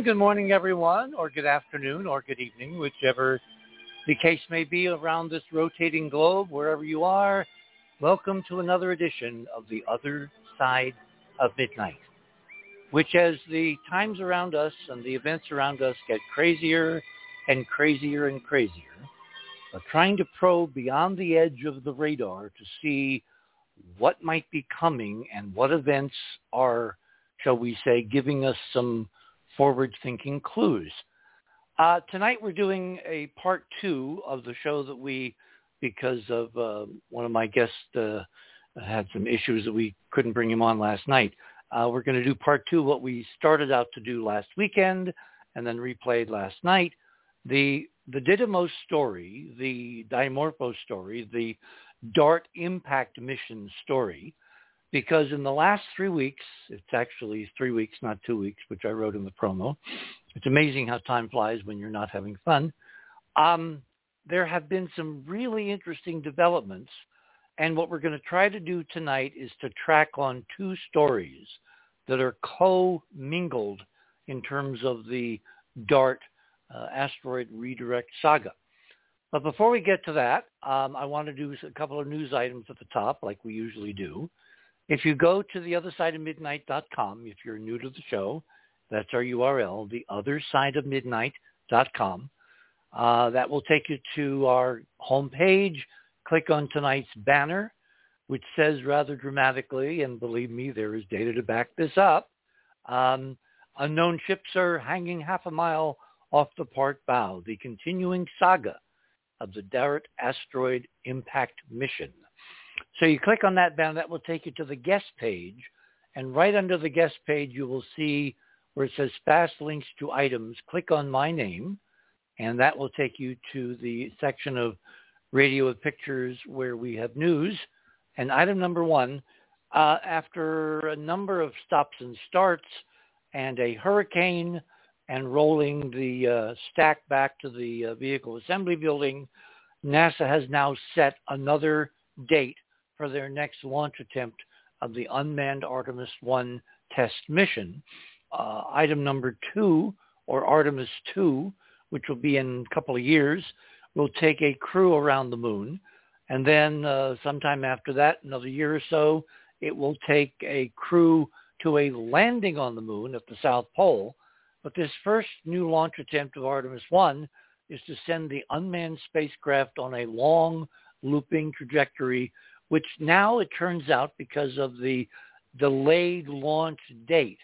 And good morning, everyone, or good afternoon, or good evening, whichever the case may be around this rotating globe, wherever you are. Welcome to another edition of The Other Side of Midnight, which as the times around us and the events around us get crazier and crazier and crazier, are trying to probe beyond the edge of the radar to see what might be coming and what events are, shall we say, giving us some forward-thinking clues. Uh, tonight we're doing a part two of the show that we, because of uh, one of my guests uh, had some issues that we couldn't bring him on last night. Uh, we're going to do part two, what we started out to do last weekend and then replayed last night. The the Didymos story, the Dimorphos story, the DART impact mission story, because in the last three weeks, it's actually three weeks, not two weeks, which I wrote in the promo. It's amazing how time flies when you're not having fun. Um, there have been some really interesting developments. And what we're going to try to do tonight is to track on two stories that are co-mingled in terms of the DART uh, asteroid redirect saga. But before we get to that, um, I want to do a couple of news items at the top, like we usually do. If you go to theothersideofmidnight.com, if you're new to the show, that's our URL, the theothersideofmidnight.com. Uh, that will take you to our homepage. Click on tonight's banner, which says rather dramatically, and believe me, there is data to back this up, um, unknown ships are hanging half a mile off the port bow, the continuing saga of the DART asteroid impact mission. So you click on that banner, that will take you to the guest page. And right under the guest page, you will see where it says fast links to items. Click on my name, and that will take you to the section of radio with pictures where we have news. And item number one, uh, after a number of stops and starts and a hurricane and rolling the uh, stack back to the uh, vehicle assembly building, NASA has now set another date for their next launch attempt of the unmanned Artemis 1 test mission. Uh, item number two, or Artemis 2, which will be in a couple of years, will take a crew around the moon. And then uh, sometime after that, another year or so, it will take a crew to a landing on the moon at the South Pole. But this first new launch attempt of Artemis 1 is to send the unmanned spacecraft on a long looping trajectory, which now it turns out because of the delayed launch date,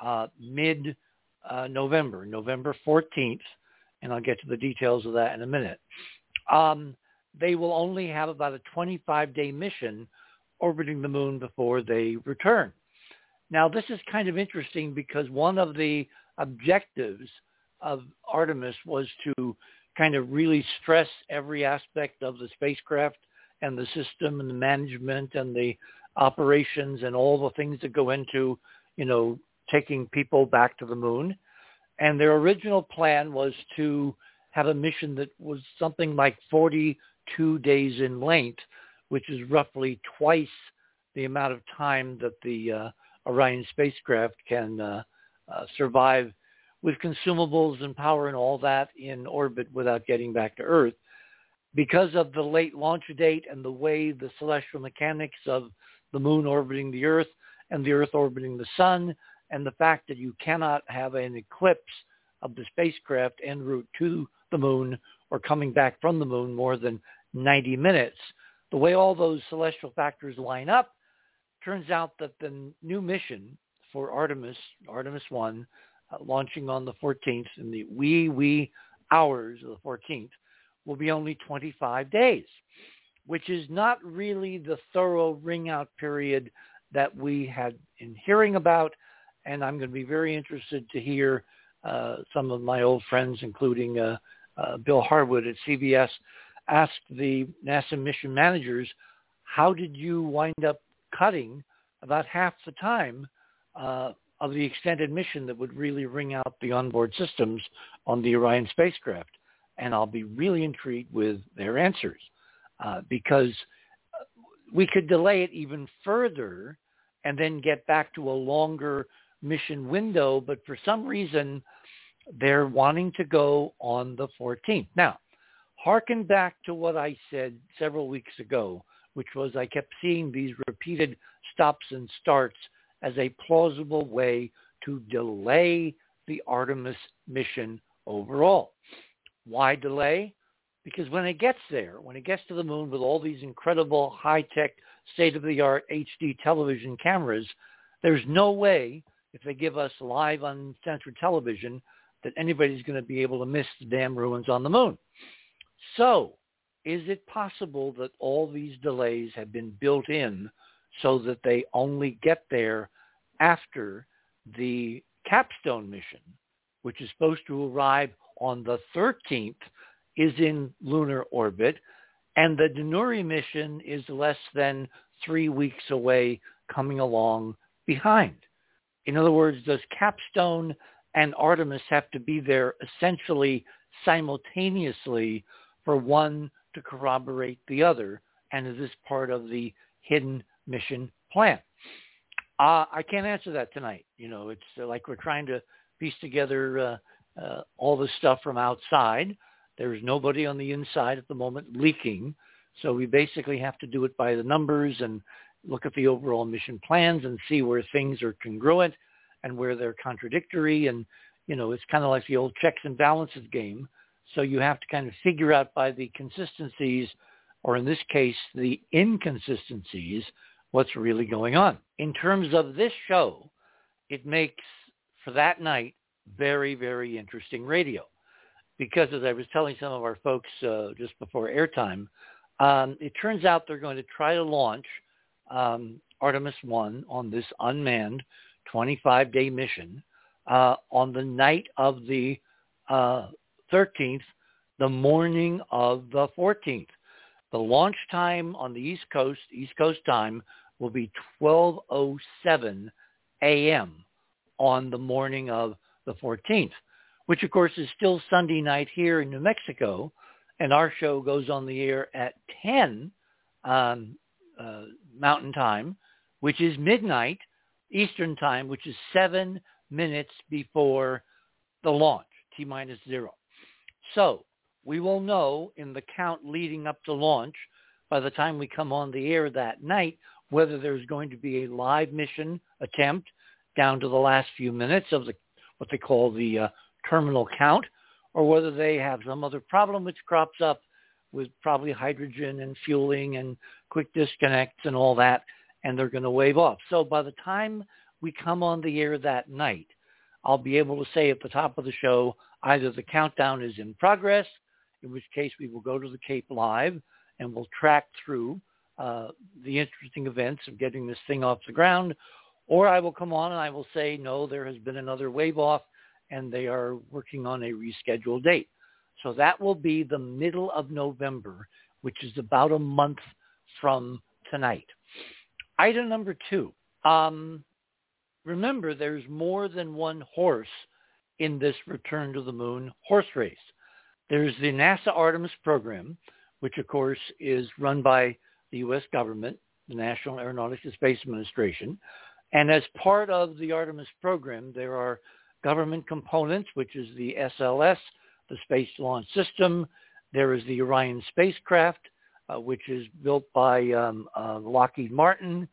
uh, mid-November, uh, November 14th, and I'll get to the details of that in a minute. Um, they will only have about a 25-day mission orbiting the moon before they return. Now, this is kind of interesting because one of the objectives of Artemis was to kind of really stress every aspect of the spacecraft and the system and the management and the operations and all the things that go into, you know, taking people back to the moon. And their original plan was to have a mission that was something like 42 days in length, which is roughly twice the amount of time that the uh, Orion spacecraft can uh, uh, survive with consumables and power and all that in orbit without getting back to Earth. Because of the late launch date and the way the celestial mechanics of the moon orbiting the Earth and the Earth orbiting the sun and the fact that you cannot have an eclipse of the spacecraft en route to the moon or coming back from the moon more than 90 minutes. The way all those celestial factors line up, turns out that the new mission for Artemis, Artemis 1, uh, launching on the 14th in the wee, wee hours of the 14th, will be only 25 days, which is not really the thorough ring out period that we had in hearing about. And I'm going to be very interested to hear uh, some of my old friends, including uh, uh, Bill Harwood at CBS, ask the NASA mission managers, how did you wind up cutting about half the time uh, of the extended mission that would really ring out the onboard systems on the Orion spacecraft. And I'll be really intrigued with their answers uh, because we could delay it even further and then get back to a longer mission window. But for some reason, they're wanting to go on the 14th. Now, harken back to what I said several weeks ago, which was I kept seeing these repeated stops and starts as a plausible way to delay the Artemis mission overall. Why delay? Because when it gets there, when it gets to the moon with all these incredible high-tech, state-of-the-art HD television cameras, there's no way, if they give us live uncensored television, that anybody's going to be able to miss the damn ruins on the moon. So is it possible that all these delays have been built in so that they only get there after the capstone mission, which is supposed to arrive on the 13th, is in lunar orbit, and the Danuri mission is less than three weeks away coming along behind. In other words, does Capstone and Artemis have to be there essentially simultaneously for one to corroborate the other? And is this part of the hidden mission plan? Uh, I can't answer that tonight. You know, it's like we're trying to piece together uh, uh, all the stuff from outside. There's nobody on the inside at the moment leaking. So we basically have to do it by the numbers and look at the overall mission plans and see where things are congruent and where they're contradictory. And, you know, it's kind of like the old checks and balances game. So you have to kind of figure out by the consistencies, or in this case, the inconsistencies, what's really going on. In terms of this show, it makes, for that night, very, very interesting radio. Because as I was telling some of our folks uh, just before airtime, um, it turns out they're going to try to launch um, Artemis 1 on this unmanned 25-day mission uh, on the night of the uh, 13th, the morning of the 14th. The launch time on the East Coast, East Coast time, will be 12.07 a.m. on the morning of the 14th, which of course is still Sunday night here in New Mexico. And our show goes on the air at 10 um, uh, Mountain Time, which is midnight Eastern Time, which is seven minutes before the launch, T minus zero. So we will know in the count leading up to launch by the time we come on the air that night whether there's going to be a live mission attempt down to the last few minutes of the what they call the uh, terminal count, or whether they have some other problem which crops up with probably hydrogen and fueling and quick disconnects and all that, and they're going to wave off. So by the time we come on the air that night, I'll be able to say at the top of the show either the countdown is in progress, in which case we will go to the Cape Live and we'll track through uh, the interesting events of getting this thing off the ground, or I will come on and I will say, no, there has been another wave off and they are working on a rescheduled date. So that will be the middle of November, which is about a month from tonight. Item number two. Um, remember, there's more than one horse in this return to the moon horse race. There's the NASA Artemis program, which of course is run by the U.S. government, the National Aeronautics and Space Administration. And as part of the Artemis program, there are government components, which is the SLS, the Space Launch System. There is the Orion spacecraft, uh, which is built by um, uh, Lockheed Martin.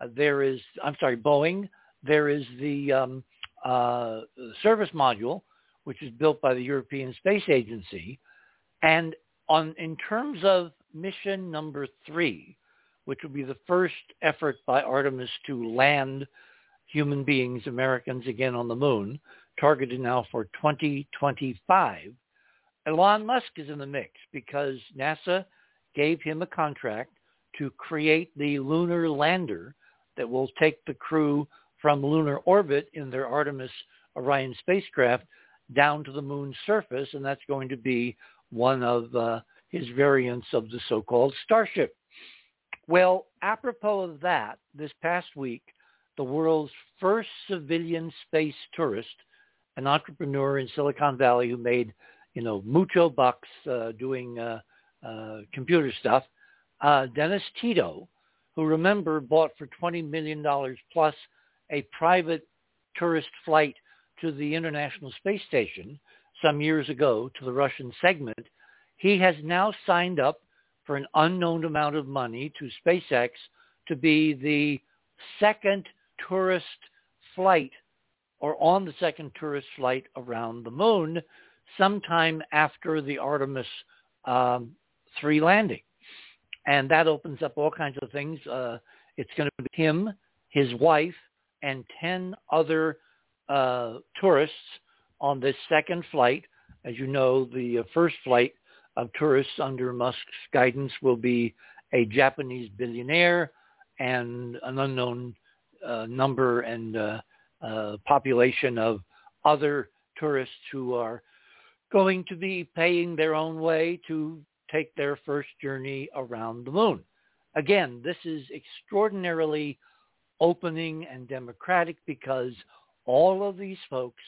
Uh, there is, I'm sorry, Boeing. There is the um, uh, service module, which is built by the European Space Agency. And on, in terms of mission number three, which will be the first effort by Artemis to land human beings, Americans again on the moon, targeted now for 2025. Elon Musk is in the mix because NASA gave him a contract to create the lunar lander that will take the crew from lunar orbit in their Artemis Orion spacecraft down to the moon's surface, and that's going to be one of uh, his variants of the so-called Starship. Well, apropos of that, this past week, the world's first civilian space tourist, an entrepreneur in Silicon Valley who made, you know, mucho bucks uh, doing uh, uh, computer stuff, uh, Dennis Tito, who remember bought for $20 million plus a private tourist flight to the International Space Station some years ago to the Russian segment, he has now signed up for an unknown amount of money to SpaceX to be the second tourist flight or on the second tourist flight around the moon sometime after the Artemis um, 3 landing. And that opens up all kinds of things. Uh, it's going to be him, his wife, and 10 other uh, tourists on this second flight. As you know, the uh, first flight of tourists under Musk's guidance will be a Japanese billionaire and an unknown uh, number and uh, uh, population of other tourists who are going to be paying their own way to take their first journey around the moon. Again, this is extraordinarily opening and democratic because all of these folks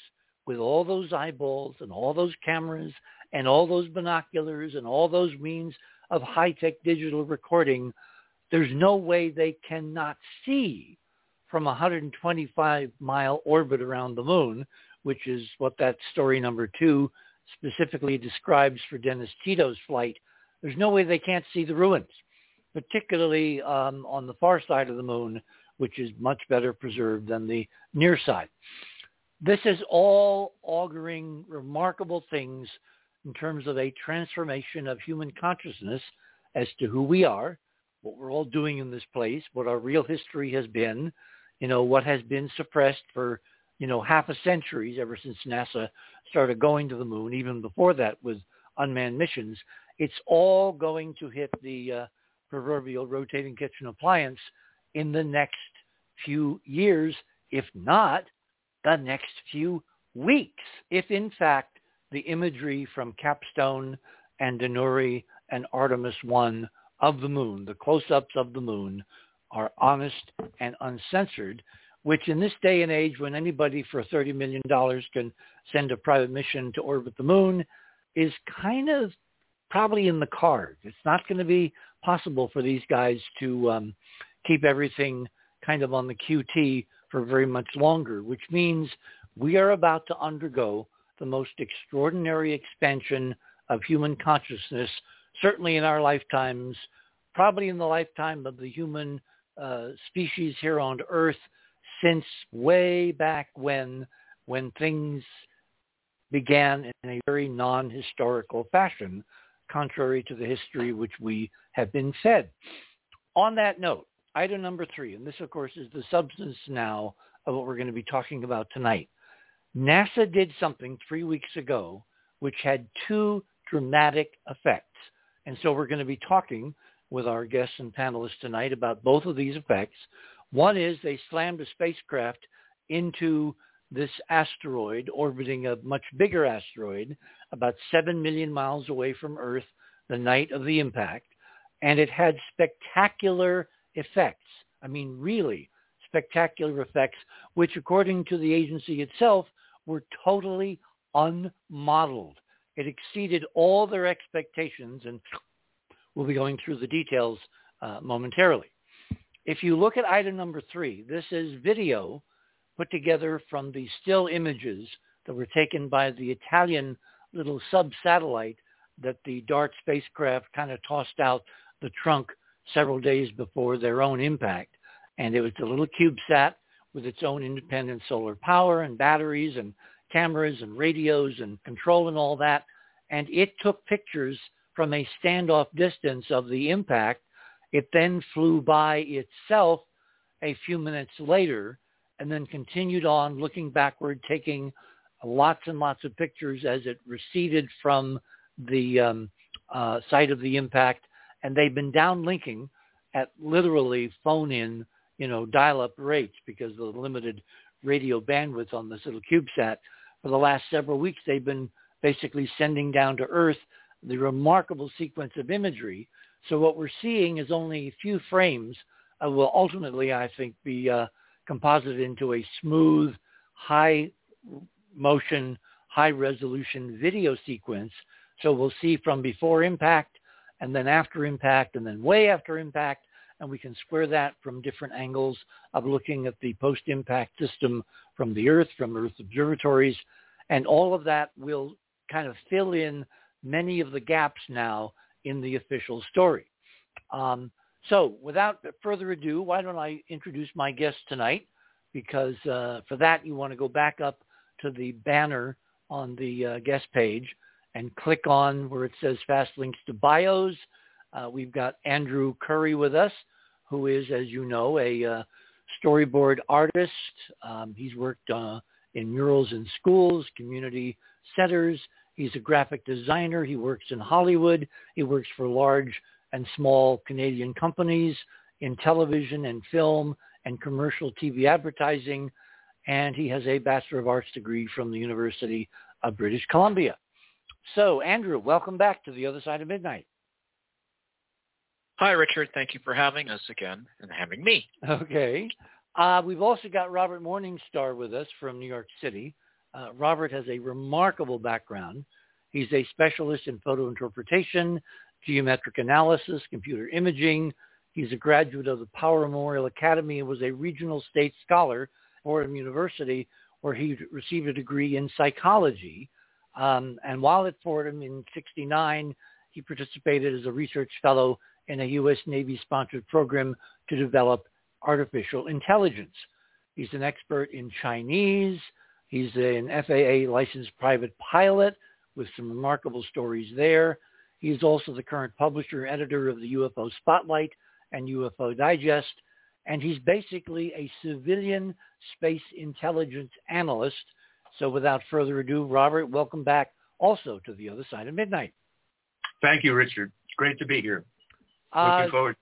with all those eyeballs and all those cameras and all those binoculars and all those means of high-tech digital recording, there's no way they cannot see from a 125 mile orbit around the moon, which is what that story number two specifically describes for Dennis Tito's flight. There's no way they can't see the ruins, particularly um, on the far side of the moon, which is much better preserved than the near side. This is all auguring remarkable things in terms of a transformation of human consciousness as to who we are, what we're all doing in this place, what our real history has been, you know, what has been suppressed for, you know, half a century ever since NASA started going to the moon, even before that with unmanned missions. It's all going to hit the uh, proverbial rotating kitchen appliance in the next few years, if not the next few weeks, if in fact the imagery from Capstone and Danuri and Artemis 1 of the moon, the close-ups of the moon, are honest and uncensored, which in this day and age when anybody for $30 million can send a private mission to orbit the moon is kind of probably in the cards. It's not going to be possible for these guys to um, keep everything kind of on the QT for very much longer, which means we are about to undergo the most extraordinary expansion of human consciousness, certainly in our lifetimes, probably in the lifetime of the human uh, species here on Earth since way back when, when things began in a very non-historical fashion, contrary to the history which we have been fed. On that note, item number three, and this of course is the substance now of what we're going to be talking about tonight. NASA did something three weeks ago which had two dramatic effects. And so we're going to be talking with our guests and panelists tonight about both of these effects. One is they slammed a spacecraft into this asteroid orbiting a much bigger asteroid about 7 million miles away from Earth the night of the impact. And it had spectacular effects. I mean, really spectacular effects, which according to the agency itself were totally unmodeled. It exceeded all their expectations, and we'll be going through the details uh, momentarily. If you look at item number three, this is video put together from the still images that were taken by the Italian little sub-satellite that the DART spacecraft kind of tossed out the trunk several days before their own impact. And it was a little CubeSat with its own independent solar power and batteries and cameras and radios and control and all that. And it took pictures from a standoff distance of the impact. It then flew by itself a few minutes later and then continued on looking backward, taking lots and lots of pictures as it receded from the um, uh, site of the impact and they've been downlinking at literally phone-in, you know, dial-up rates because of the limited radio bandwidth on this little CubeSat. For the last several weeks, they've been basically sending down to Earth the remarkable sequence of imagery. So what we're seeing is only a few frames uh, will ultimately, I think, be uh, composited into a smooth, high motion, high resolution video sequence. So we'll see from before impact and then after impact and then way after impact and we can square that from different angles of looking at the post-impact system from the Earth, from Earth observatories, and all of that will kind of fill in many of the gaps now in the official story. Um, so without further ado, why don't I introduce my guest tonight? Because uh, for that, you want to go back up to the banner on the uh, guest page and click on where it says fast links to bios. Uh, we've got Andrew Curry with us, who is, as you know, a uh, storyboard artist. Um, he's worked uh, in murals in schools, community centers. He's a graphic designer. He works in Hollywood. He works for large and small Canadian companies in television and film and commercial TV advertising. And he has a Bachelor of Arts degree from the University of British Columbia. So, Andrew, welcome back to the other side of midnight. Hi, Richard. Thank you for having us again and having me. Okay. Uh, we've also got Robert Morningstar with us from New York City. Uh, Robert has a remarkable background. He's a specialist in photo interpretation, geometric analysis, computer imaging. He's a graduate of the Power Memorial Academy and was a regional state scholar at Fordham University, where he received a degree in psychology. Um, and while at Fordham in 69, he participated as a research fellow in a U.S. Navy-sponsored program to develop artificial intelligence. He's an expert in Chinese. He's an FAA licensed private pilot with some remarkable stories there. He's also the current publisher and editor of the UFO Spotlight and UFO Digest. And he's basically a civilian space intelligence analyst. So without further ado, Robert, welcome back also to the other side of midnight. Thank you, Richard. It's great to be here. Looking uh, forward.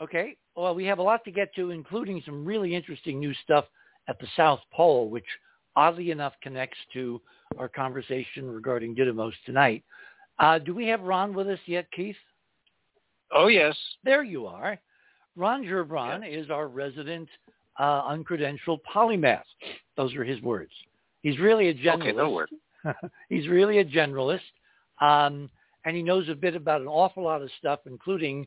Okay. Well, we have a lot to get to, including some really interesting new stuff at the South Pole, which oddly enough connects to our conversation regarding Didymos tonight. Uh, do we have Ron with us yet, Keith? Oh, yes. There you are. Ron Gerbron yes. is our resident uh, uncredentialed polymath. Those are his words. He's really a generalist. Okay, no word. He's really a generalist. Um, and he knows a bit about an awful lot of stuff, including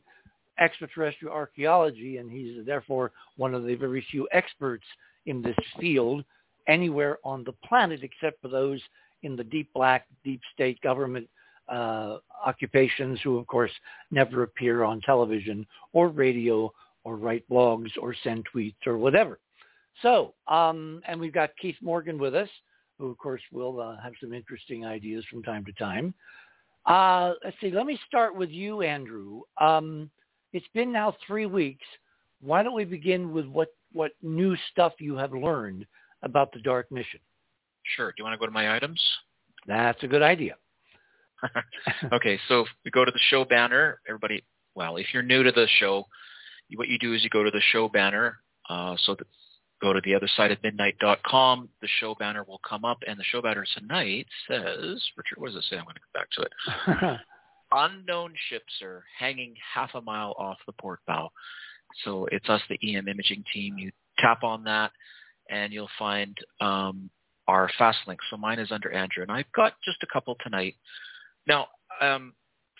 extraterrestrial archaeology, and he's therefore one of the very few experts in this field anywhere on the planet except for those in the deep black, deep state government uh, occupations who, of course, never appear on television or radio or write blogs or send tweets or whatever. So, um, and we've got Keith Morgan with us, who, of course, will uh, have some interesting ideas from time to time. Uh, let's see. Let me start with you, Andrew. Um, it's been now three weeks. Why don't we begin with what, what new stuff you have learned about the DART Mission? Sure. Do you want to go to my items? That's a good idea. okay, so if we go to the show banner, everybody, well, if you're new to the show, what you do is you go to the show banner. Uh, so that go to the other side of midnight.com. The show banner will come up, and the show banner tonight says, Richard, what does it say? I'm going to come back to it. Unknown ships are hanging half a mile off the port bow. So it's us, the EM imaging team. You tap on that, and you'll find um, our fast link. So mine is under Andrew, and I've got just a couple tonight. Now, um,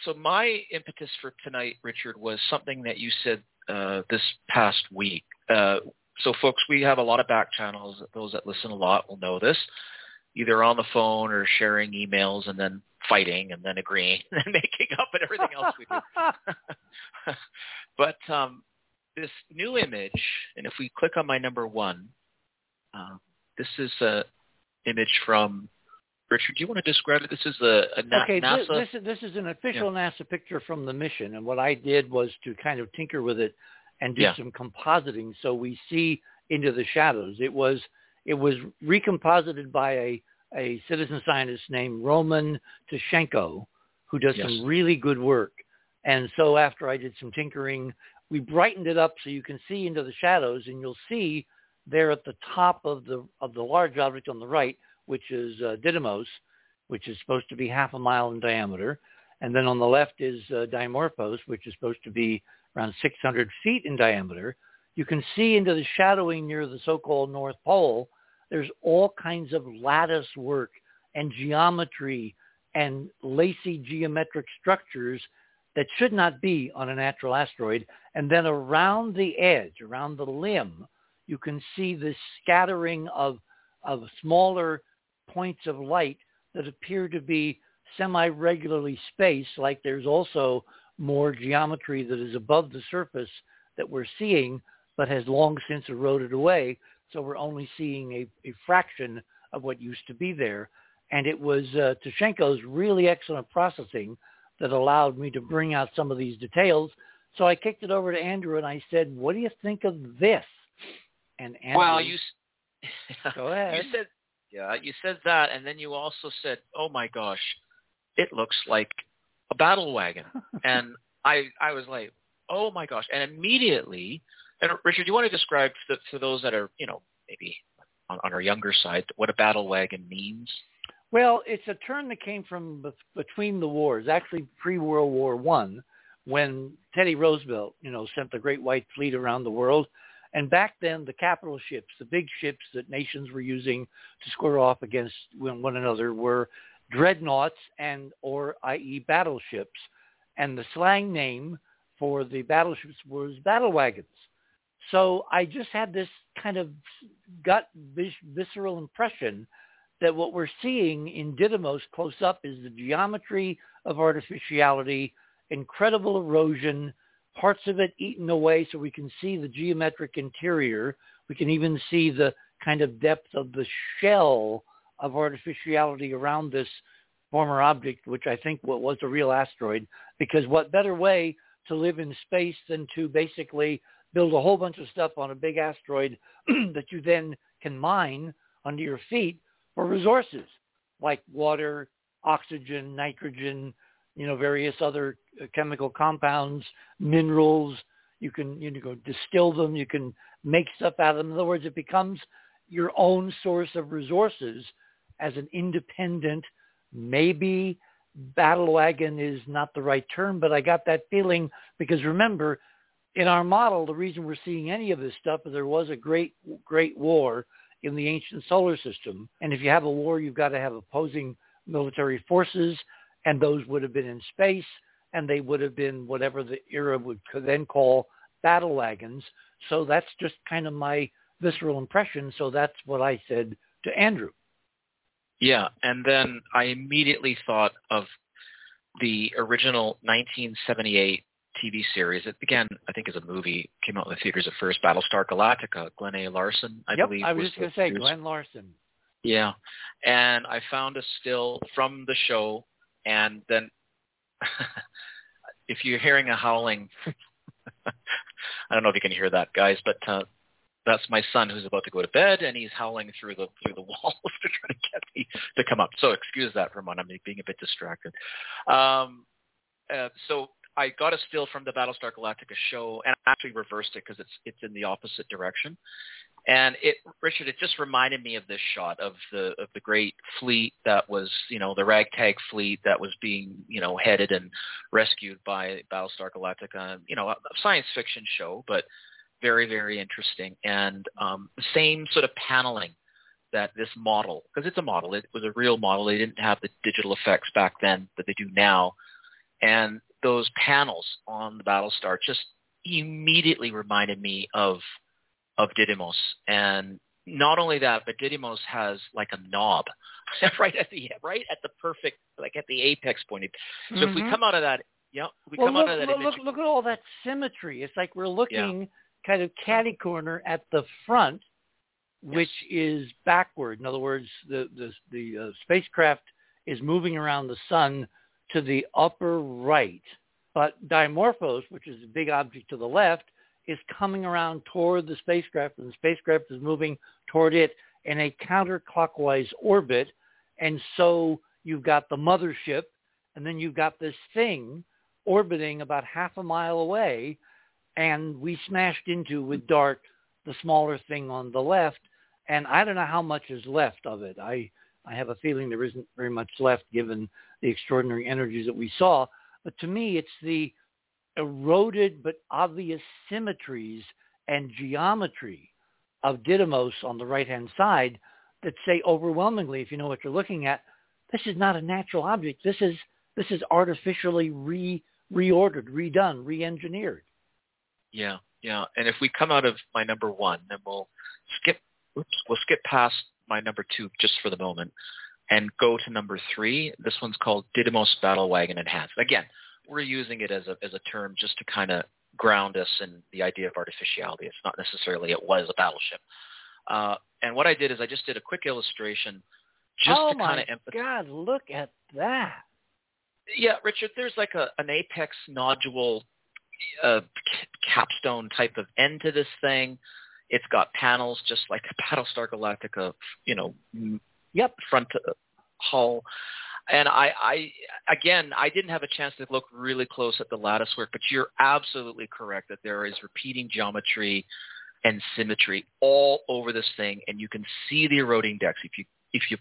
so my impetus for tonight, Richard, was something that you said uh, this past week. Uh, so folks, we have a lot of back channels. Those that listen a lot will know this, either on the phone or sharing emails and then fighting and then agreeing and then making up and everything else we do. but um, this new image, and if we click on my number one, uh, this is a image from Richard, do you want to describe it? This is a, a Na- okay, NASA. This, this, this is an official yeah. NASA picture from the mission, and what I did was to kind of tinker with it and do yeah. some compositing so we see into the shadows. It was it was recomposited by a, a citizen scientist named Roman Tkachenko, who does yes. some really good work. And so after I did some tinkering, we brightened it up so you can see into the shadows, and you'll see there at the top of the of the large object on the right, which is uh, Didymos, which is supposed to be half a mile in diameter, and then on the left is uh, Dimorphos, which is supposed to be around 600 feet in diameter, you can see into the shadowing near the so-called North Pole. There's all kinds of lattice work and geometry and lacy geometric structures that should not be on a natural asteroid. And then around the edge, around the limb, you can see this scattering of, of smaller points of light that appear to be semi-regularly spaced, like there's also more geometry that is above the surface that we're seeing, but has long since eroded away. So we're only seeing a, a fraction of what used to be there. And it was uh, Tkachenko's really excellent processing that allowed me to bring out some of these details. So I kicked it over to Andrew and I said, what do you think of this? And Andrew, well, you go ahead. You said, yeah, you said that, and then you also said, oh my gosh, it looks like a battle wagon. and I, I was like, oh my gosh. And immediately, and Richard, do you want to describe for, for those that are, you know, maybe on, on our younger side, what a battle wagon means? Well, it's a term that came from between the wars, actually pre-World War One, when Teddy Roosevelt, you know, sent the Great White Fleet around the world. And back then, the capital ships, the big ships that nations were using to square off against one another were dreadnoughts and or i.e. battleships. And the slang name for the battleships was battle wagons. So I just had this kind of gut vis- visceral impression that what we're seeing in Didymos close up is the geometry of artificiality, incredible erosion, parts of it eaten away so we can see the geometric interior. We can even see the kind of depth of the shell of artificiality around this former object, which I think was a real asteroid, because what better way to live in space than to basically build a whole bunch of stuff on a big asteroid that you then can mine under your feet for resources like water, oxygen, nitrogen, you know, various other uh, chemical compounds, minerals. You can, you know, distill them. You can make stuff out of them. In other words, it becomes your own source of resources as an independent, maybe battle wagon is not the right term, but I got that feeling because remember, in our model, the reason we're seeing any of this stuff is there was a great, great war in the ancient solar system. And if you have a war, you've got to have opposing military forces, and those would have been in space, and they would have been whatever the era would then call battle wagons. So that's just kind of my visceral impression. So that's what I said to Andrew. Yeah, and then I immediately thought of the original 1978 TV series. It began, I think, as a movie. Came out in the theaters at first. Battlestar Galactica. Glen A. Larson, I yep, believe. I was, was just going to say Glen Larson. Yeah, and I found a still from the show, and then if you're hearing a howling, I don't know if you can hear that, guys, but uh, that's my son who's about to go to bed, and he's howling through the through the walls to try to get me to come up. So excuse that for a moment. I'm being a bit distracted. Um, uh, so I got a still from the Battlestar Galactica show, and I actually reversed it because it's it's in the opposite direction. And it, Richard, it just reminded me of this shot of the of the great fleet that was, you know, the ragtag fleet that was being, you know, headed and rescued by Battlestar Galactica. You know, a science fiction show, but very very interesting. And um, the same sort of paneling that this model, because it's a model, it was a real model. They didn't have the digital effects back then that they do now, and those panels on the Battlestar just immediately reminded me of of Didymos. And not only that, but Didymos has like a knob right at the right at the perfect like at the apex point. So mm-hmm. if we mm-hmm. come out of that, yeah, we well, come look, out of that look, image. Look, look at all that symmetry. It's like we're looking yeah. kind of catty corner at the front, which yes. is backward. In other words, the the the uh, spacecraft is moving around the sun to the upper right but Dimorphos, which is a big object to the left, is coming around toward the spacecraft, and the spacecraft is moving toward it in a counterclockwise orbit. And so you've got the mothership, and then you've got this thing orbiting about half a mile away, and we smashed into with DART the smaller thing on the left, and I don't know how much is left of it. I I have a feeling there isn't very much left given the extraordinary energies that we saw. But to me, it's the eroded but obvious symmetries and geometry of Didymos on the right-hand side that say overwhelmingly, if you know what you're looking at, this is not a natural object. This is this is artificially reordered, redone, re-engineered. Yeah, yeah. And if we come out of my number one, then we'll skip. Oops, we'll skip past my number two just for the moment, and go to number three. This one's called Didymos Battle Wagon Enhanced. Again, we're using it as a as a term just to kind of ground us in the idea of artificiality. It's not necessarily it was a battleship. Uh, and what I did is I just did a quick illustration just oh to kind of emphasize. God, look at that. Yeah, Richard, there's like a, an apex nodule uh, capstone type of end to this thing. It's got panels just like a Battlestar Galactica, you know, yep, front uh, hull. And I, I, again, I didn't have a chance to look really close at the lattice work, but you're absolutely correct that there is repeating geometry and symmetry all over this thing, and you can see the eroding decks. If you if you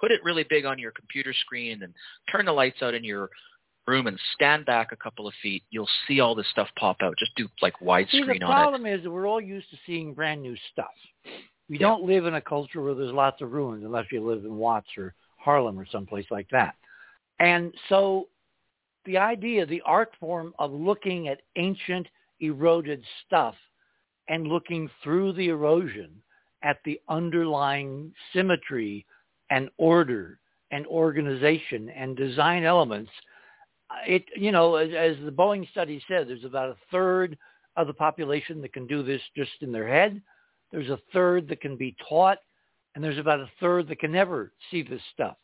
put it really big on your computer screen and turn the lights out in your room and stand back a couple of feet, you'll see all this stuff pop out. Just do like widescreen on it. The problem is that we're all used to seeing brand new stuff. We yeah. don't live in a culture where there's lots of ruins unless you live in Watts or Harlem or someplace like that. And so the idea, the art form of looking at ancient eroded stuff and looking through the erosion at the underlying symmetry and order and organization and design elements, uh, it you know as, as the Boeing study said, there's about a third of the population that can do this just in their head. There's a third that can be taught, and there's about a third that can never see this stuff.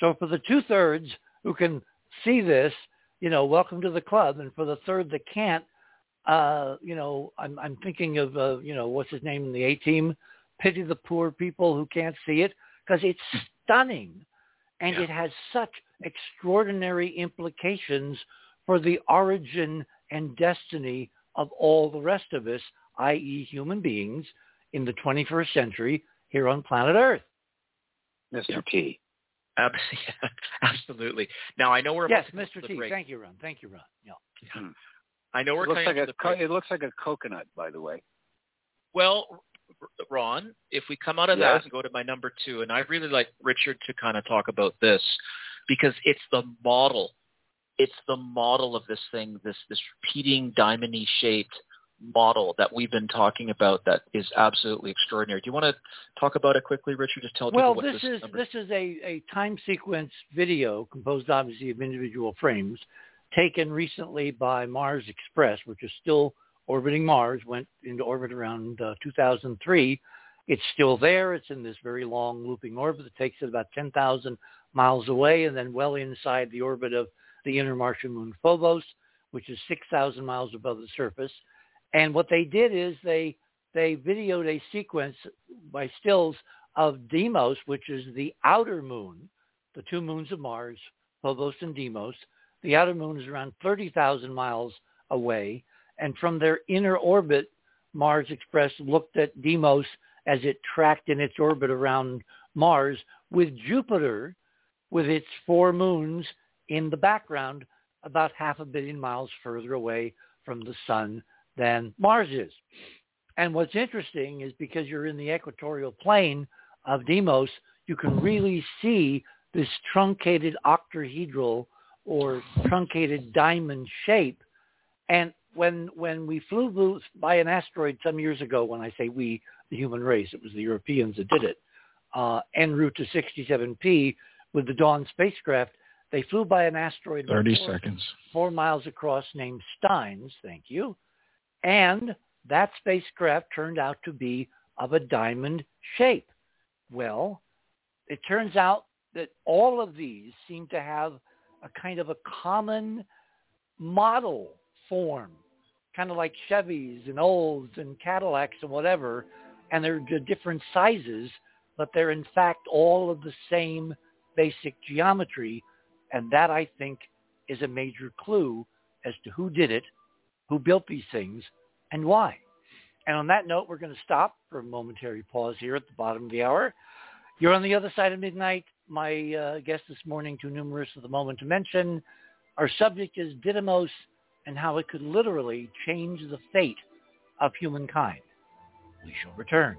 So for the two thirds who can see this, you know, welcome to the club, and for the third that can't, uh, you know, I'm I'm thinking of uh, you know what's his name in the A team. Pity the poor people who can't see it because it's stunning, and yeah. it has such extraordinary implications for the origin and destiny of all the rest of us, i.e., human beings in the 21st century here on planet Earth. Mr. Yeah. T. Absolutely. Now I know we're yes, Mr. T. Break. Thank you, Ron. Thank you, Ron. Yeah. Hmm. I know we're it looks like a co- it looks like a coconut, by the way. Well, Ron, if we come out of yes. that and go to my number two, and I really like Richard to kind of talk about this because it's the model. It's the model of this thing, this this repeating diamondy shaped model that we've been talking about that is absolutely extraordinary. Do you want to talk about it quickly, Richard? Just tell well, people what this, this is. Number... This is a, a time sequence video composed obviously of individual frames taken recently by Mars Express, which is still orbiting Mars, went into orbit around uh, 2003. It's still there. It's in this very long looping orbit that takes it about 10,000 miles away and then well inside the orbit of the inner Martian moon Phobos, which is 6,000 miles above the surface. And what they did is they they videoed a sequence by stills of Deimos, which is the outer moon, the two moons of Mars, Phobos and Deimos. The outer moon is around 30,000 miles away. And from their inner orbit, Mars Express looked at Deimos as it tracked in its orbit around Mars with Jupiter with its four moons in the background about half a billion miles further away from the sun than Mars is. And what's interesting is because you're in the equatorial plane of Deimos, you can really see this truncated octahedral or truncated diamond shape. And when when we flew by an asteroid some years ago, when I say we, the human race, it was the Europeans that did it, uh, en route to 67P with the Dawn spacecraft, they flew by an asteroid 30 four, seconds. four miles across named Steins, thank you. And that spacecraft turned out to be of a diamond shape. Well, it turns out that all of these seem to have a kind of a common model form, kind of like Chevys and Olds and Cadillacs and whatever, and they're different sizes, but they're in fact all of the same basic geometry, and that I think is a major clue as to who did it who built these things and why. And on that note, we're going to stop for a momentary pause here at the bottom of the hour. You're on the other side of midnight. My uh, guest this morning, too numerous at the moment to mention. Our subject is Didymos and how it could literally change the fate of humankind. We shall return.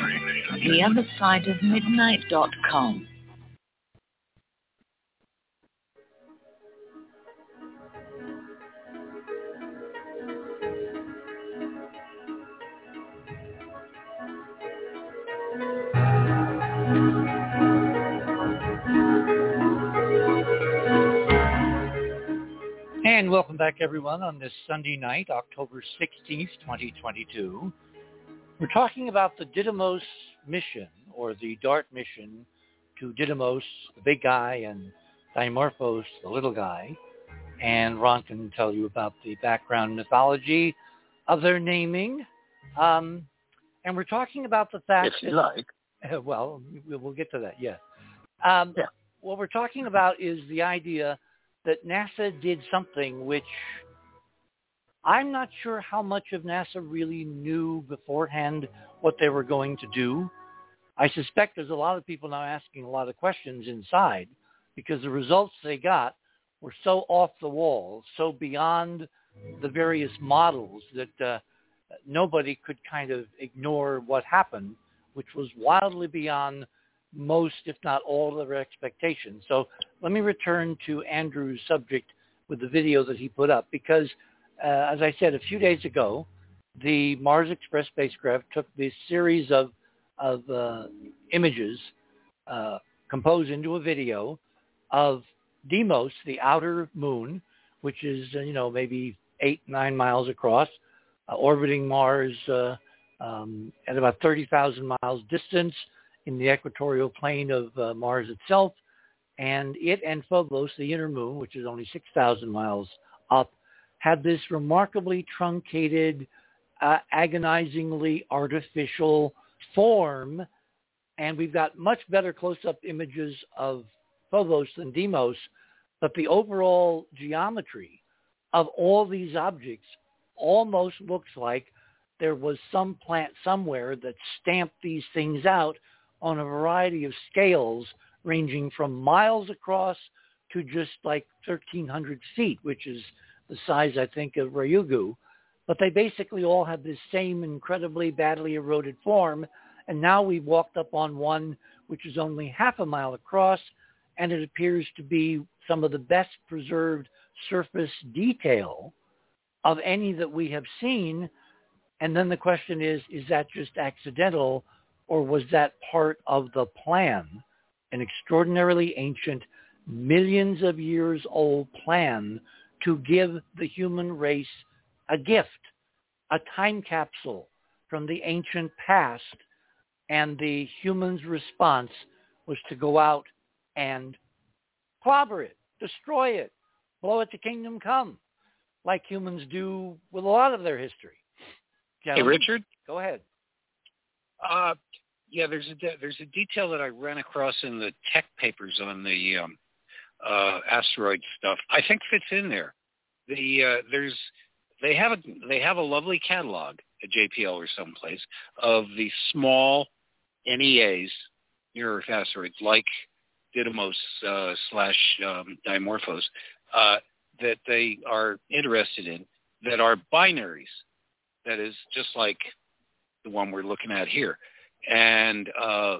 The other side of midnight.com. And welcome back everyone on this Sunday night, October 16th, 2022. We're talking about the Didymos mission or the DART mission to Didymos, the big guy, and Dimorphos, the little guy. And Ron can tell you about the background mythology of their naming. Um, and we're talking about the fact If you that, like. well, we'll get to that, yes. Um, Yeah. What we're talking about is the idea that NASA did something which I'm not sure how much of NASA really knew beforehand what they were going to do. I suspect there's a lot of people now asking a lot of questions inside because the results they got were so off the wall, so beyond the various models that uh, nobody could kind of ignore what happened, which was wildly beyond most, if not all, of their expectations. So let me return to Andrew's subject with the video that he put up because, as I said a few days ago, the Mars Express spacecraft took this series of of uh, images uh, composed into a video of Deimos, the outer moon, which is uh, you know maybe eight nine miles across, uh, orbiting Mars uh, um, at about thirty thousand miles distance in the equatorial plane of uh, Mars itself, and it and Phobos, the inner moon, which is only 6,000 miles up, had this remarkably truncated, uh, agonizingly artificial form, and we've got much better close-up images of Phobos than Deimos, but the overall geometry of all these objects almost looks like there was some plant somewhere that stamped these things out on a variety of scales ranging from miles across to just like 1,300 feet, which is the size, I think, of Ryugu. But they basically all have this same incredibly badly eroded form. And now we've walked up on one which is only half a mile across, and it appears to be some of the best preserved surface detail of any that we have seen. And then the question is, is that just accidental or was that part of the plan, an extraordinarily ancient, millions of years old plan to give the human race a gift, a time capsule from the ancient past, and the human's response was to go out and clobber it, destroy it, blow it to kingdom come, like humans do with a lot of their history. Hey, Richard. go ahead. Uh, yeah, there's a de- there's a detail that I ran across in the tech papers on the um, uh, asteroid stuff. I think fits in there. The uh, there's they have a they have a lovely catalog at JPL or someplace of the small NEAs near Earth asteroids like Didymos uh, slash um, Dimorphos uh, that they are interested in that are binaries. That is just like the one we're looking at here. And uh,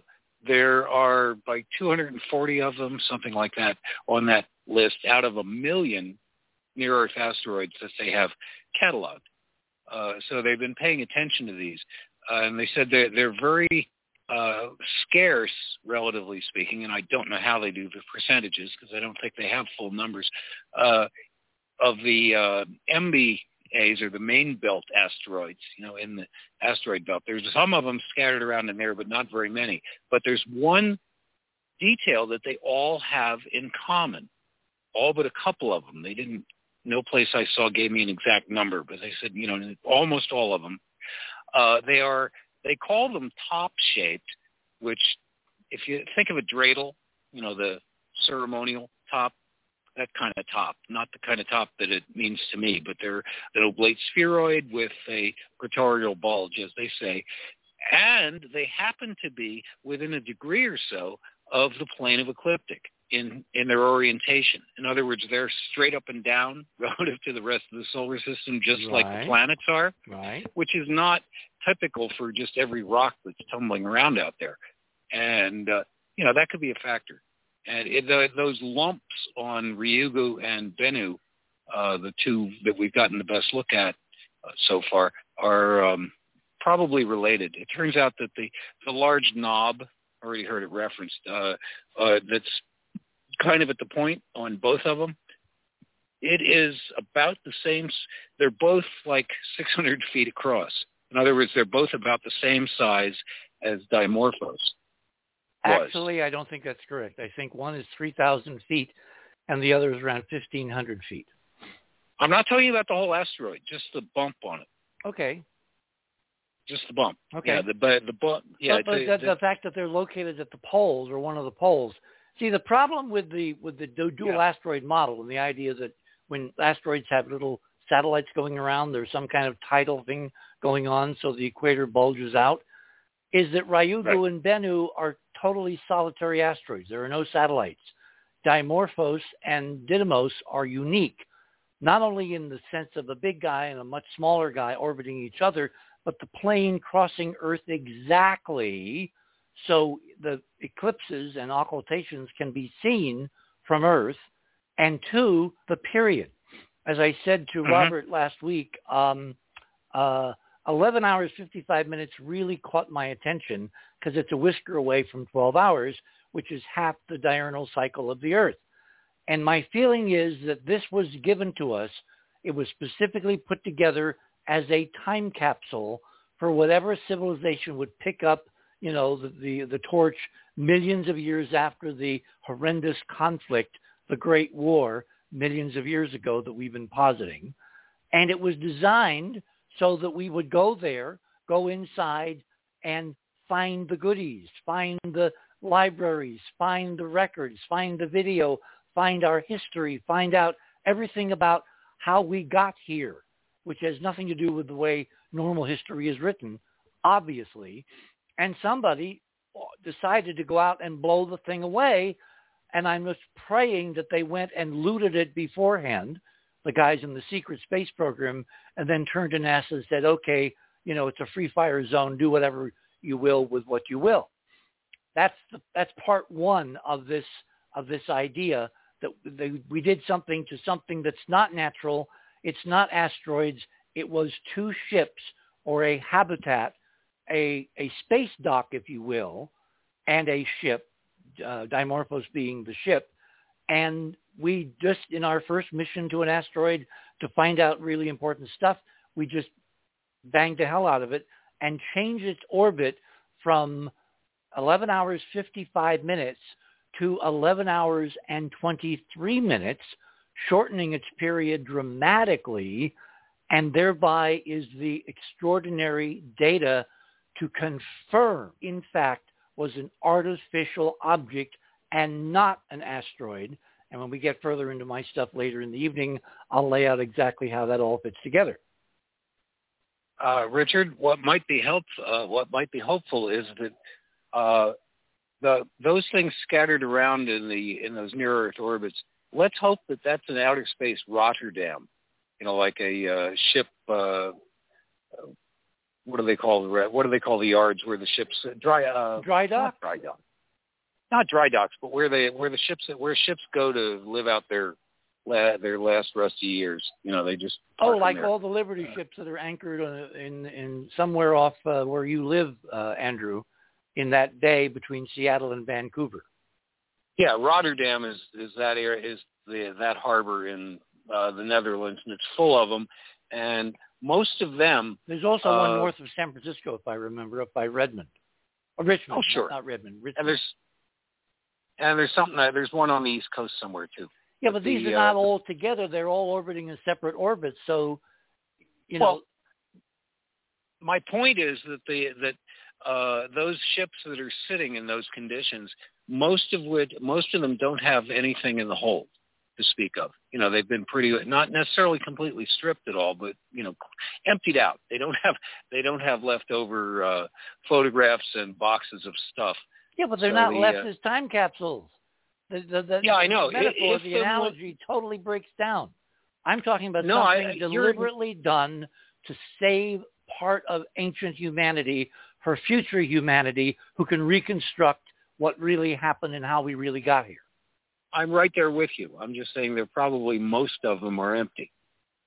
there are like 240 of them, something like that, on that list out of a million near-Earth asteroids that they have cataloged. Uh, so they've been paying attention to these. Uh, and they said they're, they're very uh, scarce, relatively speaking, and I don't know how they do the percentages because I don't think they have full numbers uh, of the uh, MBAs or the main belt asteroids. You know, in the asteroid belt, there's some of them scattered around in there, but not very many. But there's one detail that they all have in common, all but a couple of them. They didn't. No place I saw gave me an exact number, but they said, you know, almost all of them. Uh, they are they call them top shaped, which if you think of a dreidel, you know, the ceremonial top, that kind of top, not the kind of top that it means to me, but they're an oblate spheroid with a equatorial bulge, as they say. And they happen to be within a degree or so of the plane of ecliptic in, in their orientation. In other words, they're straight up and down relative to the rest of the solar system, just right. like the planets are, right. which is not typical for just every rock that's tumbling around out there. And, uh, you know, that could be a factor. And it, the, those lumps on Ryugu and Bennu, uh, the two that we've gotten the best look at uh, so far, are um, probably related. It turns out that the, the large knob, already heard it referenced, uh, uh, that's kind of at the point on both of them. It is about the same. They're both like 600 feet across. In other words, they're both about the same size as Dimorphos. Actually, I don't think that's correct. I think one is 3,000 feet and the other is around 1,500 feet. I'm not telling you about the whole asteroid, just the bump on it. Okay. Just the bump. Okay. Yeah, the, the, the bump. Yeah, but, but the, the, the, fact that they're located at the poles or one of the poles See, the problem with the with the dual yeah. asteroid model and the idea that when asteroids have little satellites going around, there's some kind of tidal thing going on, so the equator bulges out, is that Ryugu right. and Bennu are totally solitary asteroids. There are no satellites. Dimorphos and Didymos are unique, not only in the sense of a big guy and a much smaller guy orbiting each other, but the plane crossing Earth exactly so the eclipses and occultations can be seen from Earth. And two, the period. As I said to mm-hmm. Robert last week, um, uh, 11 hours, 55 minutes really caught my attention because it's a whisker away from 12 hours, which is half the diurnal cycle of the Earth. And my feeling is that this was given to us. It was specifically put together as a time capsule for whatever civilization would pick up you know, the, the, the torch millions of years after the horrendous conflict, the Great War, millions of years ago that we've been positing. And it was designed so that we would go there, go inside and find the goodies, find the libraries, find the records, find the video, find our history, find out everything about how we got here, which has nothing to do with the way normal history is written, obviously and somebody decided to go out and blow the thing away. And I'm just praying that they went and looted it beforehand, the guys in the secret space program, and then turned to NASA and said, okay, you know, it's a free fire zone. Do whatever you will with what you will. That's the, that's part one of this of this idea that they, we did something to something that's not natural. It's not asteroids. It was two ships or a habitat a, a space dock, if you will, and a ship, uh, Dimorphos being the ship. And we just, in our first mission to an asteroid to find out really important stuff, we just banged the hell out of it and changed its orbit from 11 hours 55 minutes to 11 hours and 23 minutes, shortening its period dramatically, and thereby is the extraordinary data to confirm, in fact, was an artificial object and not an asteroid. And when we get further into my stuff later in the evening, I'll lay out exactly how that all fits together. Uh, Richard, what might be help, uh, what might be hopeful is that uh, the those things scattered around in the in those near Earth orbits. Let's hope that that's an outer space Rotterdam, you know, like a uh, ship uh, what do they call the what do they call the yards where the ships dry uh, dry dock dry dock not dry docks but where they where the ships where ships go to live out their their last rusty years you know they just oh like all the liberty ships that are anchored in in somewhere off uh, where you live uh, andrew in that day between Seattle and Vancouver. Yeah, Rotterdam is is that area is the that harbor in uh, the Netherlands, and it's full of them. And most of them. There's also uh, one north of San Francisco, if I remember, up by Redmond. Or Richmond. Oh, sure. Not Redmond. Richmond. and there's and there's something that there's one on the East Coast somewhere too. yeah, but these the, are not uh, all together. They're all orbiting in separate orbits. So, you know, my point is that the that uh, those ships that are sitting in those conditions, most of which most of them don't have anything in the hold to speak of. You know, they've been pretty not necessarily completely stripped at all, but you know, emptied out. They don't have they don't have leftover uh, photographs and boxes of stuff. Yeah, but they're so not the, left uh, as time capsules. The, the, the, Yeah, I know. The metaphor, If the the analogy totally breaks down. I'm talking about No, something you're- deliberately done to save part of ancient humanity for future humanity who can reconstruct what really happened and how we really got here. I'm right there with you. I'm just saying they're probably most of them are empty.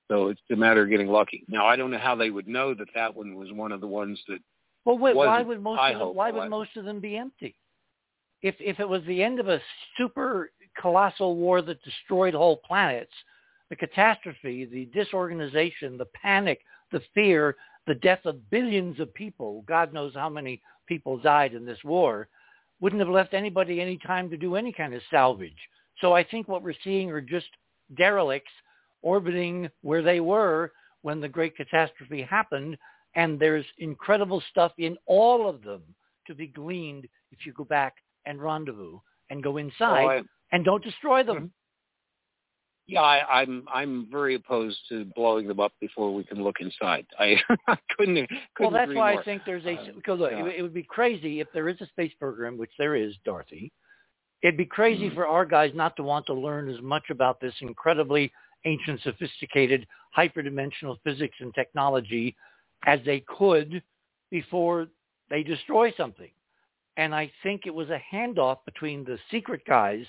So it's a matter of getting lucky. Now I don't know how they would know that that one was one of the ones that. Well, wait, why would most I of them, why would most of them be empty? If if it was the end of a super colossal war that destroyed whole planets, the catastrophe, the disorganization, the panic, the fear, the death of billions of people, God knows how many people died in this war, wouldn't have left anybody any time to do any kind of salvage. So I think what we're seeing are just derelicts orbiting where they were when the great catastrophe happened and there's incredible stuff in all of them to be gleaned if you go back and rendezvous and go inside Oh, I- and don't destroy them. yeah, I, I'm I'm very opposed to blowing them up before we can look inside. I, I couldn't. couldn't Well, that's why more. I think there's a because look, yeah. it, it would be crazy if there is a space program, which there is, Dorothy. It'd be crazy Mhm. for our guys not to want to learn as much about this incredibly ancient, sophisticated, hyperdimensional physics and technology as they could before they destroy something. And I think it was a handoff between the secret guys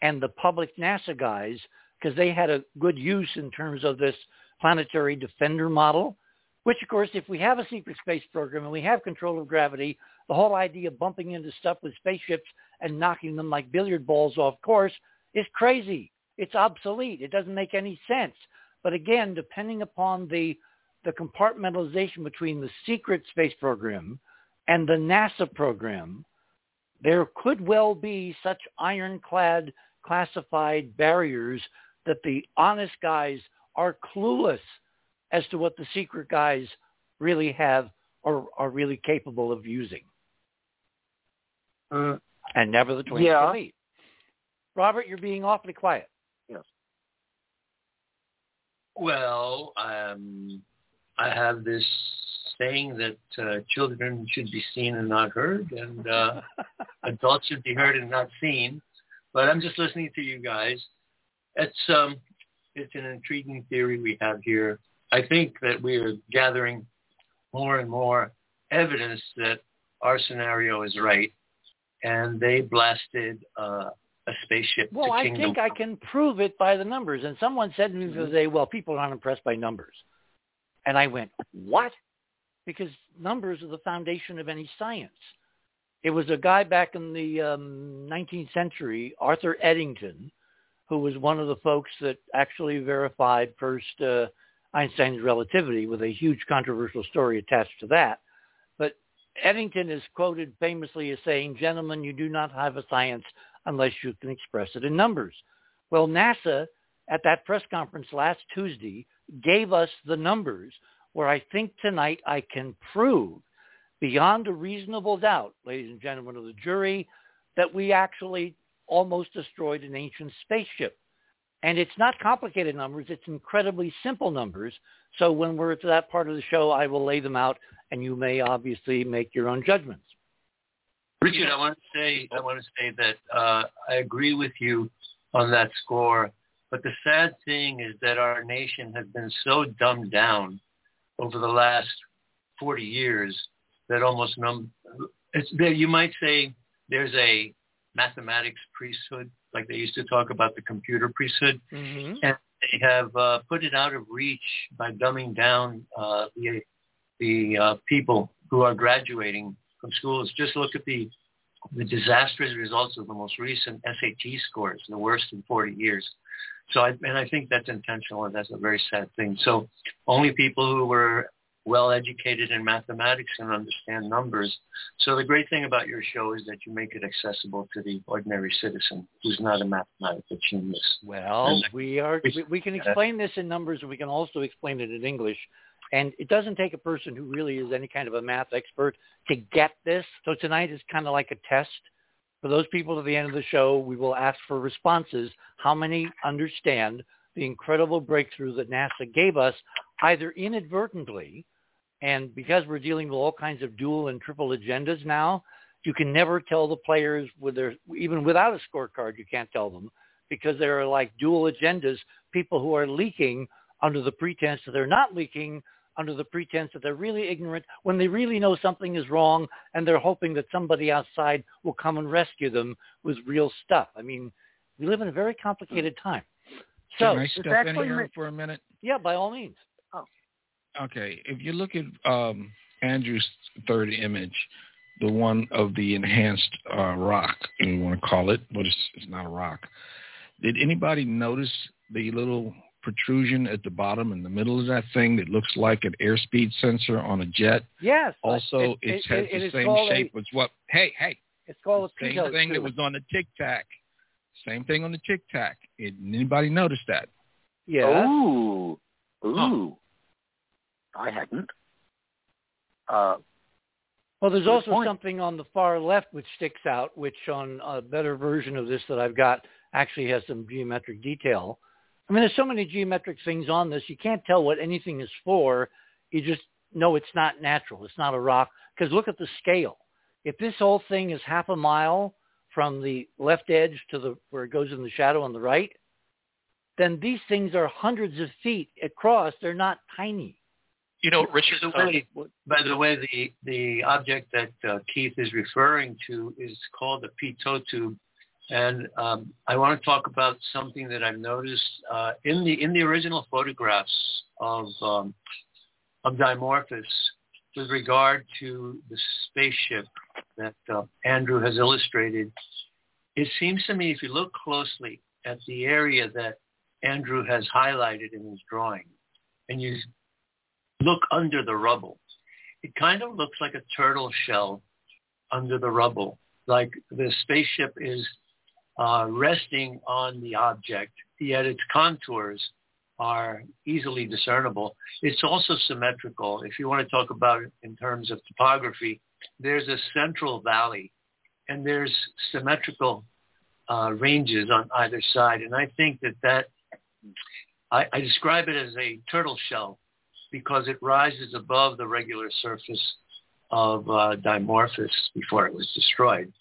and the public NASA guys because they had a good use in terms of this planetary defender model, which of course, if we have a secret space program and we have control of gravity, the whole idea of bumping into stuff with spaceships and knocking them like billiard balls off course is crazy. It's obsolete. It doesn't make any sense. But again, depending upon the the compartmentalization between the secret space program and the NASA program, there could well be such ironclad classified barriers that the honest guys are clueless as to what the secret guys really have or are really capable of using. Uh, And never the twain Yeah. shall meet. Robert, you're being awfully quiet. Yes. Well, um, I have this saying that uh, children should be seen and not heard, and uh, adults should be heard and not seen. But I'm just listening to you guys. It's um, it's an intriguing theory we have here. I think that we are gathering more and more evidence that our scenario is right, and they blasted uh, a spaceship well, I think I can prove it by the numbers. And someone said to me the other day, well, people aren't impressed by numbers. And I went, what? Because numbers are the foundation of any science. It was a guy back in the um, 19th century, Arthur Eddington, who was one of the folks that actually verified first uh, Einstein's relativity with a huge controversial story attached to that. But Eddington is quoted famously as saying, gentlemen, you do not have a science unless you can express it in numbers. Well, NASA at that press conference last Tuesday gave us the numbers where I think tonight I can prove beyond a reasonable doubt, ladies and gentlemen of the jury, that we actually almost destroyed an ancient spaceship. And it's not complicated numbers. It's incredibly simple numbers. So when we're to that part of the show, I will lay them out and you may obviously make your own judgments. Richard, I want to say I want to say that uh, I agree with you on that score. But the sad thing is that our nation has been so dumbed down over the last 40 years that almost num- it's there. You might say there's a mathematics priesthood, like they used to talk about the computer priesthood, Mm-hmm. and they have uh, put it out of reach by dumbing down uh, the the uh, people who are graduating from schools. Just look at the the disastrous results of the most recent SAT scores, the worst in 40 years. So, I, and I think that's intentional, and that's a very sad thing. So, only people who were well educated in mathematics and understand numbers. So the great thing about your show is that you make it accessible to the ordinary citizen who's not a mathematical genius. Well, we are we, we can explain this in numbers and we can also explain it in English. And it doesn't take a person who really is any kind of a math expert to get this. So tonight is kind of like a test. For those people at the end of the show, we will ask for responses. How many understand the incredible breakthrough that NASA gave us, either inadvertently and because we're dealing with all kinds of dual and triple agendas now, you can never tell the players with their, even without a scorecard, you can't tell them because there are like dual agendas, people who are leaking under the pretense that they're not leaking, under the pretense that they're really ignorant when they really know something is wrong and they're hoping that somebody outside will come and rescue them with real stuff. I mean, we live in a very complicated time. So, Can I step in here for a minute? Yeah, by all means okay, if you look at um, Andrew's third image, the one of the enhanced uh, rock, you want to call it, but it's, it's not a rock. Did anybody notice the little protrusion at the bottom in the middle of that thing that looks like an airspeed sensor on a jet? Yes. Also, it, it, has it, the same shape a, as what? Hey, hey. It's called the a same thing too. that was on the Tic Tac. Same thing on the Tic Tac. Anybody notice that? Yeah. Ooh. Ooh. I hadn't. Uh, well, there's also point. something on the far left which sticks out, which on a better version of this that I've got actually has some geometric detail. I mean, there's so many geometric things on this, you can't tell what anything is for. You just know it's not natural. It's not a rock. Because look at the scale. If this whole thing is half a mile from the left edge to the where it goes in the shadow on the right, then these things are hundreds of feet across. They're not tiny. You know, Richard. By the way, by the, way the the object that uh, Keith is referring to is called a pitot tube, and um, I want to talk about something that I've noticed uh, in the in the original photographs of um, of Dimorphos with regard to the spaceship that uh, Andrew has illustrated. It seems to me, if you look closely at the area that Andrew has highlighted in his drawing, and you look under the rubble. It kind of looks like a turtle shell under the rubble, like the spaceship is uh, resting on the object, yet its contours are easily discernible. It's also symmetrical. If you want to talk about it in terms of topography, there's a central valley and there's symmetrical uh, ranges on either side. And I think that that, I, I describe it as a turtle shell because it rises above the regular surface of uh, Dimorphos before it was destroyed.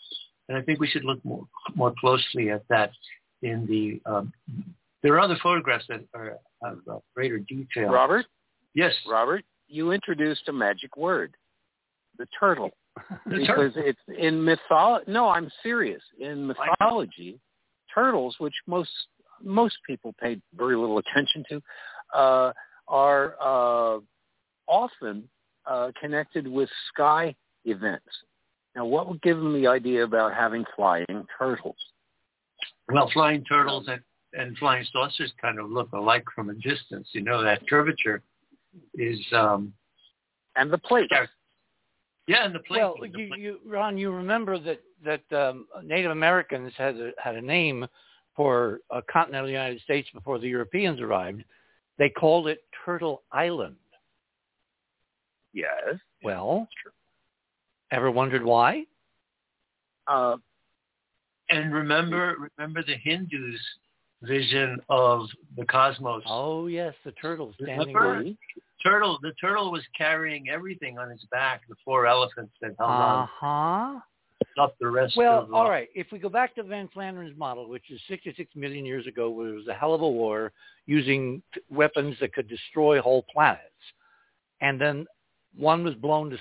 And I think we should look more, more closely at that in the, um, there are other photographs that are of uh, greater detail. Robert? Yes. Robert, you introduced a magic word, the turtle. The because turtle. it's in mythology. No, I'm serious. In mythology, turtles, which most most people pay very little attention to, uh, are uh, often uh, connected with sky events. Now, what would give them the idea about having flying turtles? Well, flying turtles and, and flying saucers kind of look alike from a distance. You know, that curvature is... Um, and the plate. Yeah, and the plate. Well, the you, plate. you, Ron, you remember that, that um, Native Americans had a, had a name for uh, continental United States before the Europeans arrived. They called it Turtle Island. Yes. Well, ever wondered why? Uh, and remember, remember the Hindus' vision of the cosmos. Oh yes, the turtle standing. Remember? Turtle. The turtle was carrying everything on his back. The four elephants that held Uh on Uh huh. up the rest Well, of. all right. If we go back to Van Flandern's model, which is 66 million years ago, where it was a hell of a war using t- weapons that could destroy whole planets, and then one was blown to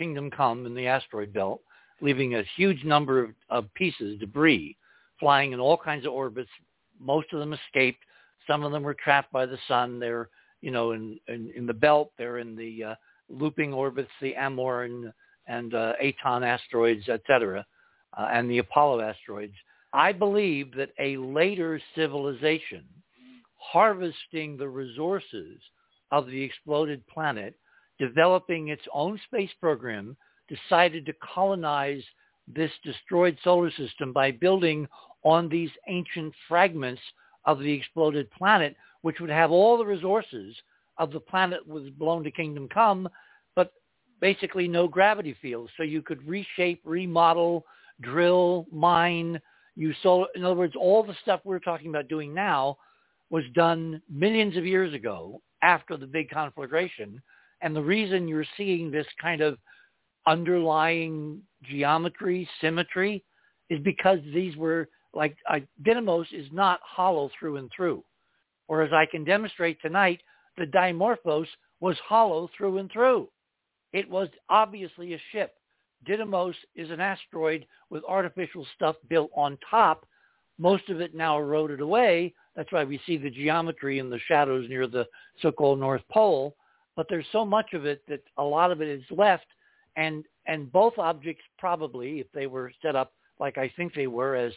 Kingdom Come in the asteroid belt, leaving a huge number of, of pieces, debris, flying in all kinds of orbits. Most of them escaped. Some of them were trapped by the sun. They're, you know, in in, in the belt. They're in the uh, looping orbits, the Amor and and uh, Aton asteroids, etc., uh, and the Apollo asteroids. I believe that a later civilization harvesting the resources of the exploded planet, developing its own space program, decided to colonize this destroyed solar system by building on these ancient fragments of the exploded planet, which would have all the resources of the planet was blown to kingdom come, but basically no gravity field. So you could reshape, remodel, drill, mine, use solar. In other words, all the stuff we're talking about doing now was done millions of years ago after the big conflagration. And the reason you're seeing this kind of underlying geometry, symmetry, is because these were like uh, Didymos is not hollow through and through. Or as I can demonstrate tonight, the Dimorphos was hollow through and through. It was obviously a ship. Didymos is an asteroid with artificial stuff built on top. Most of it now eroded away. That's why we see the geometry and the shadows near the so-called North Pole. But there's so much of it that a lot of it is left. And, and both objects probably, if they were set up like I think they were as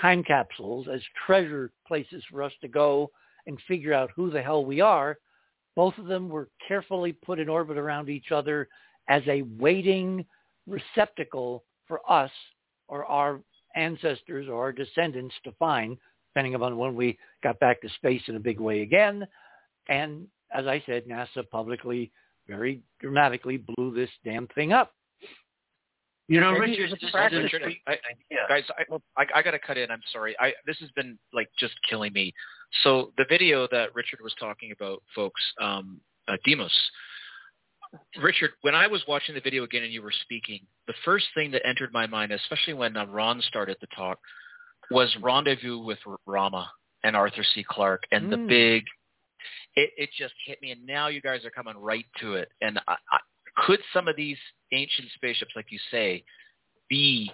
time capsules, as treasure places for us to go and figure out who the hell we are, both of them were carefully put in orbit around each other as a waiting receptacle for us or our ancestors or our descendants to find, depending upon when we got back to space in a big way again. And as I said, NASA publicly, very dramatically blew this damn thing up. You know, Maybe Richard, this is Richard, interesting. I- Yeah. guys I, I i gotta cut in i'm sorry i this has been like just killing me so the video that richard was talking about folks um uh, Deimos richard when i was watching the video again and you were speaking the first thing that entered my mind especially when uh, ron started the talk was rendezvous with R- rama and arthur c clarke and the Mm. big it, it just hit me and now you guys are coming right to it and I, I, could some of these ancient spaceships like you say be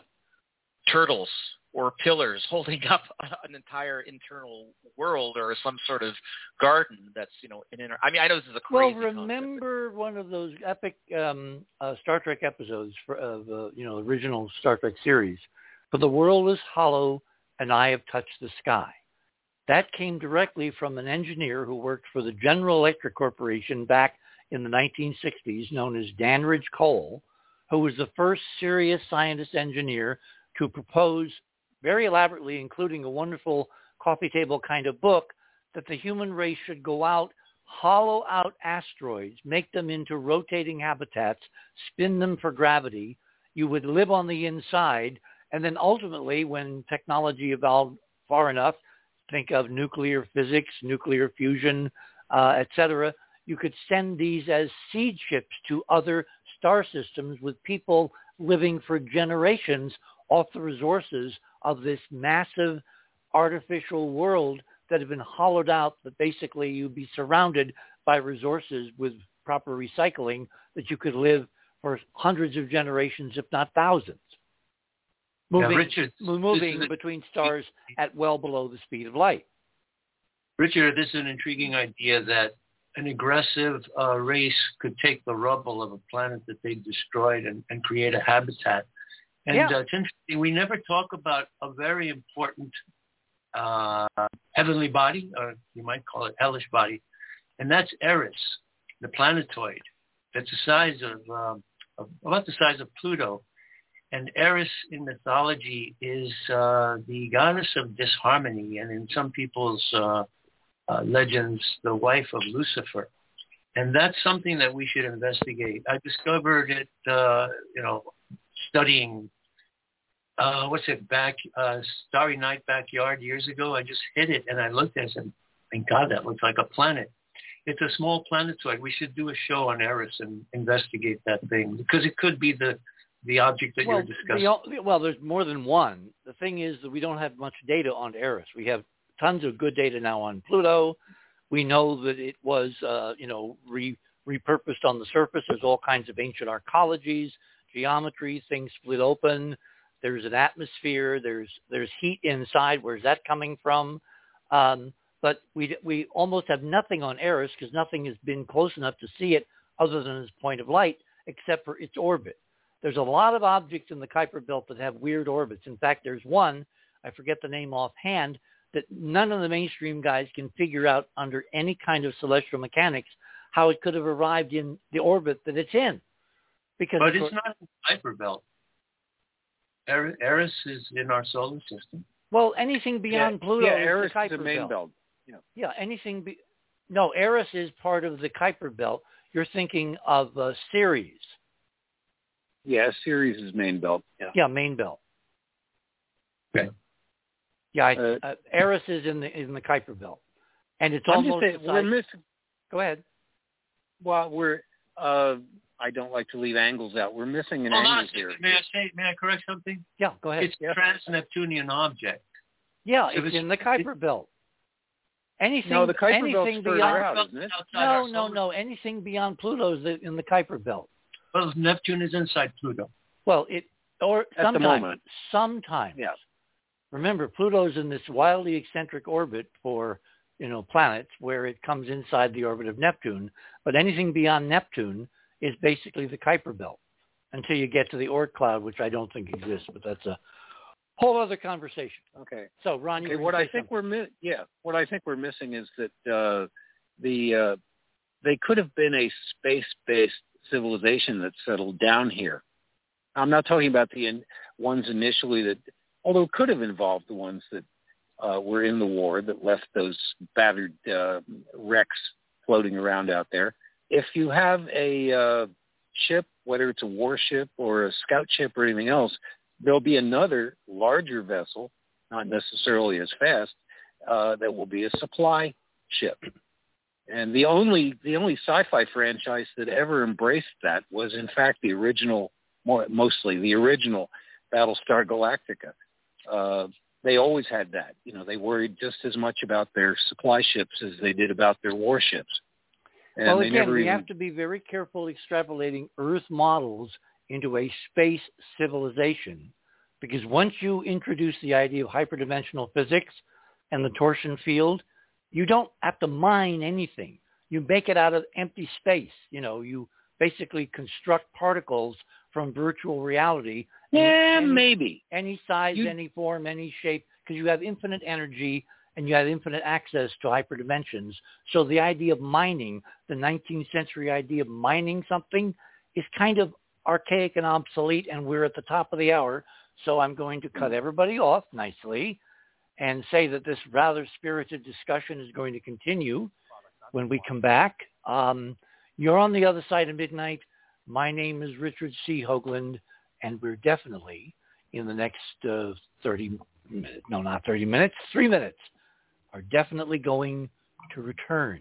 turtles or pillars holding up an entire internal world or some sort of garden that's you know an inner i mean i know this is a Well, crazy concept, but- remember one of those epic um, uh, Star Trek episodes for, of uh, you know original Star Trek series, "For the world is hollow, and I have touched the sky." That came directly from an engineer who worked for the General Electric Corporation back in the 1960s, known as Dandridge Cole, who was the first serious scientist engineer to propose very elaborately, including a wonderful coffee table kind of book, that the human race should go out, hollow out asteroids, make them into rotating habitats, spin them for gravity. You would live on the inside, and then ultimately, when technology evolved far enough, think of nuclear physics, nuclear fusion, uh, et cetera, you could send these as seed ships to other star systems with people living for generations off the resources of this massive artificial world that have been hollowed out that basically you'd be surrounded by resources with proper recycling that you could live for hundreds of generations, if not thousands. Moving, Richard, moving between stars at well below the speed of light. Richard, this is an intriguing idea that an aggressive uh, race could take the rubble of a planet that they destroyed and, and create a habitat. And Yeah. uh, it's interesting. We never talk about a very important uh, heavenly body, or you might call it hellish body, and that's Eris, the planetoid. That's the size of, um, of about the size of Pluto. And Eris in mythology is uh, the goddess of disharmony, and in some people's uh, uh, legends, the wife of Lucifer. And that's something that we should investigate. I discovered it, uh, you know, studying, uh, what's it, back, uh, Starry Night Backyard years ago. I just hit it and I looked at it and thank God, that looks like a planet. It's a small planetoid. We should do a show on Eris and investigate that thing because it could be the, the object that well, you're discussing. the well, there's more than one. The thing is that we don't have much data on Eris. We have tons of good data now on Pluto. We know that it was, uh, you know, re- repurposed on the surface. There's all kinds of ancient arcologies, geometry, things split open. There's an atmosphere. There's there's heat inside. Where's that coming from? Um, but we we almost have nothing on Eris because nothing has been close enough to see it other than its point of light, except for its orbit. There's a lot of objects in the Kuiper Belt that have weird orbits. In fact, there's one, I forget the name offhand, that none of the mainstream guys can figure out under any kind of celestial mechanics how it could have arrived in the orbit that it's in. Because but it's not in the Kuiper Belt. Eris is in our solar system. Well, anything beyond yeah, Pluto yeah, is the Kuiper is the main belt. belt. Yeah. Yeah, anything. Be, no, Eris is part of the Kuiper belt. You're thinking of uh, Ceres. Yeah, Ceres is main belt. Yeah. Yeah, main belt. Okay. Yeah, I, Uh, uh, Eris is in the in the Kuiper belt, and it's I'm just almost. saying, we're missing. Go ahead. Well, we're. Uh, I don't like to leave angles out. We're missing an Hold on a angle here. second. May I say? May I correct something? Yeah, go ahead. It's a trans-Neptunian object. yeah, if it's it's- in the Kuiper belt. Anything, No, the Kuiper belt's anything further beyond. out, isn't it? No, no, no. Anything beyond Pluto is in the Kuiper belt. Well, Neptune is inside Pluto. Well, it or the sometimes, moment. sometimes. Yeah. Remember, Pluto's in this wildly eccentric orbit for you know planets where it comes inside the orbit of Neptune. But anything beyond Neptune is basically the Kuiper belt until you get to the Oort cloud, which I don't think exists. But that's a whole other conversation. Okay. So, Ron, Okay, were what I think something. we're mi- yeah, what I think we're missing is that uh, the uh, they could have been a space-based civilization that settled down here. I'm not talking about the in, ones initially that, although could have involved the ones that uh, were in the war that left those battered uh, wrecks floating around out there. If you have a uh, ship, whether it's a warship or a scout ship or anything else, there'll be another larger vessel, not necessarily as fast, uh, that will be a supply ship. And the only the only sci-fi franchise that ever embraced that was, in fact, the original, more mostly the original Battlestar Galactica. Uh, they always had that. You know, they worried just as much about their supply ships as they did about their warships. And well, again, we even, have to be very careful extrapolating Earth models into a space civilization because once you introduce the idea of hyperdimensional physics and the torsion field, you don't have to mine anything. You make it out of empty space. You know, you basically construct particles from virtual reality. yeah, any, maybe. any size, You- any form, any shape, because you have infinite energy and you have infinite access to hyperdimensions. So the idea of mining, the 19th century idea of mining something, is kind of archaic and obsolete, and we're at the top of the hour. So I'm going to cut mm. everybody off nicely and say that this rather spirited discussion is going to continue when we come back. Um, you're on the other side of midnight. My name is Richard C. Hoagland, and we're definitely in the next uh, 30 minutes, no, not 30 minutes, three minutes, are definitely going to return.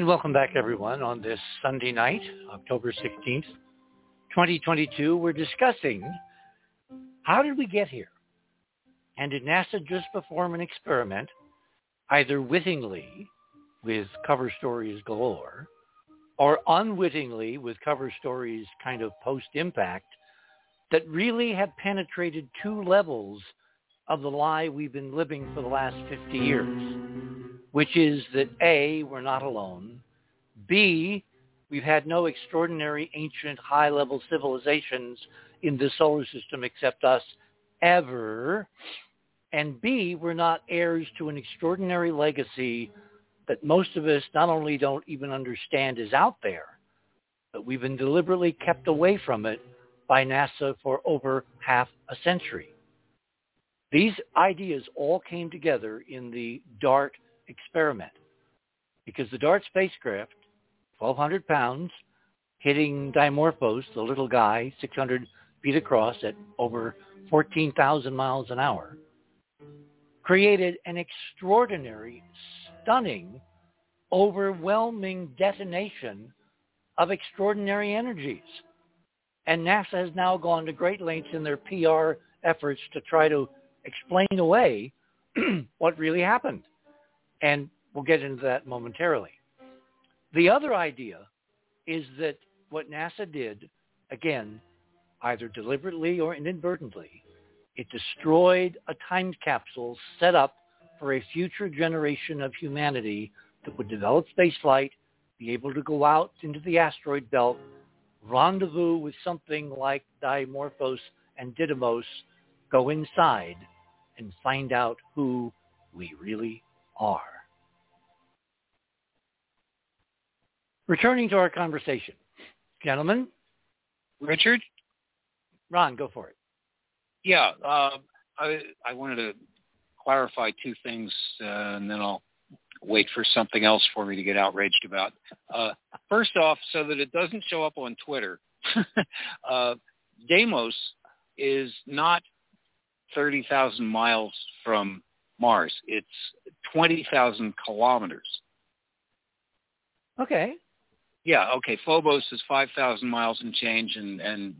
And welcome back, everyone, on this Sunday night, October 16th, 2022. We're discussing how did we get here? And did NASA just perform an experiment, either wittingly with cover stories galore, or unwittingly with cover stories kind of post-impact that really have penetrated two levels of the lie we've been living for the last 50 years, which is that A, we're not alone, B, we've had no extraordinary ancient high-level civilizations in the solar system except us ever, and B, we're not heirs to an extraordinary legacy that most of us not only don't even understand is out there, but we've been deliberately kept away from it by NASA for over half a century. These ideas all came together in the DART experiment because the DART spacecraft, 1,200 pounds, hitting Dimorphos, the little guy, 600 feet across at over 14,000 miles an hour, created an extraordinary, stunning, overwhelming detonation of extraordinary energies. And NASA has now gone to great lengths in their PR efforts to try to explain away what really happened. And we'll get into that momentarily. The other idea is that what NASA did, again, either deliberately or inadvertently, it destroyed a time capsule set up for a future generation of humanity that would develop spaceflight, be able to go out into the asteroid belt, rendezvous with something like Dimorphos and Didymos, go inside, and find out who we really are. Returning to our conversation. Gentlemen. Richard? Ron, go for it. Yeah, uh, I, I wanted to clarify two things, uh, and then I'll wait for something else for me to get outraged about. Uh, first off, so that it doesn't show up on Twitter, uh, Deimos is not 30,000 miles from Mars. It's 20,000 kilometers. Okay. Yeah, okay. Phobos is 5,000 miles and change, and, and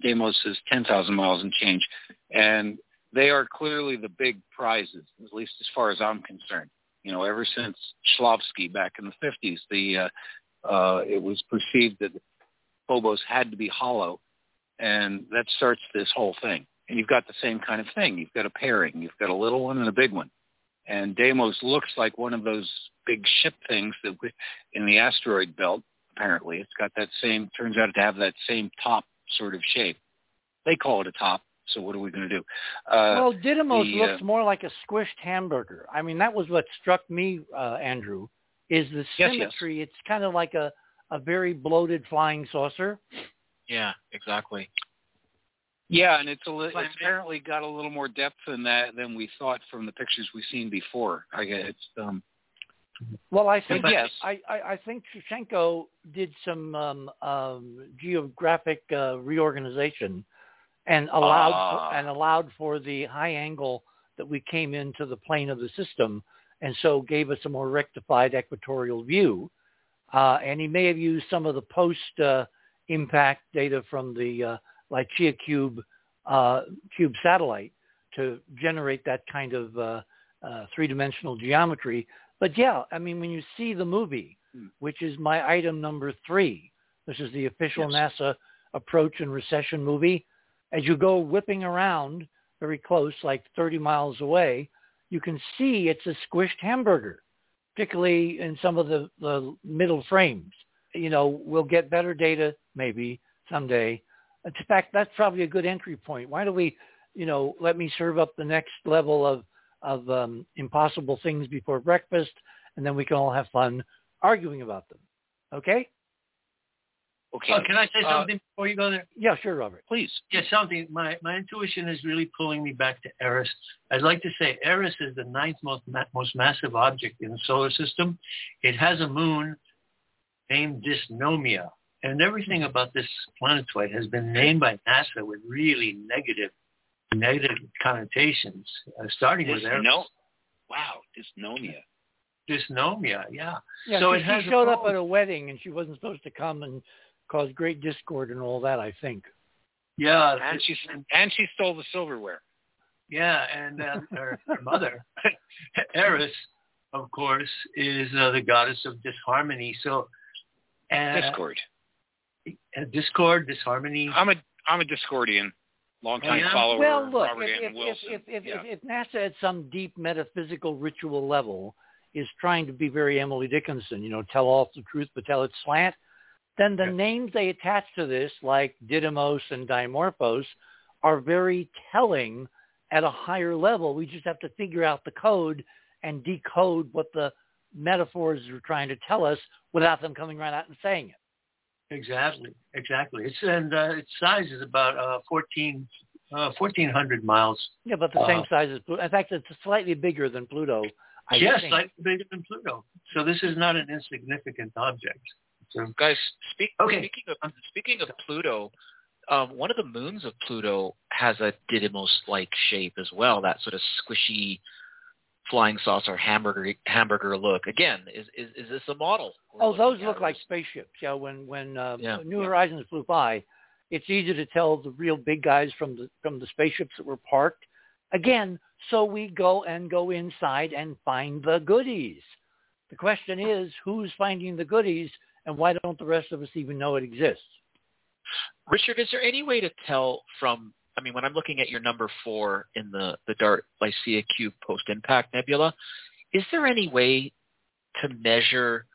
Deimos is 10,000 miles and change. And they are clearly the big prizes, at least as far as I'm concerned. You know, ever since Shklovsky back in the 50s, the uh, uh, it was perceived that Phobos had to be hollow, and that starts this whole thing. And you've got the same kind of thing. You've got a pairing. You've got a little one and a big one. And Deimos looks like one of those big ship things that we, in the asteroid belt. Apparently, it's got that same. Turns out to have that same top sort of shape. They call it a top. So what are we going to do? Uh, well, Didymos the, looks uh, more like a squished hamburger. I mean, that was what struck me, uh, Andrew, is the Yes, yes. symmetry. It's kind of like a, a very bloated flying saucer. Yeah, exactly. Yeah, and it's a li- it's apparently got a little more depth than that than we thought from the pictures we've seen before. I guess it's um Well, I think yes. I, I, I think Tkachenko did some um, um, geographic uh, reorganization and allowed Ah. and allowed for the high angle that we came into the plane of the system, and so gave us a more rectified equatorial view. Uh, and he may have used some of the post uh, impact data from the LICIACube uh, cube satellite to generate that kind of uh, uh, three-dimensional geometry. But yeah, I mean, when you see the movie, Hmm. which is my item number three, this is the official NASA approach and recession movie. As you go whipping around very close, like 30 miles away, you can see it's a squished hamburger, particularly in some of the, the middle frames. You know, we'll get better data maybe someday. In fact, that's probably a good entry point. Why don't we, you know, let me serve up the next level of of um, impossible things before breakfast, and then we can all have fun arguing about them. Okay? okay. Oh, can I say Uh, something before you go there? Yeah, sure, Robert. please. Yeah, something. My my intuition is really pulling me back to Eris. I'd like to say Eris is the ninth most ma- most massive object in the solar system. It has a moon named Dysnomia, and everything about this planetoid has been named by NASA with really negative negative connotations, uh, starting with Eris. no. Wow, dysnomia. dysnomia. Yeah. Yeah, so she, it has she showed up at a wedding and she wasn't supposed to come and cause great discord and all that. I think. Yeah. And she and she stole the silverware. Yeah, and uh, her, her mother, Eris, of course, is uh, the goddess of disharmony. So, uh, Discord. Uh, discord, disharmony. I'm a I'm a Discordian, longtime yeah? follower Well, look, Robert if, if, if, if, yeah. if, if NASA at some deep metaphysical ritual level is trying to be very Emily Dickinson, you know, tell all the truth but tell it slant, then the Yeah. names they attach to this, like Didymos and Dimorphos, are very telling at a higher level. We just have to figure out the code and decode what the metaphors are trying to tell us without them coming right out and saying it. Exactly, exactly. It's and uh, its size is about uh, 14, uh, 1400 miles. Yeah, but the same Uh, size as Pluto. In fact, it's slightly bigger than Pluto. I yes, think. slightly bigger than Pluto. So this is not an insignificant object. So, Guys, speak, Okay. speaking of speaking of Pluto, um, one of the moons of Pluto has a Didymos-like shape as well. That sort of squishy flying saucer hamburger hamburger look. Again, is is, is this a model? Oh, those look like spaceships. Yeah, when when uh, Yeah. New Yeah. Horizons flew by, it's easy to tell the real big guys from the from the spaceships that were parked. Again, so we go and go inside and find the goodies. The question is, who's finding the goodies, and why don't the rest of us even know it exists? Richard, is there any way to tell from? I mean, when I'm looking at your number four in the the Dart Lycia Cube post-impact nebula, is there any way to measure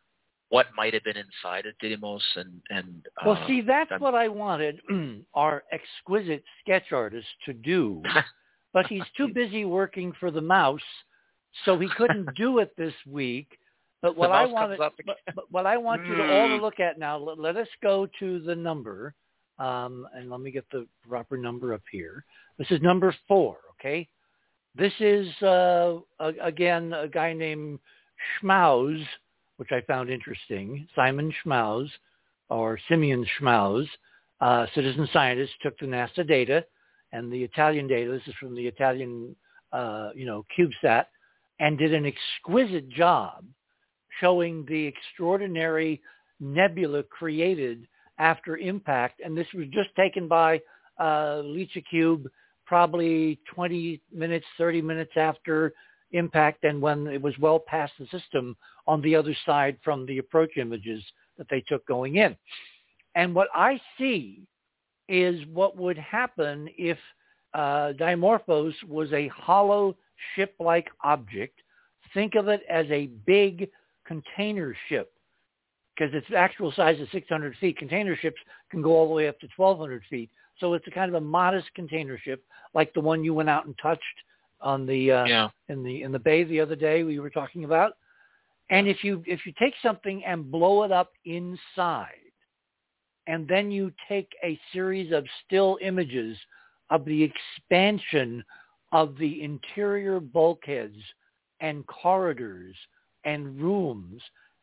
what might have been inside of Didymos and and? Well, uh, see, that's done- what I wanted our exquisite sketch artist to do, but he's too busy working for the mouse, so he couldn't do it this week. But what I wanted, but, but what I want you to all to Mm. look at now. Let, let us go to the number, um, and let me get the proper number up here. This is number four. Okay, this is uh, a, again a guy named Schmaus, which I found interesting. Simon Schmaus or Simeon Schmaus, uh, citizen scientist, took the NASA data and the Italian data. This is from the Italian, uh, you know, CubeSat, and did an exquisite job showing the extraordinary nebula created after impact. And this was just taken by uh, LICIACube probably 20 minutes, 30 minutes after impact and when it was well past the system on the other side from the approach images that they took going in. And what I see is what would happen if uh, Dimorphos was a hollow ship-like object. Think of it as a big container ship because its actual size is 600 feet. Container ships can go all the way up to 1,200 feet. So it's a kind of a modest container ship like the one you went out and touched on the uh, yeah. in the in the bay the other day we were talking about. And if you if you take something and blow it up inside, and then you take a series of still images of the expansion of the interior bulkheads and corridors and rooms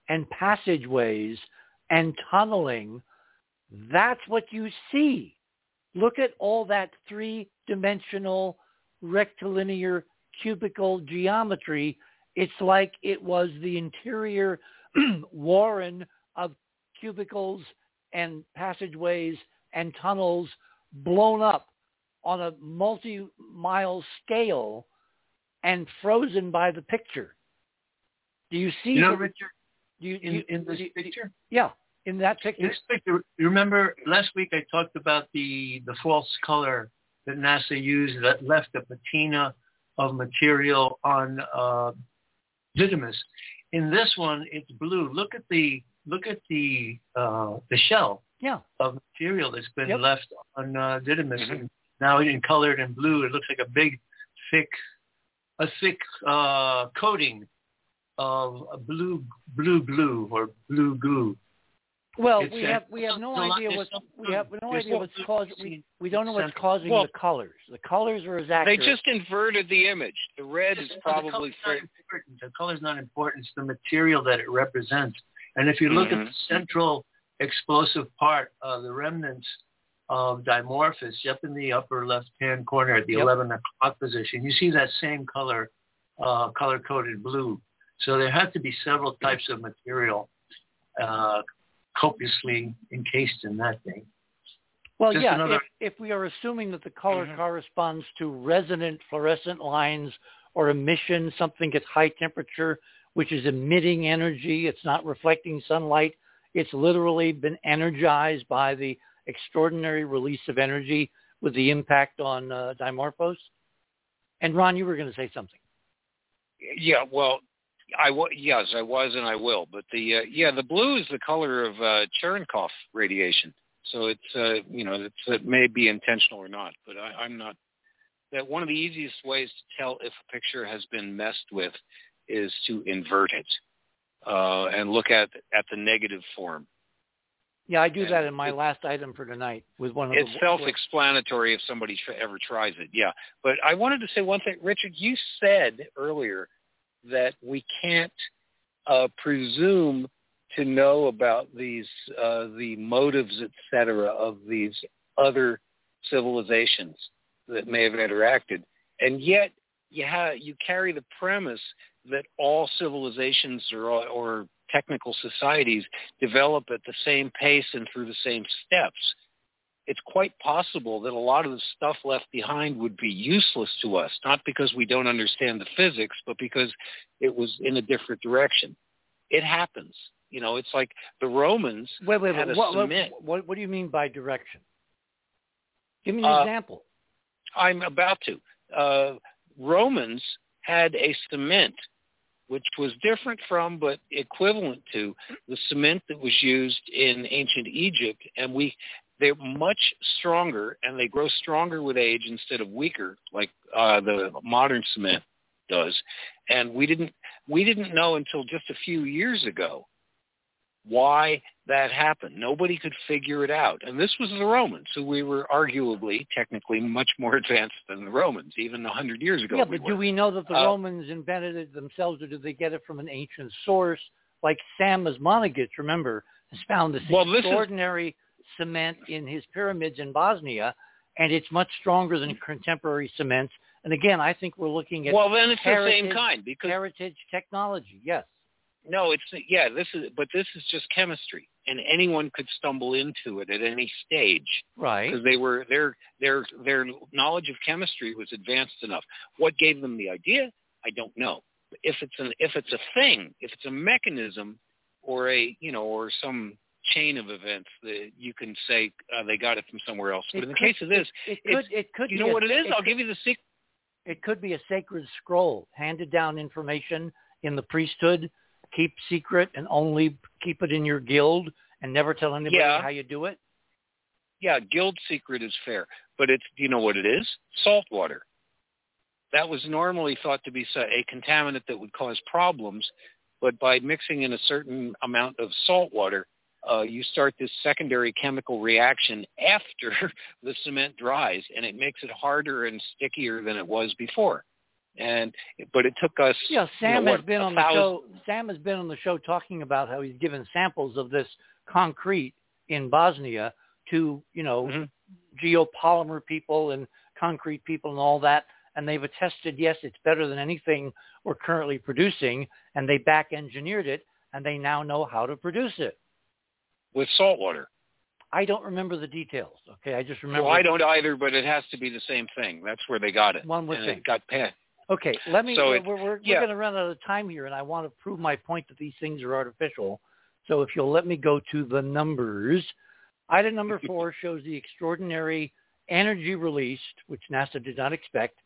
and passageways and tunneling, that's what you see. Look at all that three-dimensional rectilinear cubical geometry. It's like it was the interior warren of cubicles and passageways and tunnels blown up on a multi-mile scale and frozen by the picture. Do you see? you know, the- Richard, you, in, you- in this you- picture, yeah, in that picture. this picture, remember last week I talked about the the false color that NASA used that left a patina of material on uh, Didymos. In this one, it's blue. Look at the look at the uh, the shell Yeah. of material that's been Yep. left on uh, Didymos. Mhm. And now in colored in blue, it looks like a big, thick, a thick uh, coating of a blue blue glue or blue goo. Well, It's, we uh, have we have no there's a lot- idea what we have no idea what's causing. seen We, we don't know what's causing Well- the colors. The colors are as They just inverted the image. The red is probably The probably color's not important. The color's not important. It's the material that it represents. And if you look at Mhm. the central explosive part, uh, the remnants of Dimorphos, up in the upper left-hand corner at the Yep. 11 o'clock position, you see that same color, uh, color-coded blue. So there had to be several types of material uh, copiously encased in that thing. Well, Just yeah, another- if, if we are assuming that the color Mhm. corresponds to resonant fluorescent lines or emission, something at high temperature, which is emitting energy, it's not reflecting sunlight, it's literally been energized by the extraordinary release of energy with the impact on uh, Dimorphos. And Ron, you were going to say something. Yeah, well, I wa- yes, I was and I will. But the uh, yeah, the blue is the color of uh, Cherenkov radiation. So it's uh, you know it's, it may be intentional or not, but I, I'm not. That one of the easiest ways to tell if a picture has been messed with is to invert it uh, and look at at the negative form. Yeah, I do And that in my it- last item for tonight with one of It's the self-explanatory if somebody tr- ever tries it. Yeah, but I wanted to say one thing, Richard. You said earlier that we can't uh, presume to know about these uh, the motives, et cetera, of these other civilizations that may have interacted, and yet you have you carry the premise that all civilizations or or technical societies develop at the same pace and through the same steps it's quite possible that a lot of the stuff left behind would be useless to us, not because we don't understand the physics, but because it was in a different direction. It happens. You know, it's like the Romans Wait, wait, had wait. a What, what, cement. what, what do you mean by direction? Give me an Uh, example. I'm about to. Uh, Romans had a cement which was different from but equivalent to the cement that was used in ancient Egypt and we they're much stronger and they grow stronger with age instead of weaker like uh, the modern cement does and we didn't we didn't know until just a few years ago why that happened. Nobody could figure it out. And this was the Romans, who we were arguably, technically, much more advanced than the Romans, even a 100 years ago. Yeah, we but do we know that the Uh, Romans invented it themselves, or did they get it from an ancient source? Like Sam Osmanagich, remember, has found this Well, extraordinary cement in his pyramids in Bosnia, and it's much stronger than contemporary cements. And again, I think we're looking at Well, then it's the same kind because heritage technology. Yes. no, it's yeah. This is but this is just chemistry, and anyone could stumble into it at any stage. Right. because they were their their their knowledge of chemistry was advanced enough. What gave them the idea? I don't know. If it's an if it's a thing, if it's a mechanism, or a you know or some chain of events that you can say uh, they got it from somewhere else. But It in the could- case of this, It it's- could. It could. you be know a- what it is? I'll could- give you the secret. It could be a sacred scroll, handed down information in the priesthood, keep secret, and only keep it in your guild, and never tell anybody Yeah. how you do it. Yeah, guild secret is fair, but it's you know what it is? Salt water. That was normally thought to be a contaminant that would cause problems, but by mixing in a certain amount of salt water, uh, you start this secondary chemical reaction after the cement dries, and it makes it harder and stickier than it was before. And but it took us. Yeah, you Sam know, has what, been on the show. Sam has been on the show talking about how he's given samples of this concrete in Bosnia to you know Mhm. geopolymer people and concrete people and all that, and they've attested yes, it's better than anything we're currently producing, and they back engineered it, and they now know how to produce it. With salt water. I don't remember the details. Okay, I just remember. Well, I don't either, but it has to be the same thing. That's where they got it. One would think. it got passed. Okay, let me. So we're we're, we're going to run out of time here, and I want to prove my point that these things are artificial. So if you'll let me go to the numbers, item number four shows the extraordinary energy released, which NASA did not expect,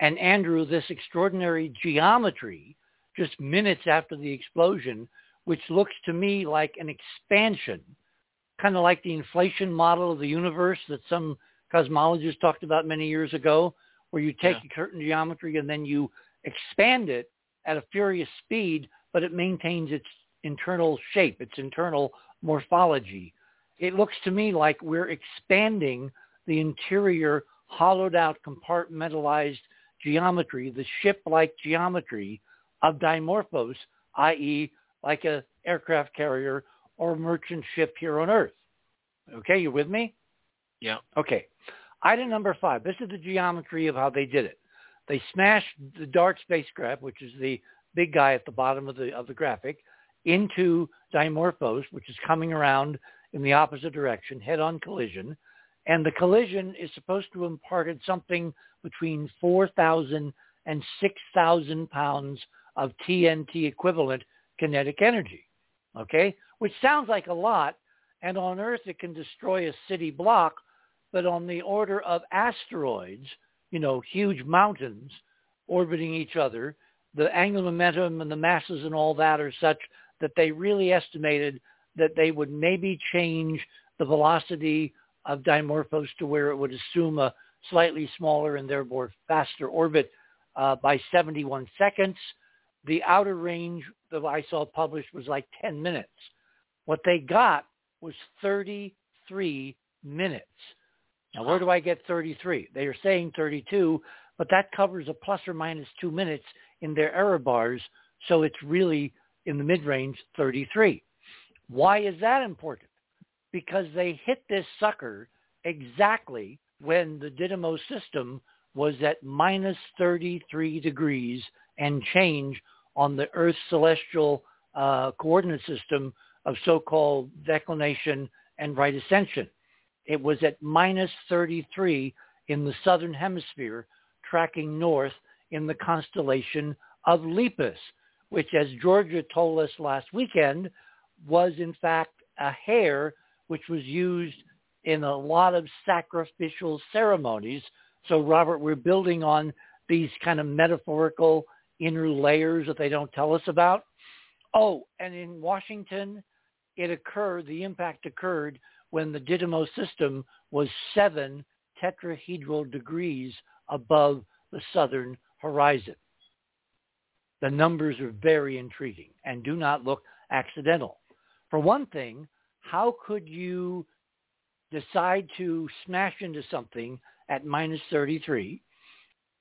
and Andrew, this extraordinary geometry just minutes after the explosion, which looks to me like an expansion, kind of like the inflation model of the universe that some cosmologists talked about many years ago, where you take Yeah. a certain geometry and then you expand it at a furious speed, but it maintains its internal shape, its internal morphology. It looks to me like we're expanding the interior, hollowed out, compartmentalized geometry, the ship-like geometry of Dimorphos, i.e. like a aircraft carrier or merchant ship here on Earth. Okay, you with me? Yeah. Okay. Item number five. This is the geometry of how they did it. They smashed the DART spacecraft, which is the big guy at the bottom of the of the graphic, into Dimorphos, which is coming around in the opposite direction, head-on collision, and the collision is supposed to have imparted something between 4,000 and 6,000 pounds of TNT equivalent kinetic energy. Okay, which sounds like a lot, and on Earth it can destroy a city block, but on the order of asteroids, you know, huge mountains orbiting each other, the angular momentum and the masses and all that are such that they really estimated that they would maybe change the velocity of Dimorphos to where it would assume a slightly smaller and therefore faster orbit uh, by 71 seconds. The outer range that I saw published was like 10 minutes. What they got was 33 minutes. Now, where do I get 33? They are saying 32, but that covers a plus or minus two minutes in their error bars, so it's really in the mid-range 33. Why is that important? Because they hit this sucker exactly when the Didymos system was at minus 33 degrees and change on the Earth's celestial uh, coordinate system of so-called declination and right ascension. It was at minus 33 in the southern hemisphere, tracking north in the constellation of Lepus, which, as Georgia told us last weekend, was in fact a hare which was used in a lot of sacrificial ceremonies. So, Robert, we're building on these kind of metaphorical inner layers that they don't tell us about. Oh, and in Washington, it occurred, the impact occurred when the Didymos system was seven tetrahedral degrees above the southern horizon. The numbers are very intriguing and do not look accidental. For one thing, how could you decide to smash into something at minus 33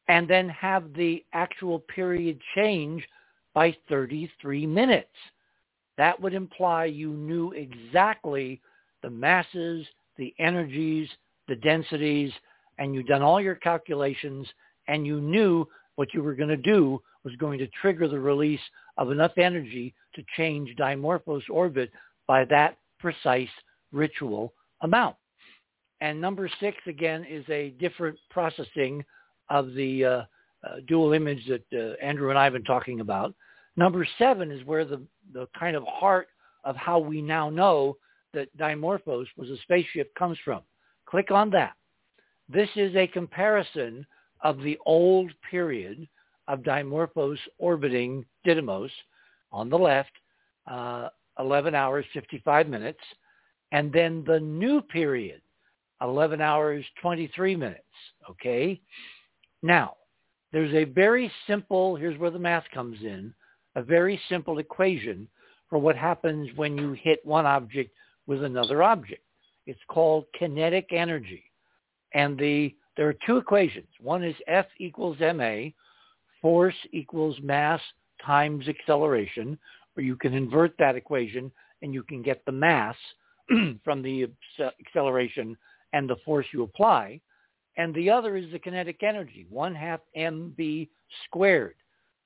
and then have the actual period change by 33 minutes? That would imply you knew exactly the masses, the energies, the densities, and you'd done all your calculations and you knew what you were going to do was going to trigger the release of enough energy to change Dimorphos orbit by that precise ritual amount. And number six, again, is a different processing of the uh, uh, dual image that uh, Andrew and I have been talking about. Number seven is where the, the kind of heart of how we now know that Dimorphos was a spaceship comes from. Click on that. This is a comparison of the old period of Dimorphos orbiting Didymos on the left, uh, 11 hours, 55 minutes, and then the new period, 11 hours, 23 minutes. Okay? Now, there's a very simple, here's where the math comes in, a very simple equation for what happens when you hit one object with another object. It's called kinetic energy. And the there are two equations. One is F equals ma, force equals mass times acceleration, where you can invert that equation and you can get the mass from the acceleration and the force you apply. And the other is the kinetic energy, 1 half mv squared.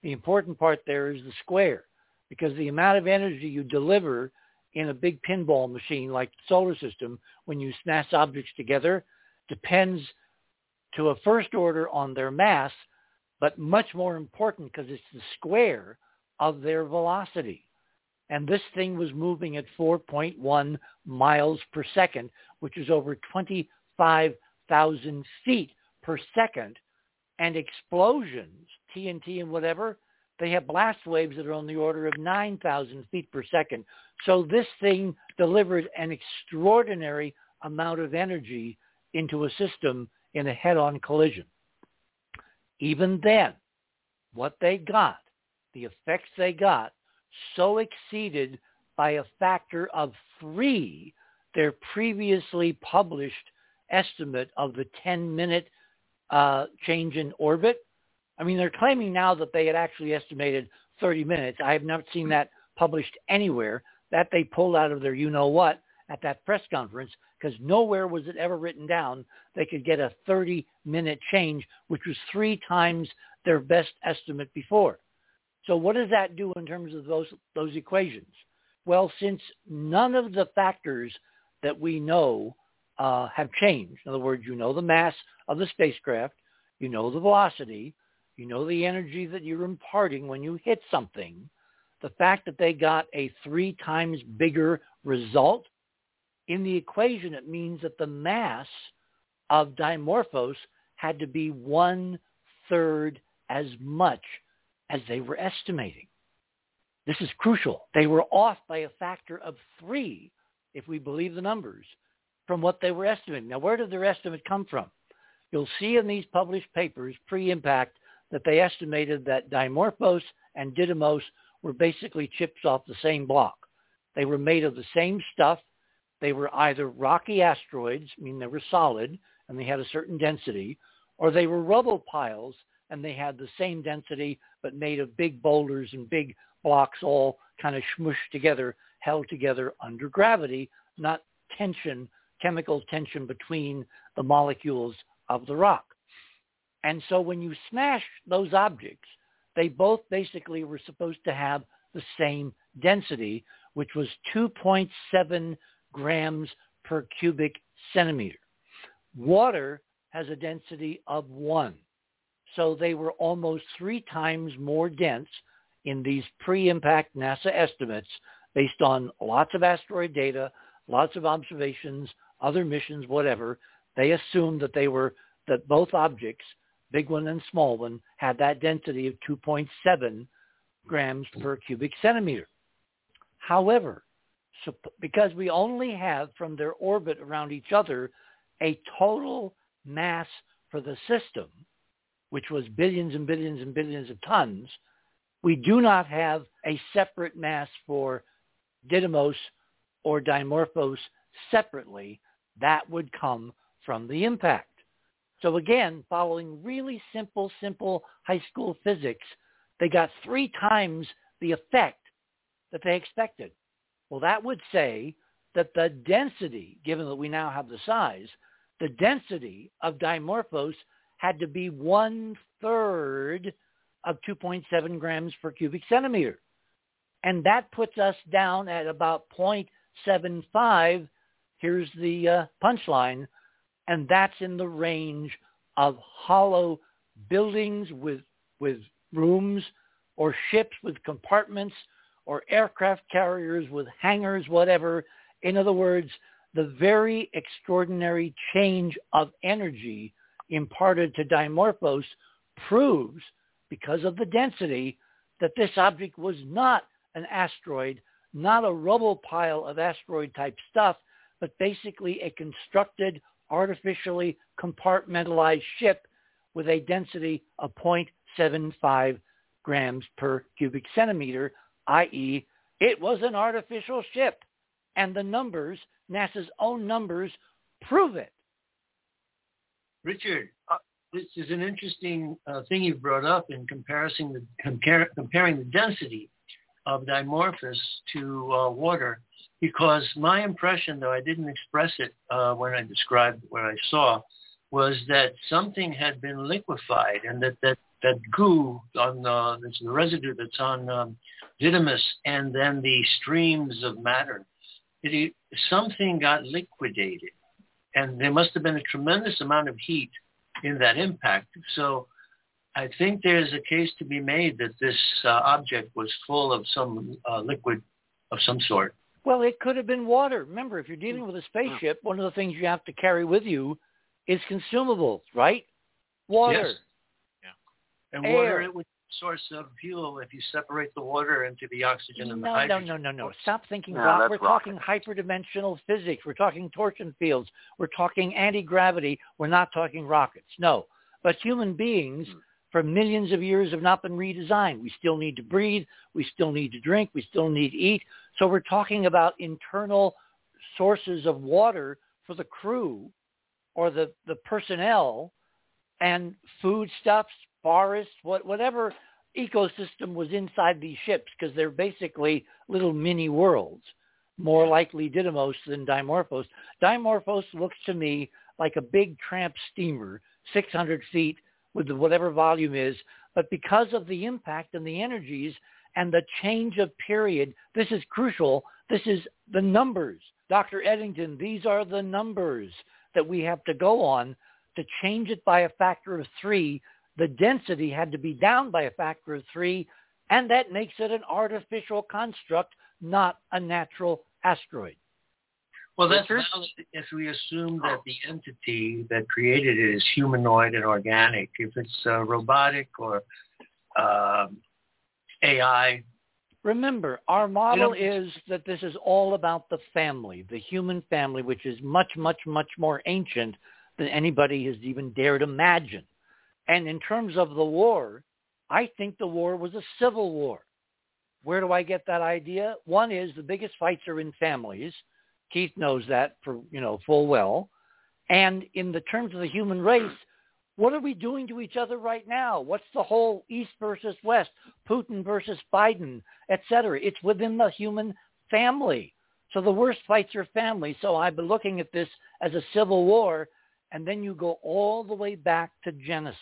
The important part there is the square, because the amount of energy you deliver in a big pinball machine like the solar system when you smash objects together depends to a first order on their mass, but much more important because it's the square of their velocity. And this thing was moving at 4.1 miles per second, which is over 25,000 feet per second. And explosions, TNT and whatever, they have blast waves that are on the order of 9,000 feet per second. So this thing delivered an extraordinary amount of energy into a system in a head-on collision. Even then, what they got, the effects they got, so exceeded by a factor of three their previously published estimate of the 10-minute uh, change in orbit. I mean, they're claiming now that they had actually estimated 30 minutes. I have not seen that published anywhere. That they pulled out of their you-know-what at that press conference because nowhere was it ever written down they could get a 30-minute change, which was three times their best estimate before. So what does that do in terms of those those equations? Well, since none of the factors that we know uh, have changed, in other words, you know the mass of the spacecraft, you know the velocity, you know the energy that you're imparting when you hit something, the fact that they got a three times bigger result in the equation, it means that the mass of Dimorphos had to be one third as much as they were estimating. This is crucial. They were off by a factor of three, if we believe the numbers, from what they were estimating. Now, where did their estimate come from? You'll see in these published papers pre-impact that they estimated that Dimorphos and Didymos were basically chips off the same block. They were made of the same stuff. They were either rocky asteroids, I mean they were solid and they had a certain density, or they were rubble piles and they had the same density but made of big boulders and big blocks all kind of smushed together, held together under gravity, not tension, chemical tension between the molecules of the rock. And so when you smash those objects, they both basically were supposed to have the same density, which was 2.7 grams per cubic centimeter. Water has a density of 1. So they were almost three times more dense in these pre-impact NASA estimates based on lots of asteroid data, lots of observations, other missions, whatever. They assumed that they were that both objects, big one and small one, had that density of 2.7 grams per cubic centimeter. However, so, because we only have from their orbit around each other a total mass for the system, which was billions and billions and billions of tons, we do not have a separate mass for Didymos or Dimorphos separately. That would come from the impact. So again, following really simple, simple high school physics, they got three times the effect that they expected. Well, that would say that the density, given that we now have the size, the density of Dimorphos had to be one third of 2.7 grams per cubic centimeter. And that puts us down at about 0.75. Here's the uh, punchline. And that's in the range of hollow buildings with, with rooms or ships with compartments or aircraft carriers with hangars, whatever. In other words, the very extraordinary change of energy imparted to Dimorphos proves because of the density that this object was not an asteroid, not a rubble pile of asteroid type stuff, but basically a constructed, artificially compartmentalized ship with a density of 0.75 grams per cubic centimeter, i.e. it was an artificial ship. And the numbers, NASA's own numbers, prove it. Richard, uh, this is an interesting uh, thing you brought up in comparison the, compare, comparing the density of Dimorphos to uh, water, because my impression, though I didn't express it uh, when I described what I saw, was that something had been liquefied and that that, that goo on the residue that's on um, Didymos and then the streams of matter, it, something got liquidated. And there must have been a tremendous amount of heat in that impact. So I think there's a case to be made that this uh, object was full of some uh, liquid of some sort. Well, it could have been water. Remember, if you're dealing with a spaceship, one of the things you have to carry with you is consumables, right? Water. Yes. Yeah. And Air. water, it would source of fuel if you separate the water into the oxygen and no, the hydrogen. No, no, no, no. Stop thinking no, rock. We're rocket. talking hyperdimensional physics. We're talking torsion fields. We're talking anti-gravity. We're not talking rockets. No. But human beings hmm. For millions of years have not been redesigned. We still need to breathe. We still need to drink. We still need to eat. So we're talking about internal sources of water for the crew or the, the personnel and foodstuffs, forests, what, whatever ecosystem was inside these ships because they're basically little mini worlds, more likely Didymos than Dimorphos. Dimorphos looks to me like a big tramp steamer, 600 feet with whatever volume is, But because of the impact and the energies and the change of period, this is crucial. This is the numbers. Dr. Eddington, these are the numbers that we have to go on to change it by a factor of three. The density had to be down by a factor of three, and that makes it an artificial construct, not a natural asteroid. Well, that's now if we assume that the entity that created it is humanoid and organic. If it's uh, robotic or uh, AI. Remember, our model you know, is that this is all about the family, the human family, which is much, much, much more ancient than anybody has even dared imagine. And in terms of the war, I think the war was a civil war. Where do I get that idea? One is the biggest fights are in families Keith knows that for, you know, full well. And in the terms of the human race, what are we doing to each other right now? What's the whole East versus West, Putin versus Biden, et cetera? It's within the human family. So the worst fights are family. So I've been looking at this as a civil war, and then you go all the way back to Genesis.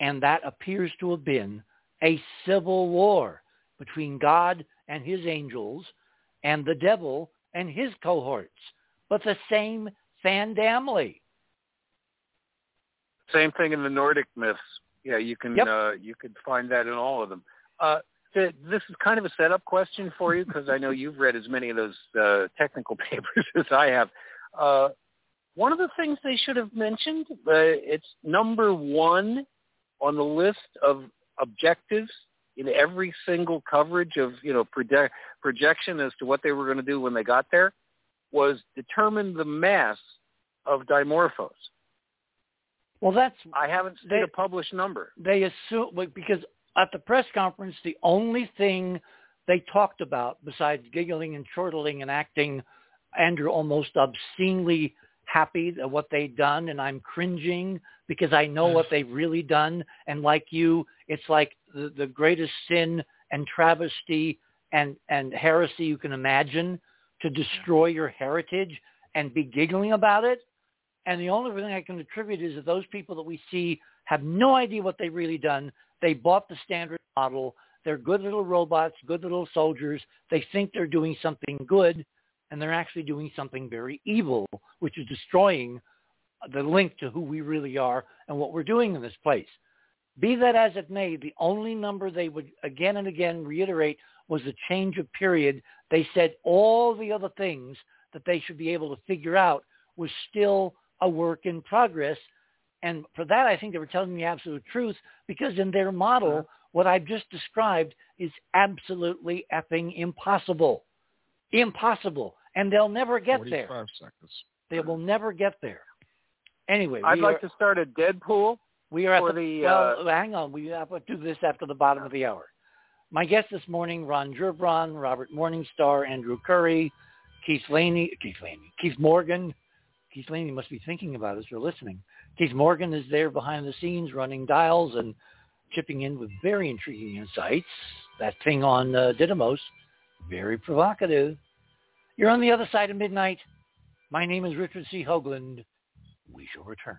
And that appears to have been a civil war between God and his angels and the devil and his cohorts, but the same family. Same thing in the Nordic myths. Yeah, you can yep. uh, you can find that in all of them. Uh, this is kind of a setup question for you because I know you've read as many of those uh, technical papers as I have. Uh, one of the things they should have mentioned, uh, it's number one on the list of objectives in every single coverage of you know project, projection as to what they were going to do when they got there was determine the mass of dimorphos. Well, that's I haven't seen they, a published number. They assume because at the press conference, the only thing they talked about besides giggling and chortling and acting, Andrew almost obscenely happy at what they've done, and I'm cringing because I know what they've really done. And like you, it's like the, the greatest sin and travesty and, and heresy you can imagine to destroy your heritage and be giggling about it. And the only thing I can attribute is that those people that we see have no idea what they've really done. They bought the standard model. They're good little robots, good little soldiers. They think they're doing something good, and they're actually doing something very evil, which is destroying the link to who we really are and what we're doing in this place. Be that as it may, the only number they would again and again reiterate was the change of period. They said all the other things that they should be able to figure out was still a work in progress. And for that, I think they were telling the absolute truth because in their model, uh-huh. what I've just described is absolutely effing impossible. Impossible. And they'll never get there. Forty-five Seconds. They will never get there. Anyway, I'd like are, to start a Deadpool. We are at the, the well. Uh, hang on, we have to do this after the bottom of the hour. My guests this morning: Ron Gerbron, Robert Morningstar, Andrew Curry, Keith Laney, Keith Laney, Keith Morgan. Keith Laney must be thinking about us or listening. Keith Morgan is there behind the scenes running dials and chipping in with very intriguing insights. That thing on uh, Didymos, very provocative. You're on the other side of midnight. My name is Richard C. Hoagland. We shall return.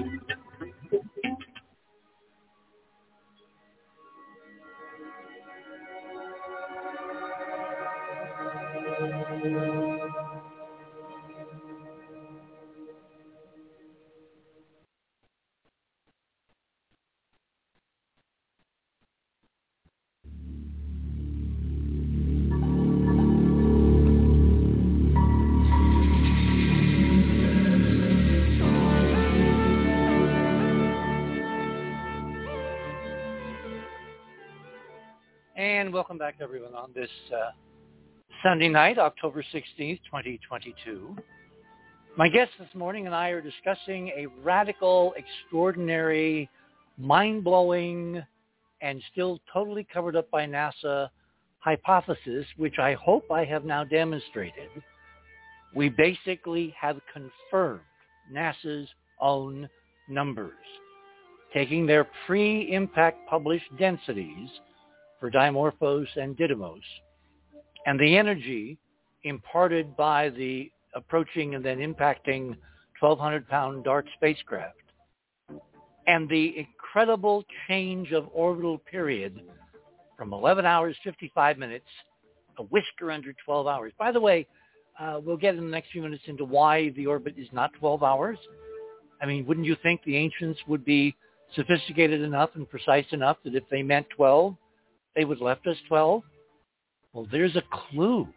back, everyone, on this uh, Sunday night, October 16th, 2022. My guest this morning and I are discussing a radical, extraordinary, mind-blowing, and still totally covered up by NASA hypothesis, which I hope I have now demonstrated. We basically have confirmed NASA's own numbers, taking their pre-impact published densities for Dimorphos and Didymos, and the energy imparted by the approaching and then impacting 1,200-pound DART spacecraft, and the incredible change of orbital period from 11 hours 55 minutes, a whisker under 12 hours. By the way, uh, we'll get in the next few minutes into why the orbit is not 12 hours. I mean, wouldn't you think the ancients would be sophisticated enough and precise enough that if they meant 12, they would left us 12? Well, there's a clue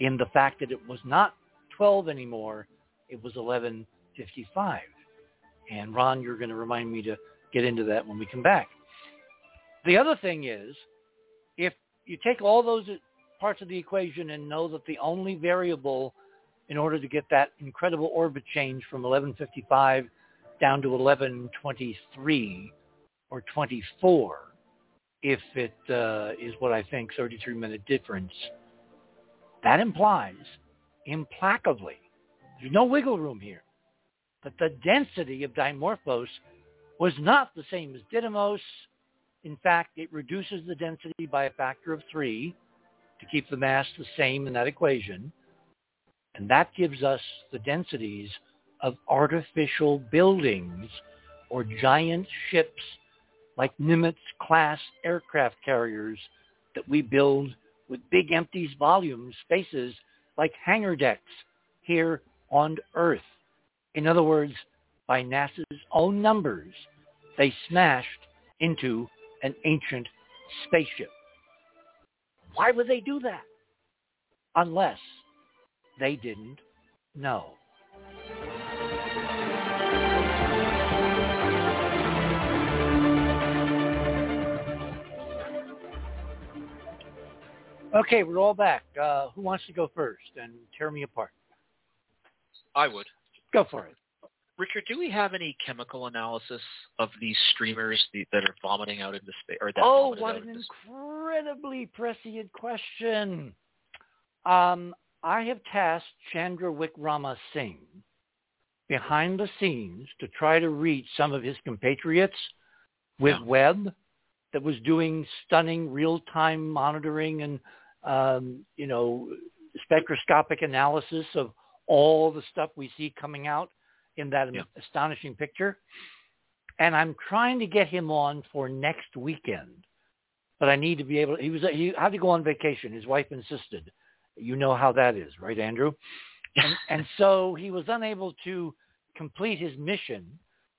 in the fact that it was not 12 anymore. It was 11.55. And Ron, you're going to remind me to get into that when we come back. The other thing is, if you take all those parts of the equation and know that the only variable in order to get that incredible orbit change from 1155 down to 1123 or 24 if it uh, is what I think 33 minute difference, that implies implacably, there's no wiggle room here, that the density of Dimorphos was not the same as Didymos. In fact, it reduces the density by a factor of three to keep the mass the same in that equation. And that gives us the densities of artificial buildings or giant ships like Nimitz-class aircraft carriers that we build with big empty volumes, spaces like hangar decks here on Earth. In other words, by NASA's own numbers, they smashed into an ancient spaceship. Why would they do that? Unless they didn't know. Okay, we're all back. Uh, who wants to go first and tear me apart? I would. Go for it. Richard, do we have any chemical analysis of these streamers that are vomiting out into space? Or that oh, what an incredibly prescient question. Um, I have tasked Chandra Wickrama Singh behind the scenes to try to reach some of his compatriots with yeah. Webb that was doing stunning real-time monitoring and um, you know, spectroscopic analysis of all the stuff we see coming out in that yeah. astonishing picture. And I'm trying to get him on for next weekend, but I need to be able. He was he had to go on vacation. His wife insisted. You know how that is, right, Andrew? And, and so he was unable to complete his mission.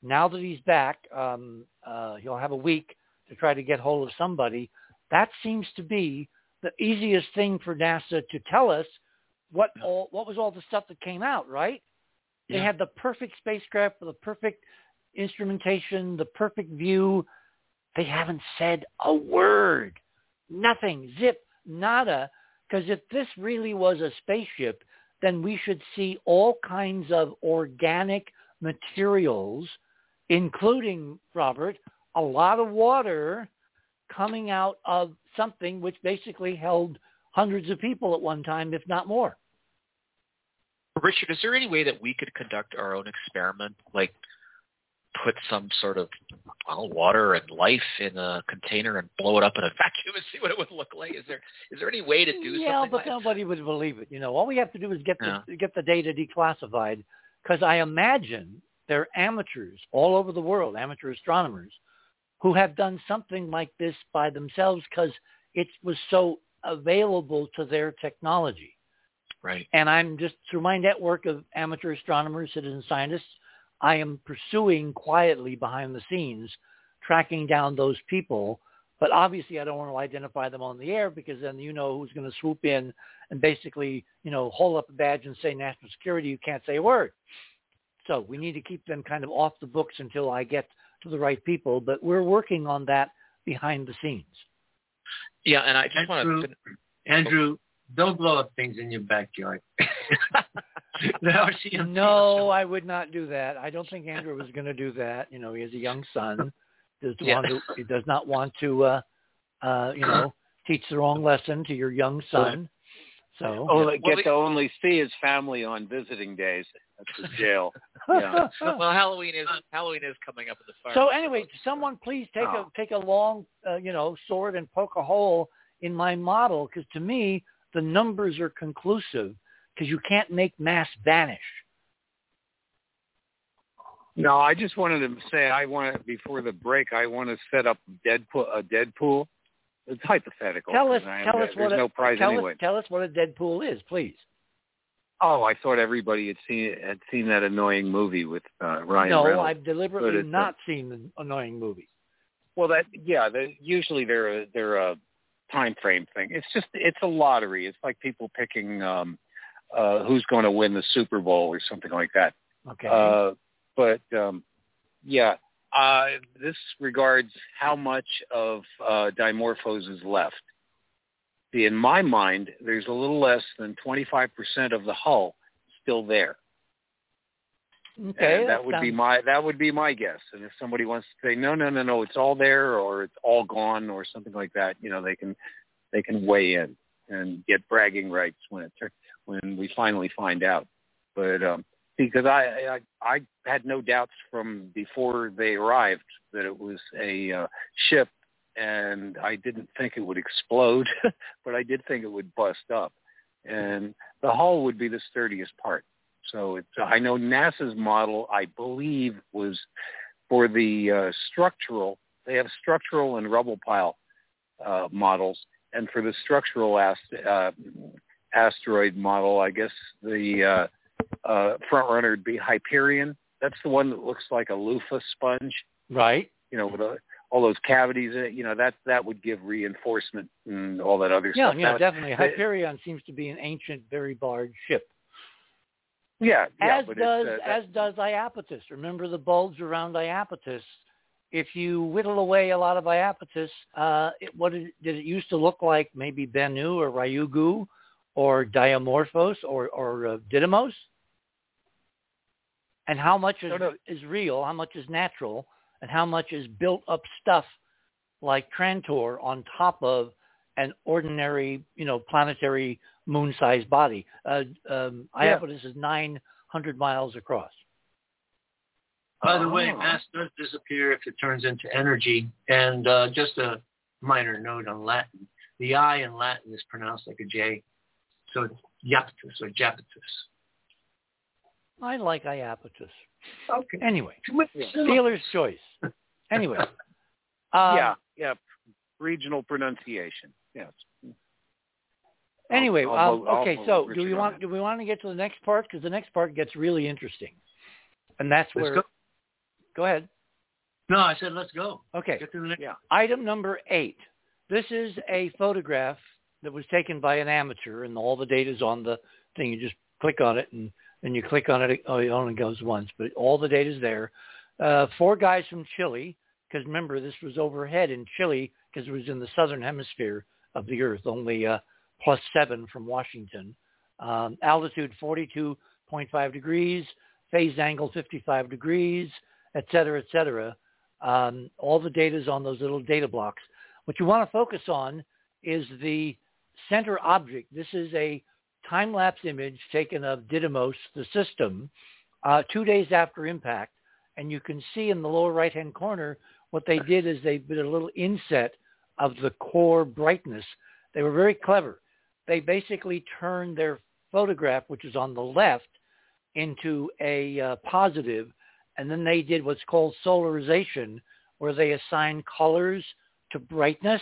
Now that he's back, um, uh, he'll have a week to try to get hold of somebody. That seems to be the easiest thing for NASA to tell us what all what was all the stuff that came out, right? They had the perfect spacecraft with the perfect instrumentation, the perfect view. They haven't said a word. Nothing. Zip. Nada. Because if this really was a spaceship, then we should see all kinds of organic materials, including, Robert, a lot of water coming out of something which basically held hundreds of people at one time, if not more. Richard, is there any way that we could conduct our own experiment, like put some sort of well, water and life in a container and blow it up in a vacuum and see what it would look like? Is there is there any way to do yeah, something? but like nobody would believe it. You know, all we have to do is get Yeah. the get the data declassified, because I imagine there are amateurs all over the world, amateur astronomers, who have done something like this by themselves because it was so available to their technology. Right. And I'm just through my network of amateur astronomers, citizen scientists, I am pursuing quietly behind the scenes, tracking down those people. But obviously, I don't want to identify them on the air because then you know who's going to swoop in and basically, you know, hold up a badge and say national security. You can't say a word. So we need to keep them kind of off the books until I get to the right people. But we're working on that behind the scenes. Yeah, and I just want to. Andrew, don't blow up things in your backyard. The RCMP No, I would not do that. I don't think Andrew was going to do that. You know, he has a young son. Does Yeah. want to, he does not want to, uh, uh, you know, teach the wrong lesson to your young son. So, Oh, Well, get we- to only see his family on visiting days at the jail. yeah. well, Halloween is Halloween is coming up in the fire. so anyway, someone please take Oh. a take a long, uh, you know, sword and poke a hole in my model because to me the numbers are conclusive because you can't make mass vanish. No, I just wanted to say I want to before the break. I want to set up Deadpool a Deadpool. It's hypothetical. Tell us, 'cause I- tell us there's what a, no prize tell anyway. us, tell us what a Deadpool is, please. Oh, I thought everybody had seen had seen that annoying movie with uh, Ryan no, Reynolds. I've deliberately it's a- not seen the annoying movie. Well, that yeah, they, usually they're a, they're a time frame thing. It's just it's a lottery. It's like people picking um, uh, who's going to win the Super Bowl or something like that. Okay. Uh, but um, yeah, uh, this regards how much of uh, Dimorphos is left. See, in my mind, there's a little less than 25% of the hull still there. okay, And that would be my that would be my guess. And if somebody wants to say no, no, no, no, it's all there or it's all gone or something like that, you know, they can they can weigh in and get bragging rights when it when we finally find out. But um, because I, I I had no doubts from before they arrived that it was a uh, ship, and I didn't think it would explode, but I did think it would bust up, and the hull would be the sturdiest part. So it's I know NASA's model I believe was for the uh, structural. They have structural and rubble pile uh, models, and for the structural ast- uh, asteroid model, I guess the uh, uh, front runner would be Hyperion. That's the one that looks like a loofah sponge, right. you know, with a, all those cavities in it. You know, that that would give reinforcement and all that other Yeah, stuff. yeah, Now, definitely. Hyperion seems to be an ancient, very large ship. yeah, yeah, as does uh, as does Iapetus. Remember the bulbs around Iapetus? If you whittle away a lot of Iapetus, uh, it, what did, did it used to look like? Maybe Bennu or Ryugu, or Dimorphos or or uh, Didymos. And how much is No, no. is real? How much is natural? And how much is built up stuff like Trantor on top of an ordinary, you know, planetary moon-sized body? Uh, um, Yeah. Iapetus is 900 miles across. By the way, Oh. mass does disappear if it turns into energy. And uh, just a minor note on Latin. The I in Latin is pronounced like a J. So it's Iapetus or Japetus. I like Iapetus. Okay. Anyway, Yeah. dealer's choice. Anyway. Uh, yeah, yeah, regional pronunciation. Yes. Anyway, I'll- I'll um, I'll okay. vote So, do we want that. do we want to get to the next part? Because the next part gets really interesting, and that's Let's where. go. Go ahead. No, I said let's go. Okay. Get to the next. Yeah. Item number eight. This is a photograph that was taken by an amateur, and all the data is on the thing. You just click on it, and then you click on it. It only goes once, but all the data is there. uh, four guys from Chile, because remember this was overhead in Chile because it was in the southern hemisphere of the Earth, only uh, plus seven from Washington. Um, altitude 42.5 degrees, phase angle 55 degrees, et cetera, et cetera. Um, all the data is on those little data blocks. What you want to focus on is the center object. This is a time-lapse image taken of Didymos, the system, uh, two days after impact. And you can see in the lower right-hand corner what they did is they did a little inset of the core brightness. They were very clever. They basically turned their photograph, which is on the left, into a uh, positive, and then they did what's called solarization, where they assign colors to brightness.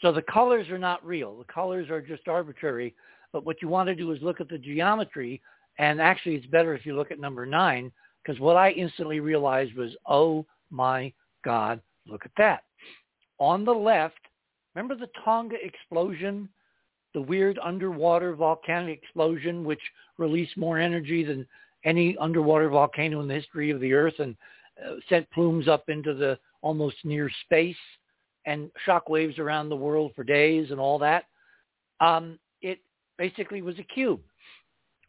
So the colors are not real. The colors are just arbitrary. But what you want to do is look at the geometry, and actually it's better if you look at number nine, because what I instantly realized was, oh my God, look at that. On the left, remember the Tonga explosion, the weird underwater volcanic explosion, which released more energy than any underwater volcano in the history of the Earth and uh, sent plumes up into the almost near space and shock waves around the world for days and all that. Um, basically was a cube.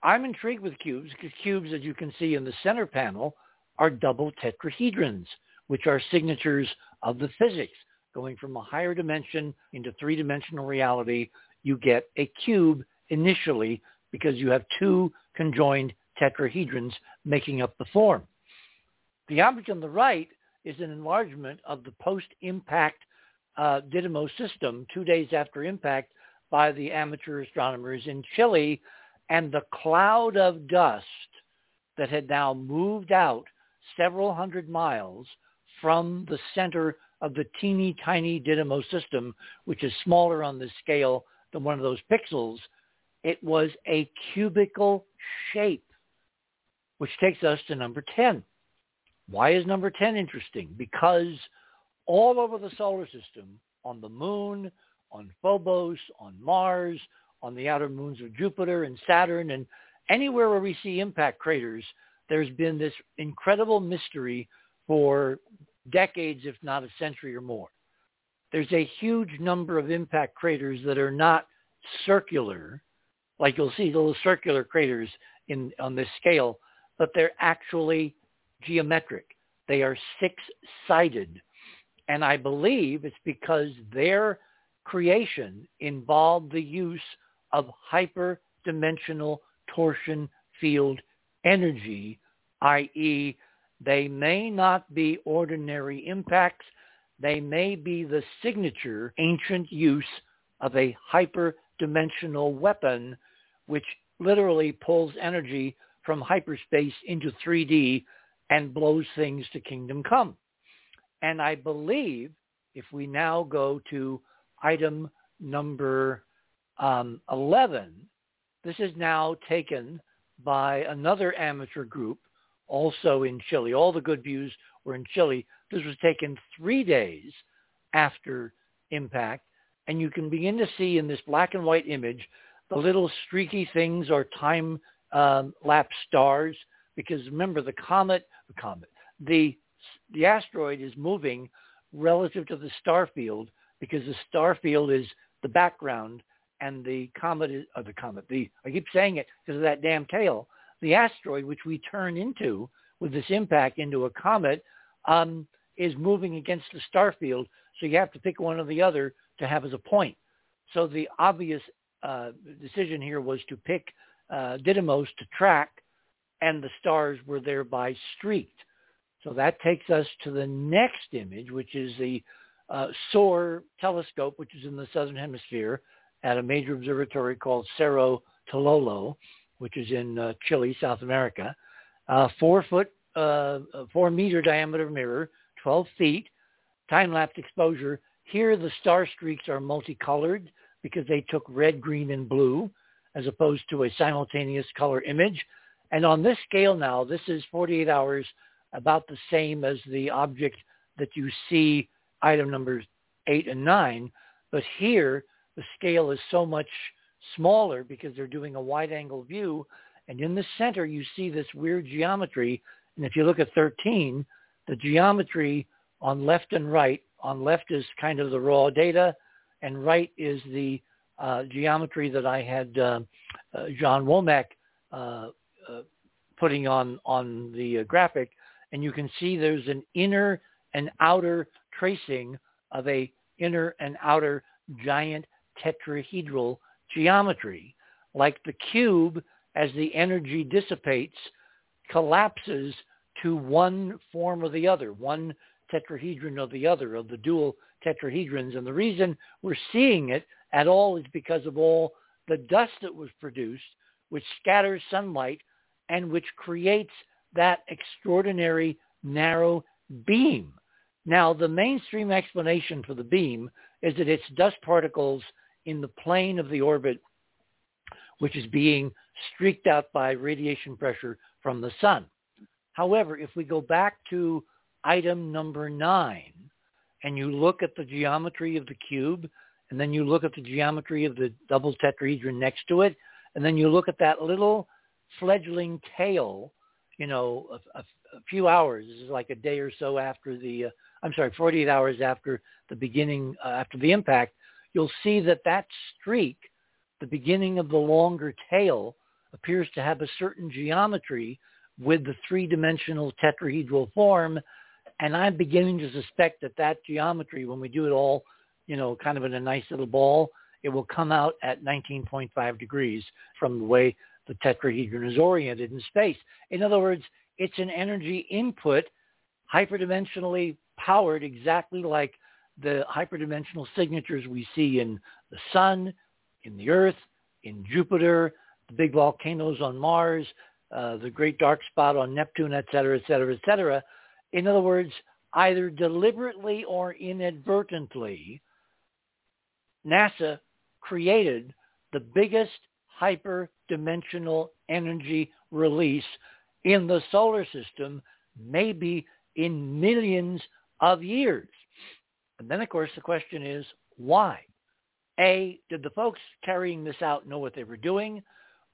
I'm intrigued with cubes because cubes, as you can see in the center panel, are double tetrahedrons, which are signatures of the physics. Going from a higher dimension into three-dimensional reality, you get a cube initially because you have two conjoined tetrahedrons making up the form. The object on the right is an enlargement of the post-impact uh, Didymos system two days after impact by the amateur astronomers in Chile, and the cloud of dust that had now moved out several hundred miles from the center of the teeny tiny Didymos system, which is smaller on the scale than one of those pixels, it was a cubical shape, which takes us to number 10. Why is number 10 interesting? Because all over the solar system, on the moon, on Phobos, on Mars, on the outer moons of Jupiter and Saturn, and anywhere where we see impact craters, there's been this incredible mystery for decades, if not a century or more. There's a huge number of impact craters that are not circular, like you'll see little circular craters in on this scale, but they're actually geometric. They are six-sided. And I believe it's because their creation involved the use of hyperdimensional torsion field energy, i.e. they may not be ordinary impacts. They may be the signature ancient use of a hyperdimensional weapon, which literally pulls energy from hyperspace into 3D and blows things to kingdom come. And I believe if we now go to item number um, 11, this is now taken by another amateur group also in Chile. All the good views were in Chile. This was taken three days after impact. And you can begin to see in this black and white image, the little streaky things are time um, lapse stars because remember the comet, the comet, the the asteroid is moving relative to the star field because the star field is the background and the comet is, or the comet, the, I keep saying it because of that damn tail, the asteroid, which we turn into with this impact into a comet, um, is moving against the star field. So you have to pick one or the other to have as a point. So the obvious uh, decision here was to pick uh, Didymos to track, and the stars were thereby streaked. So that takes us to the next image, which is the uh, SOAR telescope, which is in the southern hemisphere at a major observatory called Cerro Tololo, which is in uh, Chile, South America. Uh, four foot, uh, four meter diameter mirror, 12 feet, time-lapse exposure. Here the star streaks are multicolored because they took red, green, and blue as opposed to a simultaneous color image. And on this scale now, this is 48 hours about the same as the object that you see item numbers eight and nine. But here, the scale is so much smaller because they're doing a wide angle view. And in the center, you see this weird geometry. And if you look at 13, the geometry on left and right. On left is kind of the raw data, and right is the uh, geometry that I had uh, uh, John Womack uh, uh, putting on on the graphic, and you can see there's an inner and outer tracing of a inner and outer giant tetrahedral geometry. Like the cube, as the energy dissipates, collapses to one form or the other, one tetrahedron or the other of the dual tetrahedrons. And the reason we're seeing it at all is because of all the dust that was produced, which scatters sunlight and which creates that extraordinary narrow beam. Now, the mainstream explanation for the beam is that it's dust particles in the plane of the orbit, which is being streaked out by radiation pressure from the sun. However, if we go back to item number nine and you look at the geometry of the cube, and then you look at the geometry of the double tetrahedron next to it, and then you look at that little fledgling tail, you know, a, a, a few hours, this is like a day or so after the, uh, I'm sorry, 48 hours after the beginning, uh, after the impact, you'll see that that streak, the beginning of the longer tail, appears to have a certain geometry with the three-dimensional tetrahedral form. And I'm beginning to suspect that that geometry, when we do it all, you know, kind of in a nice little ball, it will come out at 19.5 degrees from the way the tetrahedron is oriented in space. In other words, it's an energy input hyperdimensionally powered exactly like the hyperdimensional signatures we see in the sun, in the earth, in Jupiter, the big volcanoes on Mars, uh, the great dark spot on Neptune, et cetera, et cetera, et cetera. In other words, either deliberately or inadvertently, NASA created the biggest hyperdimensional energy release in the solar system, maybe in millions of years. And then, of course, the question is, why? A, did the folks carrying this out know what they were doing,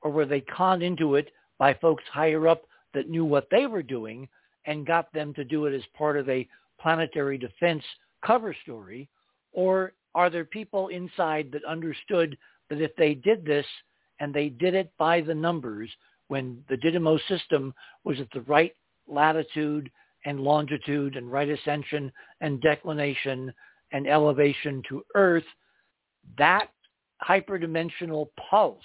or were they conned into it by folks higher up that knew what they were doing and got them to do it as part of a planetary defense cover story? Or are there people inside that understood that if they did this and they did it by the numbers when the Didymos system was at the right latitude and longitude and right ascension and declination and elevation to Earth, that hyperdimensional pulse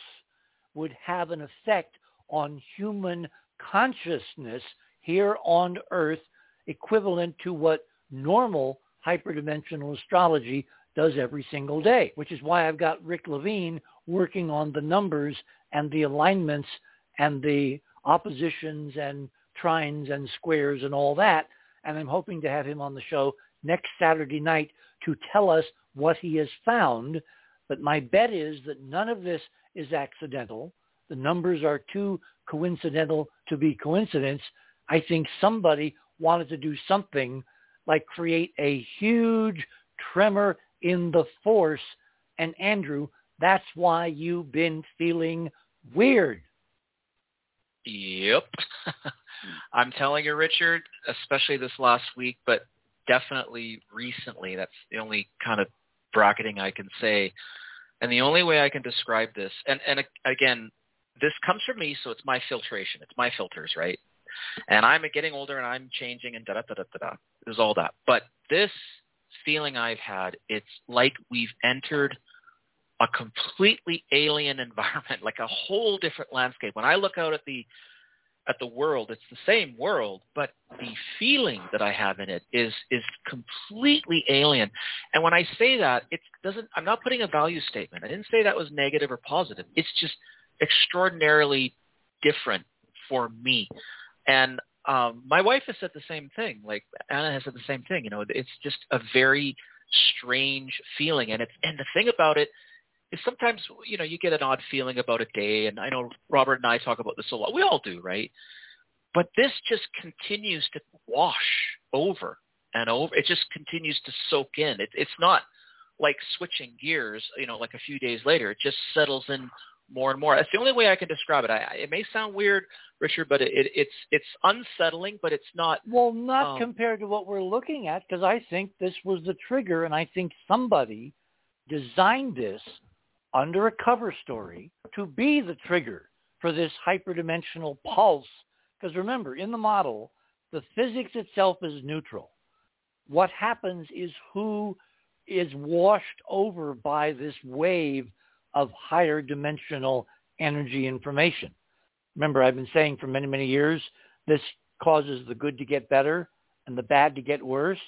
would have an effect on human consciousness here on Earth equivalent to what normal hyperdimensional astrology does every single day, which is why I've got Rick Levine working on the numbers and the alignments and the oppositions and trines and squares and all that. And I'm hoping to have him on the show next Saturday night to tell us what he has found. But my bet is that none of this is accidental. The numbers are too coincidental to be coincidence. I think somebody wanted to do something like create a huge tremor in the force. And Andrew, that's why you've been feeling weird. Yep. I'm telling you, Richard, especially this last week, but definitely recently. That's the only kind of bracketing I can say. And the only way I can describe this, and, and again, this comes from me, so it's my filtration. It's my filters, right? And I'm getting older and I'm changing and da da da da da. There's all that. But this feeling I've had. It's like we've entered a completely alien environment, like a whole different landscape. When I look out at the at the world, it's the same world, but the feeling that I have in it is is completely alien. And when I say that, it doesn't I'm not putting a value statement. I didn't say that was negative or positive. It's just extraordinarily different for me. And um, my wife has said the same thing. Like Anna has said the same thing. You know, it's just a very strange feeling, and it's and the thing about it is sometimes you know you get an odd feeling about a day, and I know Robert and I talk about this a lot. We all do, right? But this just continues to wash over and over. It just continues to soak in. It, it's not like switching gears, you know, like a few days later. It just settles in more and more. That's the only way I can describe it. I, it may sound weird, Richard, but it, it, it's it's unsettling, but it's not. Well, not um, compared to what we're looking at, because I think this was the trigger, and I think somebody designed this under a cover story to be the trigger for this hyperdimensional pulse. Because remember, in the model, the physics itself is neutral. What happens is who is washed over by this wave of higher dimensional energy information. Remember, I've been saying for many, many years, this causes the good to get better and the bad to get worse.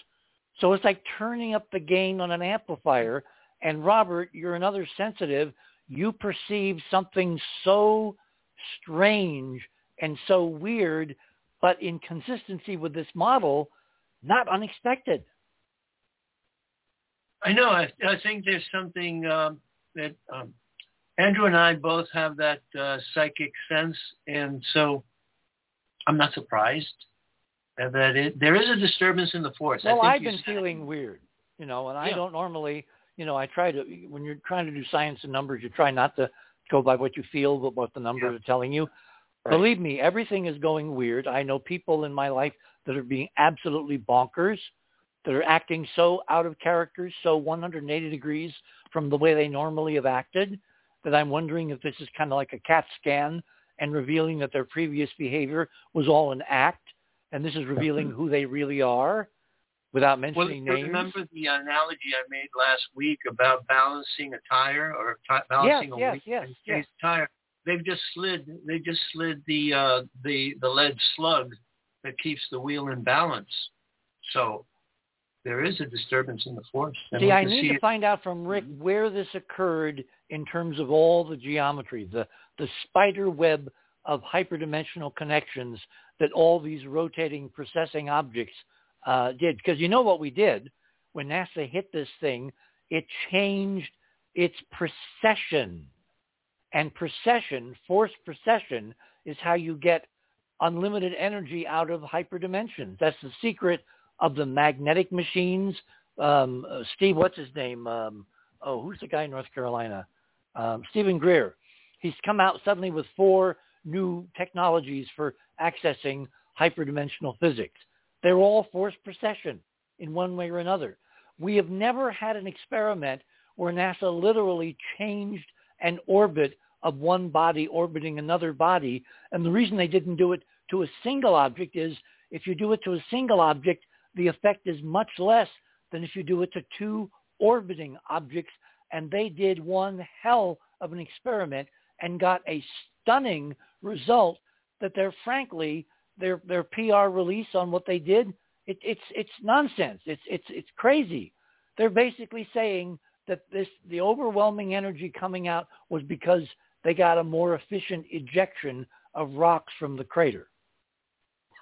So it's like turning up the gain on an amplifier. And Robert, you're another sensitive. You perceive something so strange and so weird, but in consistency with this model, not unexpected. I know. I, I think there's something um, that um, Andrew and I both have that uh, psychic sense, and so I'm not surprised that it, there is a disturbance in the force. Well, I have been feeling weird, you know, and I Yeah. don't normally, you know, I try to when you're trying to do science and numbers, you try not to go by what you feel, but what the numbers Yeah. are telling you. Right. Believe me, everything is going weird. I know people in my life that are being absolutely bonkers, that are acting so out of character, so 180 degrees from the way they normally have acted, that I'm wondering if this is kind of like a CAT scan and revealing that their previous behavior was all an act, and this is revealing mm-hmm. who they really are without Well, mentioning names. remember the analogy I made last week about balancing a tire or ti balancing Yes, a yes, yes, tire? They've just slid. They just slid the uh, the the lead slug that keeps the wheel in balance. So there is a disturbance in the force. and See, I need see to it. find out from Rick Mhm. where this occurred in terms of all the geometry, the, the spider web of hyperdimensional connections that all these rotating processing objects uh, did. Because you know what we did when NASA hit this thing? It changed its precession. And precession, force precession, is how you get unlimited energy out of hyperdimensions. That's the secret of the magnetic machines. Um, uh, Steve, what's his name? Um, oh, who's the guy in North Carolina? Um, Steven Greer. He's come out suddenly with four new technologies for accessing hyperdimensional physics. They're all force precession in one way or another. We have never had an experiment where NASA literally changed an orbit of one body orbiting another body. And the reason they didn't do it to a single object is if you do it to a single object, the effect is much less than if you do it to two orbiting objects. And they did one hell of an experiment and got a stunning result that they're frankly their their PR release on what they did it, it's it's nonsense it's it's it's crazy they're basically saying that this the overwhelming energy coming out was because they got a more efficient ejection of rocks from the crater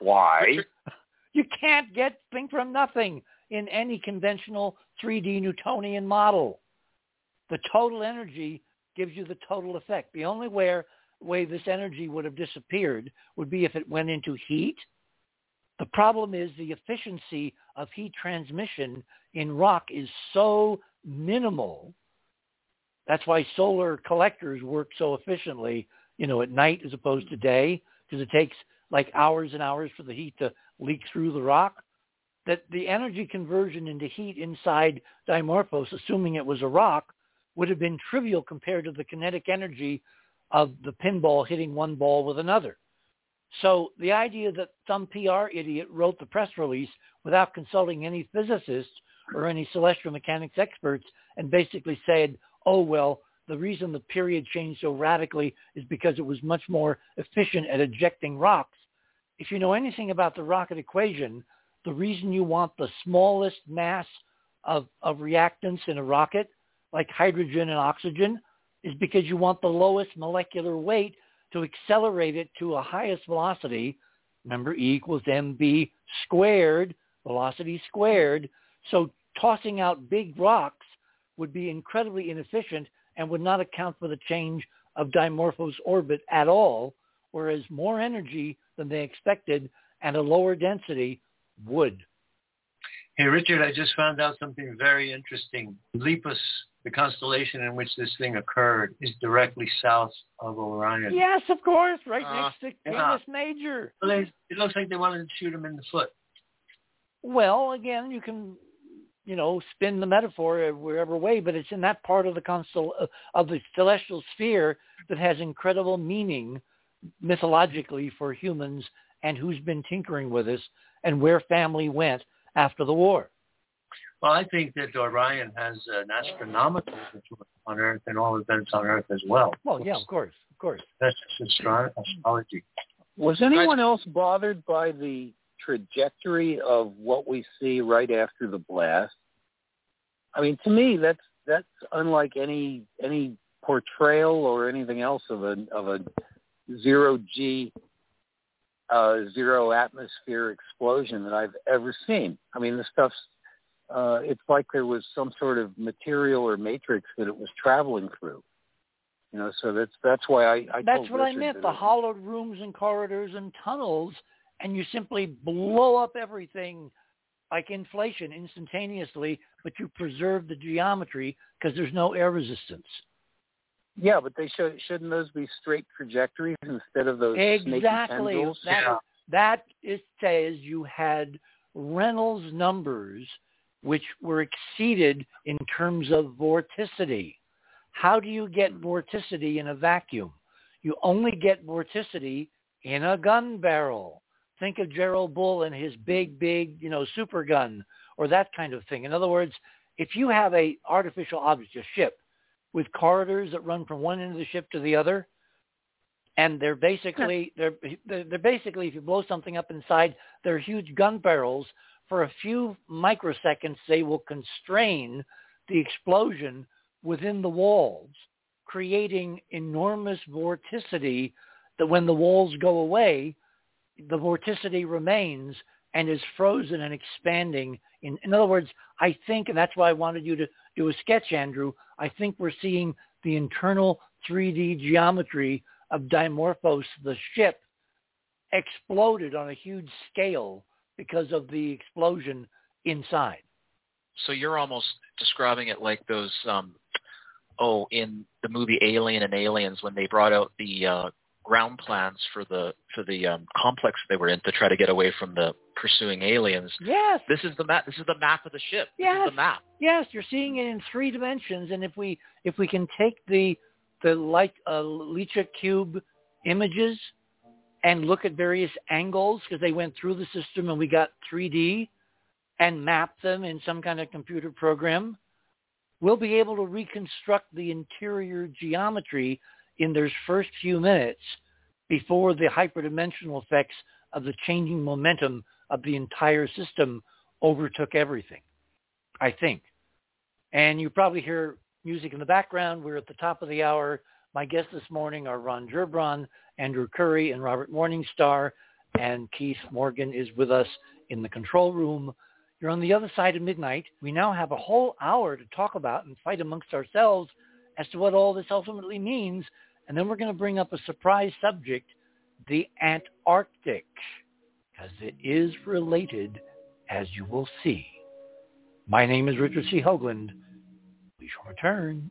Why? You can't get thing from nothing in any conventional 3D Newtonian model. The total energy gives you the total effect. The only where, way this energy would have disappeared would be if it went into heat. The problem is the efficiency of heat transmission in rock is so minimal. That's why solar collectors work so efficiently, you know, at night as opposed to day, because it takes like hours and hours for the heat to leak through the rock. That the energy conversion into heat inside Dimorphos, assuming it was a rock, would have been trivial compared to the kinetic energy of the pinball hitting one ball with another. So the idea that some PR idiot wrote the press release without consulting any physicists or any celestial mechanics experts and basically said, oh, well, the reason the period changed so radically is because it was much more efficient at ejecting rocks. If you know anything about the rocket equation, the reason you want the smallest mass of, of reactants in a rocket, like hydrogen and oxygen, is because you want the lowest molecular weight to accelerate it to a highest velocity. Remember, E equals mv squared, velocity squared. So tossing out big rocks would be incredibly inefficient and would not account for the change of Dimorphos' orbit at all, whereas more energy than they expected and a lower density would. Hey, Richard, I just found out something very interesting. Lepus, the constellation in which this thing occurred is directly south of Orion. Yes, of course, right Uh, next to yeah. Canis Major. So they, it looks like they wanted to shoot him in the foot. Well, again, you can, you know, spin the metaphor wherever way, but it's in that part of the constel of the celestial sphere that has incredible meaning mythologically for humans and who's been tinkering with us and where family went after the war. Well, I think that Orion has an astronomical influence on Earth and all events on Earth as well. Well, yeah, of course, of course. That's just astro- astrology. Was anyone else bothered by the trajectory of what we see right after the blast? I mean, to me, that's that's unlike any any portrayal or anything else of a of a zero G uh, zero atmosphere explosion that I've ever seen. I mean, the stuff's uh, it's like there was some sort of material or matrix that it was traveling through. You know, so that's that's why I, I That's what I meant. The hollowed rooms and corridors and tunnels, and you simply blow up everything like inflation instantaneously, but you preserve the geometry because there's no air resistance. Yeah, but they should shouldn't those be straight trajectories instead of those Exactly. That, Yeah. that it says you had Reynolds numbers which were exceeded in terms of vorticity. How do you get hmm. vorticity in a vacuum? You only get vorticity in a gun barrel. Think of Gerald Bull and his big, big, you know, super gun or that kind of thing. In other words, if you have a artificial object, a ship, with corridors that run from one end of the ship to the other, and they're basically they're they're they're basically if you blow something up inside, they're huge gun barrels. For a few microseconds, they will constrain the explosion within the walls, creating enormous vorticity that when the walls go away, the vorticity remains and is frozen and expanding. In, in other words, I think, and that's why I wanted you to do a sketch, Andrew, I think we're seeing the internal 3D geometry of Dimorphos, the ship, exploded on a huge scale because of the explosion inside. So you're almost describing it like those, um, oh, in the movie Alien and Aliens when they brought out the uh, ground plans for the for the um, complex they were in to try to get away from the pursuing aliens. Yes. This is the map. This is the map of the ship. This Yes. is the map. Yes, you're seeing it in three dimensions, and if we if we can take the the like uh, Licha cube images and look at various angles because they went through the system and we got 3D and mapped them in some kind of computer program, we'll be able to reconstruct the interior geometry in those first few minutes before the hyperdimensional effects of the changing momentum of the entire system overtook everything, I think. And you probably hear music in the background. We're at the top of the hour. My guests this morning are Ron Gerbron, Andrew Curry, and Robert Morningstar. And Keith Morgan is with us in the control room. You're on the other side of midnight. We now have a whole hour to talk about and fight amongst ourselves as to what all this ultimately means. And then we're going to bring up a surprise subject, the Antarctic, because it is related, as you will see. My name is Richard C. Hoagland. We shall return.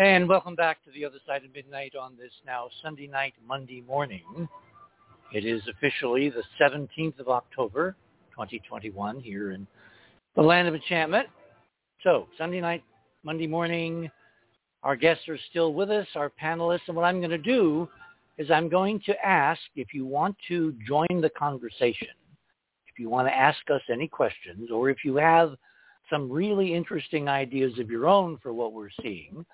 And welcome back to the other side of midnight on this now Sunday night, Monday morning. It is officially the 17th of October, 2021, here in the land of enchantment. So Sunday night, Monday morning, our guests are still with us, our panelists, and what I'm going to do is I'm going to ask if you want to join the conversation, if you want to ask us any questions, or if you have some really interesting ideas of your own for what we're seeing,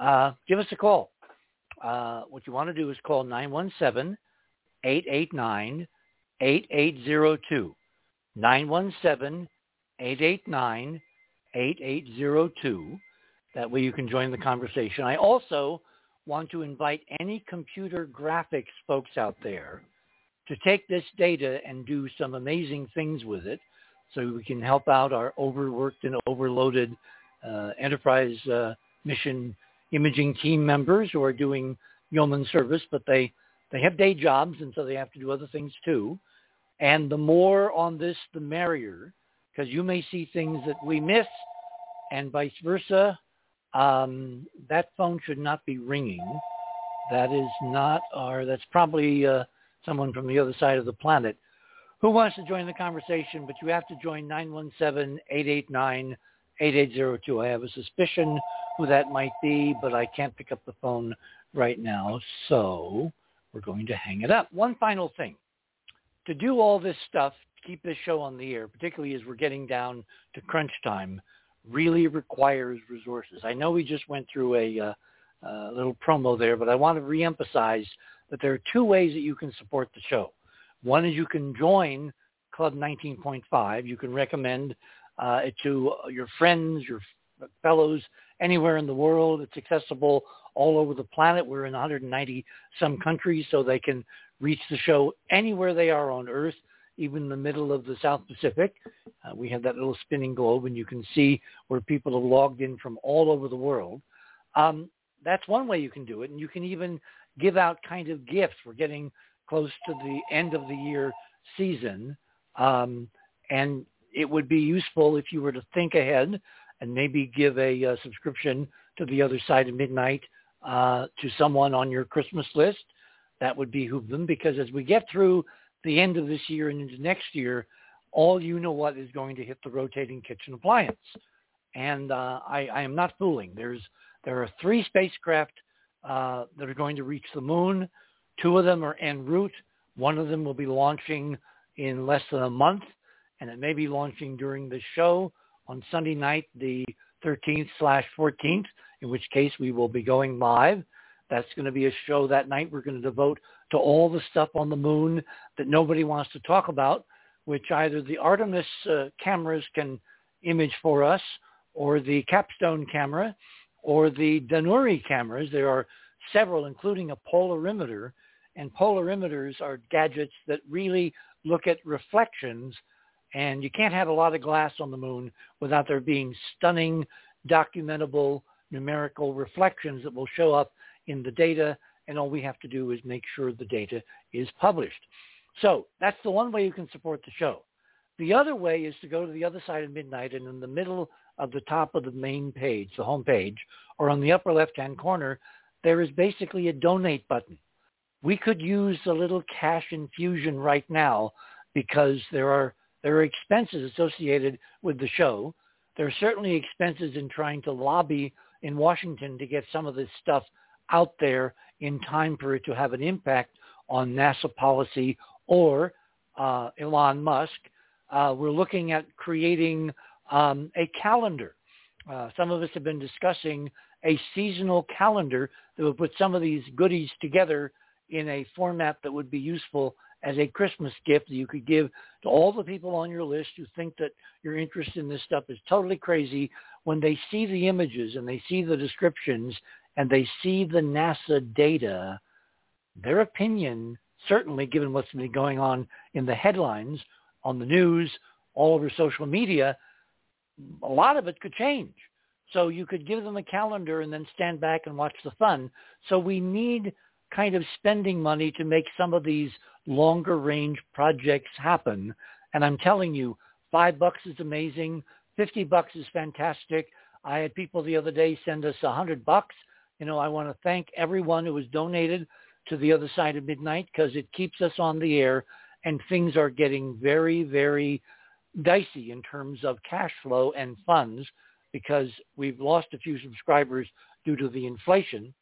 uh, give us a call. Uh, what you want to do is call 917-889-8802. 917-889-8802. That way you can join the conversation. I also want to invite any computer graphics folks out there to take this data and do some amazing things with it so we can help out our overworked and overloaded uh, enterprise uh, mission imaging team members who are doing yeoman service, but they, they have day jobs and so they have to do other things too. And the more on this, the merrier, because you may see things that we miss and vice versa. Um, that phone should not be ringing. That is not our, that's probably uh, someone from the other side of the planet who wants to join the conversation, but you have to join 917-889 8802. I have a suspicion who that might be, but I can't pick up the phone right now, so we're going to hang it up. One final thing. To do all this stuff, keep this show on the air, particularly as we're getting down to crunch time, really requires resources. I know we just went through a, uh, uh, little promo there, but I want to reemphasize that there are two ways that you can support the show. One is you can join Club 19.5. You can recommend uh, to your friends, your fellows anywhere in the world. It's accessible all over the planet. We're in 190 some countries, so they can reach the show anywhere they are on Earth, even in the middle of the South Pacific. Uh, we have that little spinning globe, and you can see where people have logged in from all over the world. Um, that's one way you can do it, and you can even give out kind of gifts. We're getting close to the end of the year season, um, and it would be useful if you were to think ahead and maybe give a uh, subscription to the other side of midnight uh, to someone on your Christmas list. That would behoove them because as we get through the end of this year and into next year, all you know what is going to hit the rotating kitchen appliance. And uh, I, I am not fooling. There's there are three spacecraft uh, that are going to reach the moon. Two of them are en route. One of them will be launching in less than a month and it may be launching during the show on Sunday night, the 13th slash 14th, in which case we will be going live. That's going to be a show that night we're going to devote to all the stuff on the moon that nobody wants to talk about, which either the Artemis uh, cameras can image for us or the Capstone camera or the Danuri cameras. There are several, including a polarimeter. And polarimeters are gadgets that really look at reflections and you can't have a lot of glass on the moon without there being stunning, documentable, numerical reflections that will show up in the data. And all we have to do is make sure the data is published. So that's the one way you can support the show. The other way is to go to the other side of midnight and in the middle of the top of the main page, the home page, or on the upper left-hand corner, there is basically a donate button. We could use a little cash infusion right now because there are there are expenses associated with the show. there are certainly expenses in trying to lobby in Washington to get some of this stuff out there in time for it to have an impact on NASA policy or uh, Elon Musk. Uh, we're looking at creating um, a calendar. Uh, some of us have been discussing a seasonal calendar that would put some of these goodies together in a format that would be useful as a Christmas gift that you could give to all the people on your list who think that your interest in this stuff is totally crazy when they see the images and they see the descriptions and they see the NASA data, their opinion, certainly given what's been going on in the headlines, on the news, all over social media, a lot of it could change. So you could give them a calendar and then stand back and watch the fun. So we need kind of spending money to make some of these longer range projects happen. And I'm telling you, five bucks is amazing. 50 bucks is fantastic. I had people the other day send us a hundred bucks. You know, I want to thank everyone who has donated to the other side of midnight because it keeps us on the air and things are getting very, very dicey in terms of cash flow and funds because we've lost a few subscribers due to the inflation.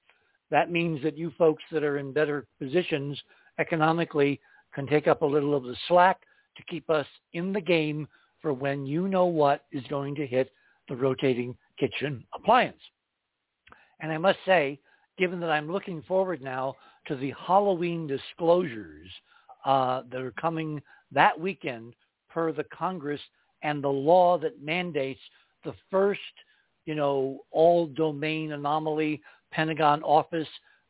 That means that you folks that are in better positions economically can take up a little of the slack to keep us in the game for when you know what is going to hit the rotating kitchen appliance. And I must say, given that I'm looking forward now to the Halloween disclosures uh, that are coming that weekend per the Congress and the law that mandates the first, you know, all domain anomaly Pentagon office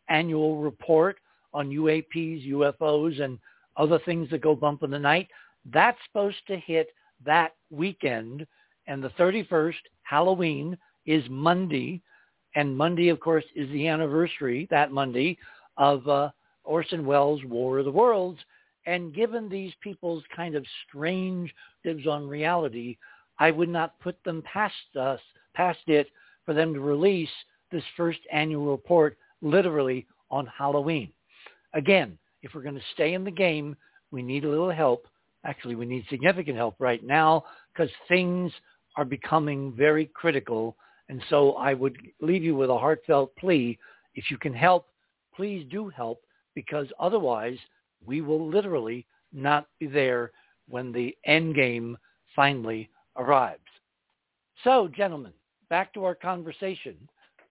annual report on UAPs, UFOs, and other things that go bump in the night. That's supposed to hit that weekend. And the 31st, Halloween, is Monday. And Monday, of course, is the anniversary, that Monday, of uh, Orson Welles' War of the Worlds. And given these people's kind of strange dibs on reality, I would not put them past us, past it, for them to release this first annual report literally on Halloween. Again, if we're going to stay in the game, we need a little help. Actually, we need significant help right now because things are becoming very critical. And so I would leave you with a heartfelt plea. If you can help, please do help because otherwise we will literally not be there when the end game finally arrives. So, gentlemen, back to our conversation.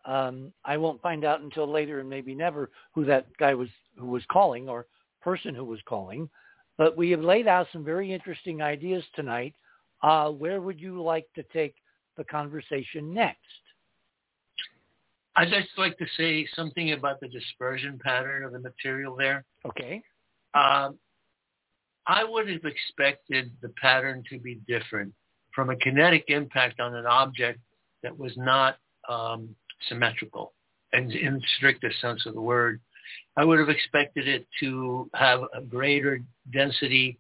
Um, I won't find out until later and maybe never who that guy was who was calling or person who was calling. But we have laid out some very interesting ideas tonight. Uh, where would you like to take the conversation next? I'd just like to say something about the dispersion pattern of the material there. Okay. Um, I would have expected the pattern to be different from a kinetic impact on an object that was not um, symmetrical and in the strictest sense of the word. I would have expected it to have a greater density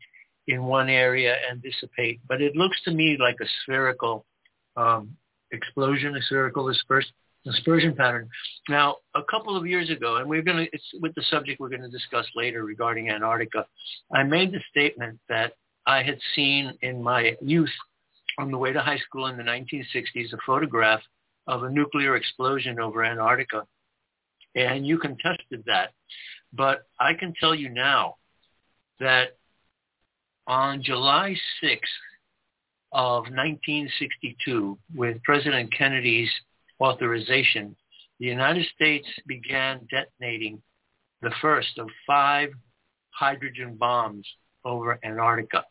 in one area and dissipate, but it looks to me like a spherical um, explosion, a spherical dispersion dispersion pattern. Now, a couple of years ago, and we're going to, it's with the subject we're going to discuss later regarding Antarctica, I made the statement that I had seen in my youth on the way to high school in the 1960s a photograph of a nuclear explosion over Antarctica. And you contested that. But I can tell you now that on July 6th of 1962, with President Kennedy's authorization, the United States began detonating the first of five hydrogen bombs over Antarctica.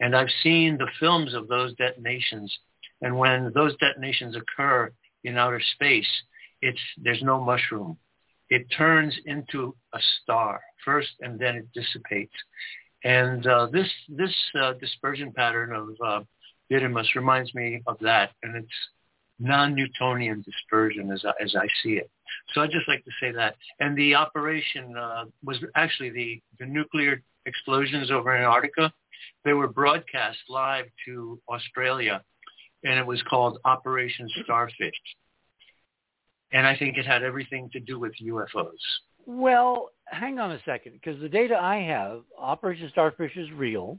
And I've seen the films of those detonations. And when those detonations occur in outer space, it's, there's no mushroom. It turns into a star first and then it dissipates. And uh, this, this uh, dispersion pattern of uh, Didymos reminds me of that. And it's non-Newtonian dispersion as I, as I see it. So I'd just like to say that. And the operation uh, was actually the, the nuclear explosions over Antarctica. They were broadcast live to Australia, and it was called Operation Starfish. And I think it had everything to do with UFOs. Well, hang on a second, because the data I have, Operation Starfish is real.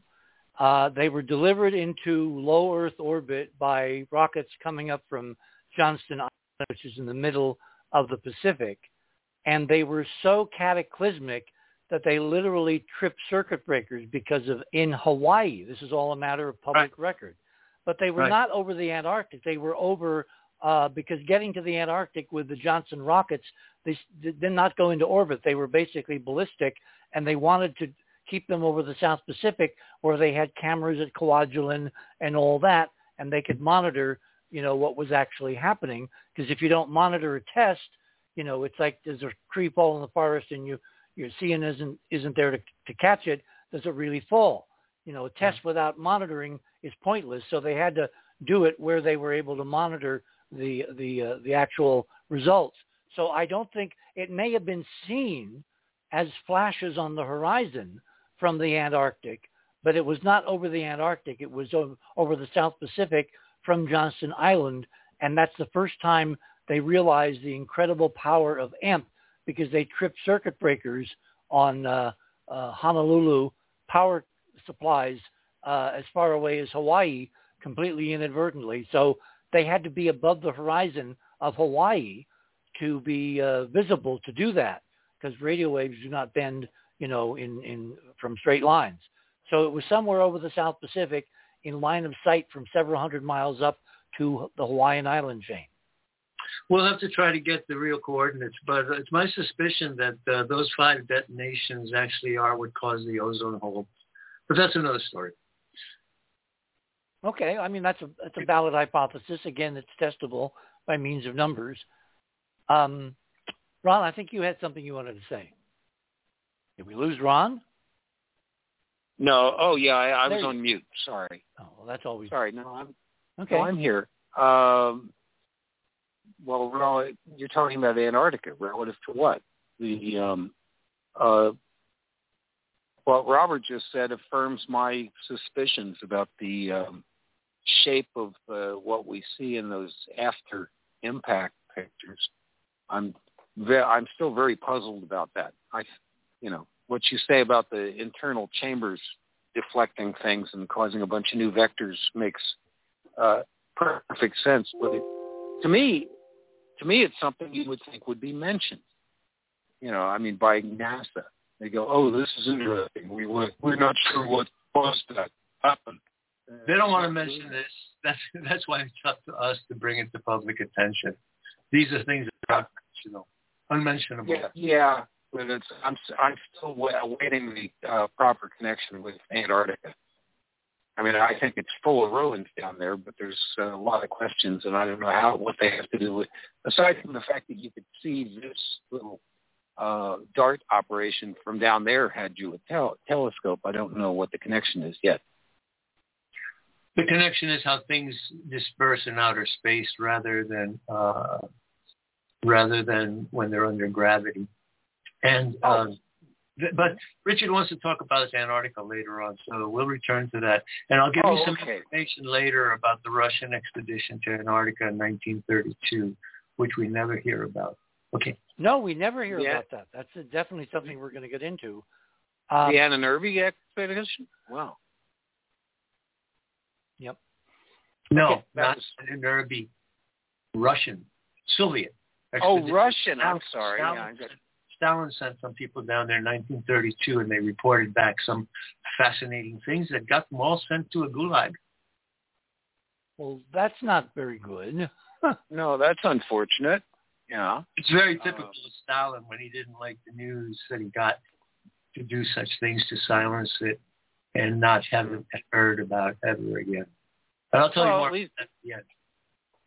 Uh, they were delivered into low Earth orbit by rockets coming up from Johnston Island, which is in the middle of the Pacific. And they were so cataclysmic that they literally tripped circuit breakers because of in Hawaii. This is all a matter of public right. record. But they were right. not over the Antarctic. They were over uh, because getting to the Antarctic with the Johnston rockets, they did not go into orbit. They were basically ballistic, and they wanted to keep them over the South Pacific where they had cameras at Kwajalein and all that, and they could monitor, you know, what was actually happening. Because if you don't monitor a test, you know, it's like there's a tree fall in the forest and you your seeing isn't isn't there to to catch it. Does it really fall? You know, a test yeah. without monitoring is pointless. So they had to do it where they were able to monitor the the uh, the actual results. So I don't think it may have been seen as flashes on the horizon from the Antarctic, but it was not over the Antarctic. It was over, the South Pacific from Johnston Island, and that's the first time they realized the incredible power of EMP because they tripped circuit breakers on uh, uh, Honolulu power supplies uh, as far away as Hawaii completely inadvertently. So they had to be above the horizon of Hawaii to be uh, visible to do that because radio waves do not bend, you know, in, in from straight lines. So it was somewhere over the South Pacific in line of sight from several hundred miles up to the Hawaiian island chain. We'll have to try to get the real coordinates, but it's my suspicion that uh, those five detonations actually are what caused the ozone hole. But that's another story. Okay, I mean that's a that's a valid hypothesis. Again, it's testable by means of numbers. Um, Ron, I think you had something you wanted to say. Did we lose Ron? No. Oh yeah, I, I was on mute. Sorry. Oh well, that's always. Sorry. No, I'm. Okay. No, I'm here. Um, well, Ron, you're talking about Antarctica relative to what? The um, uh, what Robert just said affirms my suspicions about the um, shape of uh, what we see in those after impact pictures. I'm ve- I'm still very puzzled about that. I, you know, what you say about the internal chambers deflecting things and causing a bunch of new vectors makes uh, perfect sense. But it, to me, to me, it's something you would think would be mentioned. You know, I mean, by NASA, they go, "Oh, this is interesting. We were, we're not sure what caused that happen." They don't want to mention this. That's that's why it's up to us to bring it to public attention. These are things that are unmentionable. unmentionable. Yeah, yeah, but it's I'm I'm still awaiting the uh, proper connection with Antarctica. I mean, I think it's full of ruins down there, but there's uh, a lot of questions, and I don't know how what they have to do with. Aside from the fact that you could see this little uh, DART operation from down there had you a tel- telescope, I don't know what the connection is yet. The connection is how things disperse in outer space rather than uh, rather than when they're under gravity. And oh. um, but Richard wants to talk about his Antarctica later on, so we'll return to that. And I'll give oh, you some okay. information later about the Russian expedition to Antarctica in 1932, which we never hear about. Okay. No, we never hear yeah. about that. That's definitely something we're going to get into. Um, the Ahnenerbe expedition? Wow. Yep. No, okay, not Ahnenerbe. Russian, Soviet. Expedition. Oh, Russian. I'm sorry. Stalin, yeah, Stalin sent some people down there in 1932, and they reported back some fascinating things that got them all sent to a gulag. Well, that's not very good. no, that's unfortunate. Yeah. It's very typical uh, of Stalin when he didn't like the news that he got to do such things to silence it and not have it heard about ever again. But I'll tell well, you more least, at the end.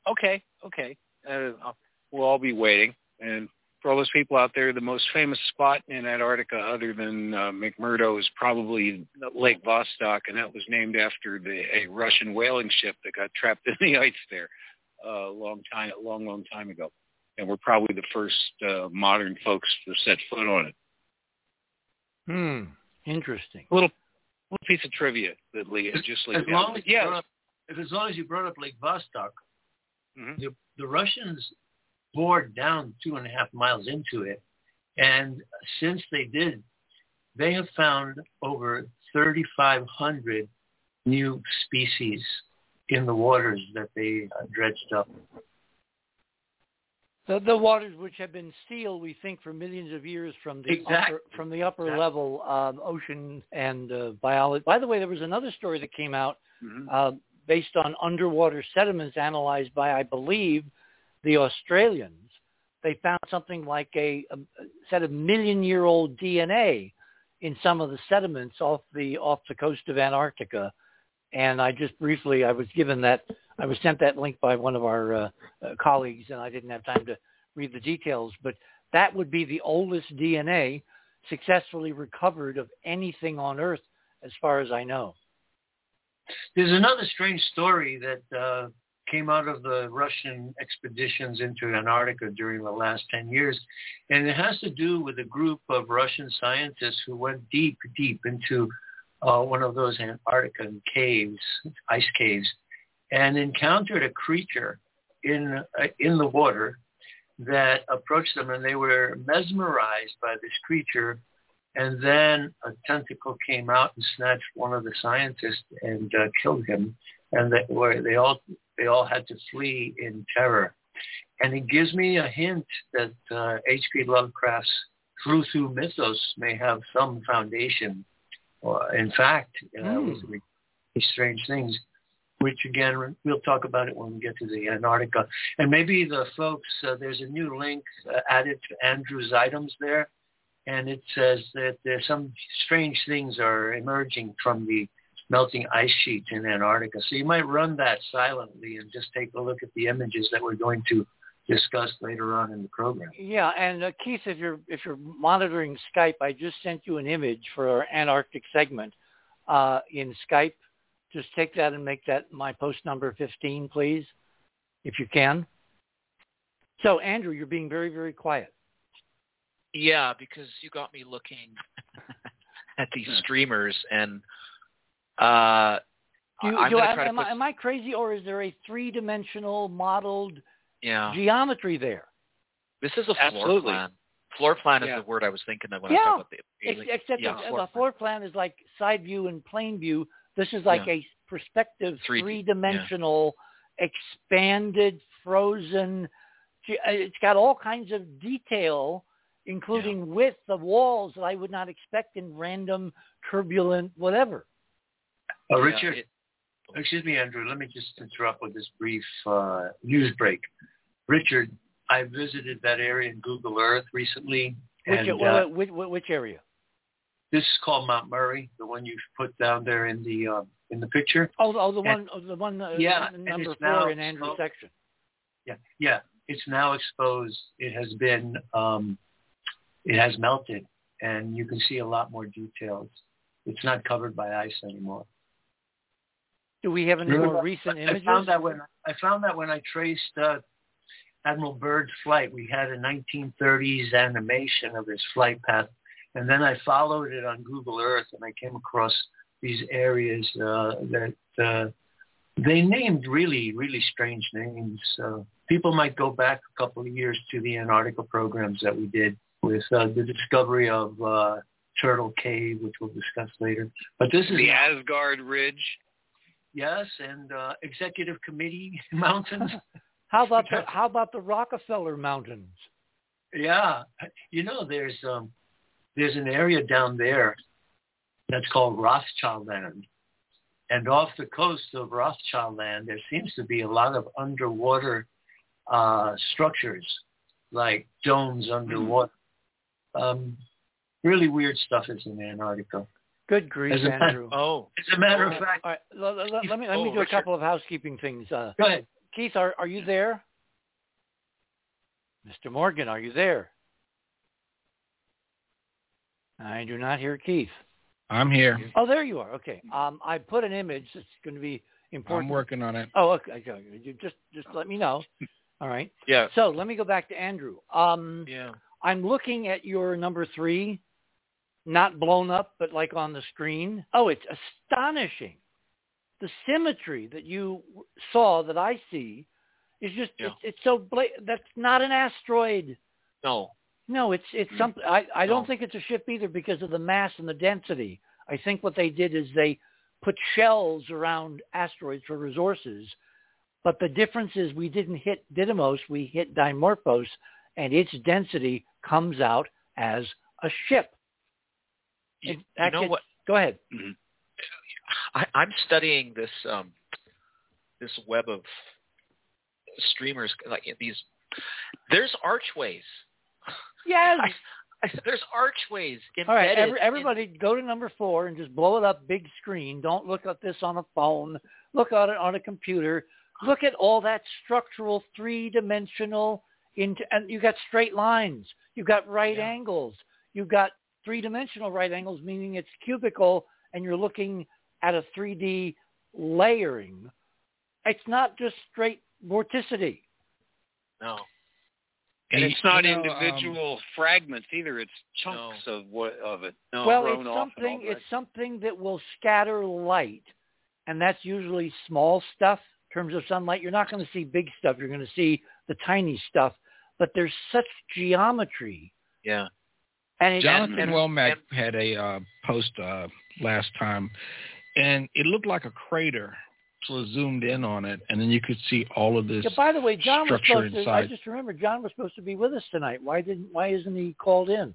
Okay, okay. Uh, we'll all be waiting. And for all those people out there, the most famous spot in Antarctica other than uh, McMurdo is probably Lake Vostok, and that was named after the, a Russian whaling ship that got trapped in the ice there uh, a long time, a long, long time ago and we're probably the first uh, modern folks to set foot on it. Hmm. Interesting. A little, little piece of trivia that Lee just as long as yeah. Up, if as long as you brought up Lake Vostok, mm-hmm. the, the Russians bored down two and a half miles into it, and since they did, they have found over 3,500 new species in the waters that they uh, dredged up. The, the waters which have been sealed, we think, for millions of years from the Exactly. upper, from the upper Exactly. level um, ocean and uh, biology. By the way, there was another story that came out Mhm. uh, based on underwater sediments analyzed by, I believe, the Australians. They found something like a, a set of million-year-old DNA in some of the sediments off the off the coast of Antarctica. And I just briefly, I was given that, I was sent that link by one of our uh, uh, colleagues, and I didn't have time to read the details. But that would be the oldest DNA successfully recovered of anything on Earth, as far as I know. There's another strange story that uh, came out of the Russian expeditions into Antarctica during the last 10 years, and it has to do with a group of Russian scientists who went deep, deep into uh, one of those Antarctican caves, ice caves, and encountered a creature in uh, in the water that approached them, and they were mesmerized by this creature and then a tentacle came out and snatched one of the scientists and uh, killed him. And they, were, they all they all had to flee in terror. And it gives me a hint that uh, H.P. Lovecraft's Cthulhu mythos may have some foundation. Or in fact, uh, with strange things, which again we'll talk about it when we get to the Antarctica. And maybe the folks, uh, there's a new link uh, added to Andrew's items there and it says that there's some strange things are emerging from the melting ice sheet in Antarctica. So you might run that silently and just take a look at the images that we're going to discuss later on in the program. Yeah, and uh, Keith, if you're if you're monitoring Skype, I just sent you an image for our Antarctic segment uh, in Skype. Just take that and make that my post number 15, please, if you can. So, Andrew, you're being very, very quiet. Yeah, because you got me looking at these streamers, and uh, you, I'm do going I, to try to am, put. I, am I crazy, or is there a three-dimensional modeled yeah, geometry there? this is a floor Absolutely. plan. Floor plan is Yeah. the word I was thinking of when Yeah. I talked about the Ex- alien- Except yeah, the, floor the floor plan is like side view and plane view. This is like Yeah. a perspective, 3D, three-dimensional, expanded, frozen. uh, It's got all kinds of detail, including width of walls that I would not expect in random, turbulent, whatever. Uh, Yeah, Richard, it- excuse me, Andrew, let me just interrupt with this brief uh, news break. Richard, I visited that area in Google Earth recently, Which, and well, uh, which, which area? This is called Mount Murray, the one you put down there in the uh, in the picture. Oh, oh the and- one, oh, the one, uh, Yeah, number four in Andrew's section. Yeah, yeah. It's now exposed. It has been, um, it has melted, and you can see a lot more details. It's not covered by ice anymore. Do we have any Remember, more recent I images? found that when I found that when I traced uh, Admiral Byrd's flight, we had a 1930s animation of his flight path, and then I followed it on Google Earth, and I came across these areas uh, that uh, they named really, really strange names. Uh, people might go back a couple of years to the Antarctica programs that we did with uh, the discovery of uh, Turtle Cave, which we'll discuss later. But this is The Asgard Ridge. Yes, and uh, executive committee mountains. How about the how about the Rockefeller Mountains? yeah, you know, there's um, there's an area down there that's called Rothschild Land, and off the coast of Rothschild Land, there seems to be a lot of underwater uh, structures, like domes underwater. Um, really weird stuff is in Antarctica. Good grief, As a matter- Andrew. Oh, As a matter of Uh, fact, all right, let, let- let me let me Oh, do a Richard. couple of housekeeping things. Uh, go ahead. Keith, are are you there? Mr. Morgan, are you there? I do not hear Keith. I'm here. Oh, there you are. Okay. Um, I put an image that's going to be important. I'm working on it. Oh, okay. okay. You just just let me know. All right. yeah, So let me go back to Andrew. Um, yeah. I'm looking at your number three, not blown up, but like on the screen. Oh, it's astonishing. The symmetry that you saw that I see is just Yeah. it's, it's so bla- that's not an asteroid. No, No, it's it's something. I I don't No. think it's a ship either because of the mass and the density. I think what they did is they put shells around asteroids for resources. But the difference is we didn't hit Didymos, we hit Dimorphos, and its density comes out as a ship. You, you know what? Go ahead. I, I'm studying this um, this web of streamers like these. There's archways. Yes. I, there's archways embedded. All right, every, in- everybody go to number four and just blow it up big screen. Don't look at this on a phone. Look at it on a computer. Look at all that structural three-dimensional into, and you got straight lines. You've got right Yeah. angles. You've got three-dimensional right angles, meaning it's cubical, and you're looking at a 3D layering. It's not just straight vorticity. no. And And it's not you know, um, individual fragments either. It's chunks of what of it. No. well, it's off and all something. that. It's something that will scatter light, and that's usually small stuff in terms of sunlight. You're not going to see big stuff. You're going to see the tiny stuff. But there's such geometry, Yeah. and it, Jonathan and- Womack and- had a uh, post uh, last time, and it looked like a crater. So zoomed in on it, and then you could see all of this. Yeah, by the way, John was supposed to. I just remember John was supposed to be with us tonight. Why didn't? Why isn't he called in?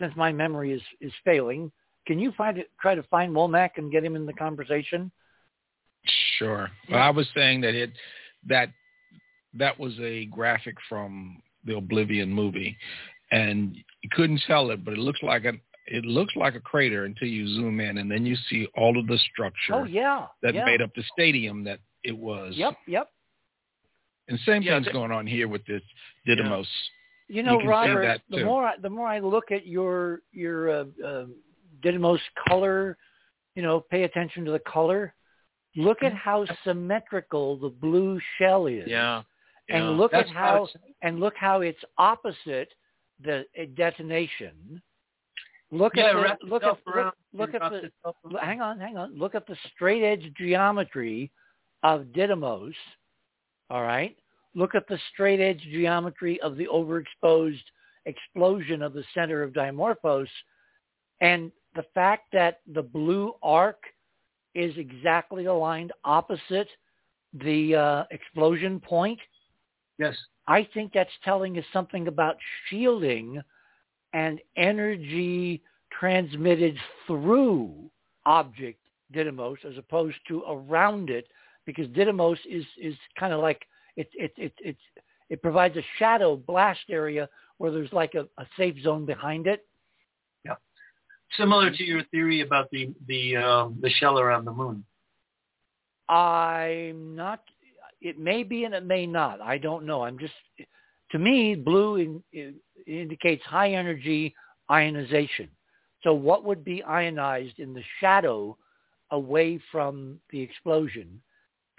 Since my memory is is failing, can you find it? Try to find Womack and get him in the conversation. Sure. Well, I was saying that it that that was a graphic from the Oblivion movie, and you couldn't tell it, but it looks like a it looks like a crater until you zoom in, and then you see all of the structure Oh yeah, that yeah. made up the stadium that it was. Yep, yep. And same Yeah, thing's the- going on here with this Didymos. You know, can see Robert, the more I, the more I look at your your uh, uh, Didymos color, you know, pay attention to the color. Look at how symmetrical the blue shell is, Yeah. and look That's at how it's- and look how it's opposite the uh, detonation. Look yeah, at the, look itself at around, look, look at the hang on, hang on. Look at the straight edge geometry of Didymos. All right. Look at the straight edge geometry of the overexposed explosion of the center of Dimorphos. And the fact that the blue arc is exactly aligned opposite the uh, explosion point, Yes. I think that's telling us something about shielding and energy transmitted through object Didymos as opposed to around it because Didymos is, is kind of like it, it, it, it, it provides a shadow blast area where there's like a, a safe zone behind it. Yeah. Similar to your theory about the the um, the shell around the moon. I'm not. It may be and it may not. I don't know. I'm just. To me, blue in, in, indicates high energy ionization. So, what would be ionized in the shadow away from the explosion?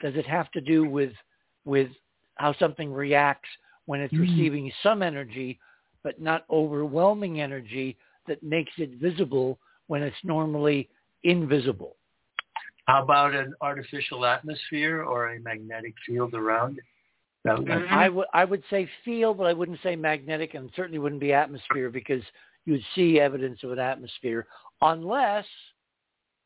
Does it have to do with with how something reacts when it's Mm. receiving some energy, but not overwhelming energy that makes it visible when it's normally invisible? How about an artificial atmosphere or a magnetic field around it? That would- Mhm. I would I would say field, but I wouldn't say magnetic, and certainly wouldn't be atmosphere because you'd see evidence of an atmosphere unless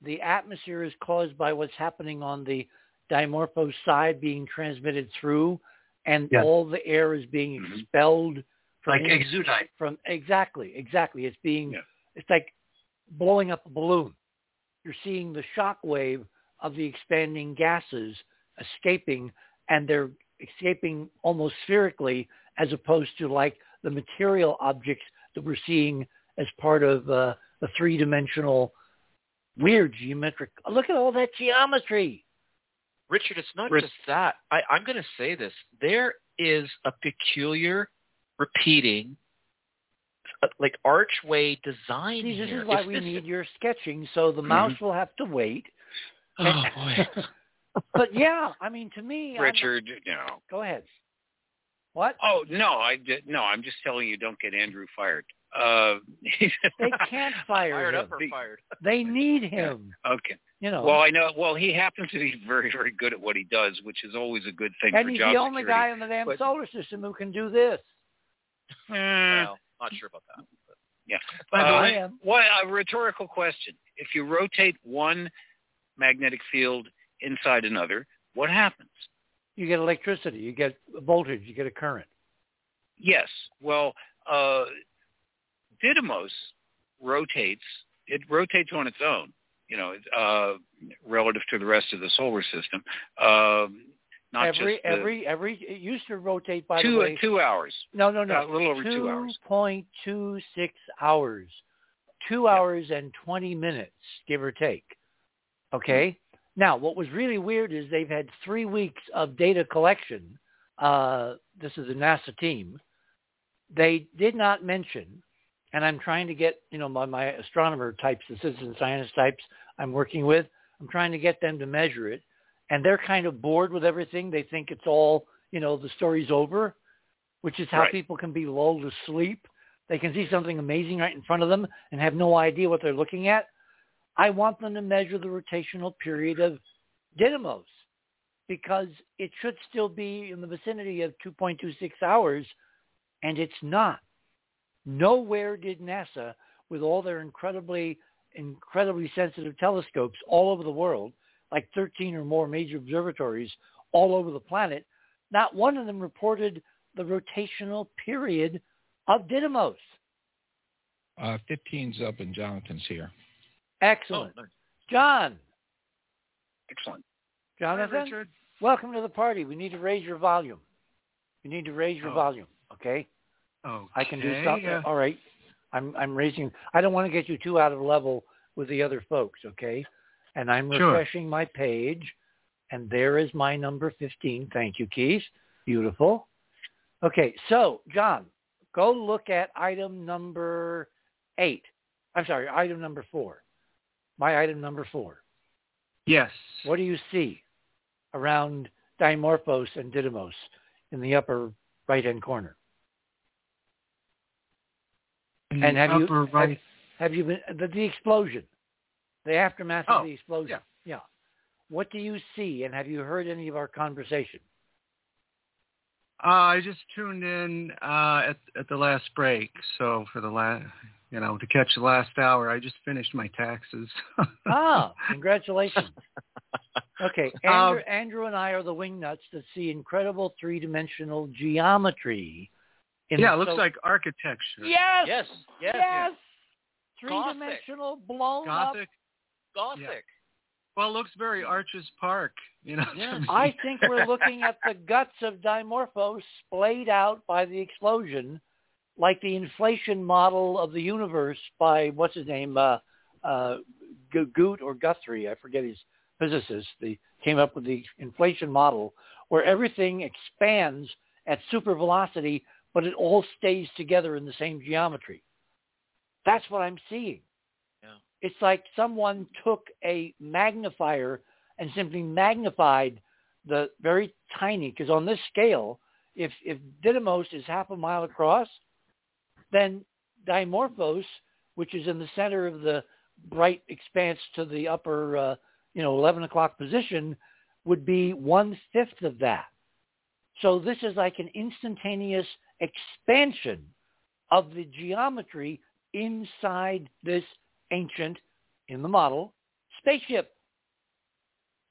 the atmosphere is caused by what's happening on the dimorphos side being transmitted through, and Yeah. all the air is being Mhm. expelled from like exudite. from exactly exactly. It's being Yeah. it's like blowing up a balloon. You're seeing the shock wave of the expanding gases escaping, and they're escaping almost spherically, as opposed to like the material objects that we're seeing as part of uh, the three-dimensional weird geometric. Look at all that geometry. Richard, it's not Rich- just that. I, I'm going to say this. There is a peculiar repeating, uh, like archway design See, this here. is why If we this- need your sketching. So the mouse will have to wait. Oh boy. but yeah, I mean, to me, I'm- Richard, no. Go ahead. What? Oh no, I did, no. I'm just telling you, don't get Andrew fired. Uh, They can't fire fired him. up or fired? They need him. okay. You know. Well, I know. Well, he happens to be very, very good at what he does, which is always a good thing and for he's job the only security. guy in the damn But- solar system who can do this. Eh, Well, not sure about that. By the Uh, I am. What a rhetorical question. If you rotate one magnetic field inside another, what happens? You get electricity. You get voltage. You get a current. Yes. Well, uh, Didymos rotates. It rotates on its own. You know, uh, relative to the rest of the solar system. Um, not every just the, every every it used to rotate by two the way. two hours. no, no, no. a little over two hours. point two six hours. Two hours and twenty minutes, give or take. Okay. Now, what was really weird is they've had three weeks of data collection. Uh, this is a NASA team. They did not mention, and I'm trying to get, you know, my, my astronomer types, the citizen science types I'm working with, I'm trying to get them to measure it. And they're kind of bored with everything. They think it's all, you know, the story's over, which is how Right. people can be lulled to sleep. They can see something amazing right in front of them and have no idea what they're looking at. I want them to measure the rotational period of Didymos because it should still be in the vicinity of 2.26 hours, and it's not. Nowhere did NASA, with all their incredibly, incredibly sensitive telescopes all over the world, like 13 or more major observatories all over the planet, not one of them reported the rotational period of Didymos. Uh, 15's up and Jonathan's here. Excellent. Oh, nice. John, Excellent. Jonathan, welcome to the party. We need to raise your volume. You need to raise your Oh. volume, okay? Okay. I can do something. uh, All right. I'm I'm raising. I don't want to get you too out of level with the other folks, okay? And I'm Sure. refreshing my page, and there is my number 15. Thank you, Keith. Beautiful. Okay, so John, go look at item number eight. I'm sorry, item number four. My item number four. yes. What do you see around Dimorphos and Didymos in the upper right-hand corner? In And have you- upper have- right? Have you been the, the explosion, the aftermath Oh, of the explosion? yeah. What do you see, and have you heard any of our conversation? Uh, I just tuned in uh, at at the last break, so for the last, you know, to catch the last hour, I just finished my taxes. Ah, congratulations. Okay, Um, Andrew, Andrew and I are the wingnuts that see incredible three-dimensional geometry. In yeah, it looks so- like architecture. yes, Yes, yes, yes, three-dimensional blown up. Gothic. Gothic. Well, it looks very Arches Park, you know. to Yeah. I think we're looking at the guts of Dimorphos splayed out by the explosion, like the inflation model of the universe by what's his name, uh, uh, Goot or Guthrie, I forget his physicist. They came up with the inflation model where everything expands at super velocity, but it all stays together in the same geometry. That's what I'm seeing. Yeah. It's like someone took a magnifier and simply magnified the very tiny, because on this scale, if, if Didymos is half a mile across, then Dimorphos, which is in the center of the bright expanse to the upper, uh, you know, 11 o'clock position, would be one-fifth of that. So this is like an instantaneous expansion of the geometry inside this ancient, in the model, spaceship.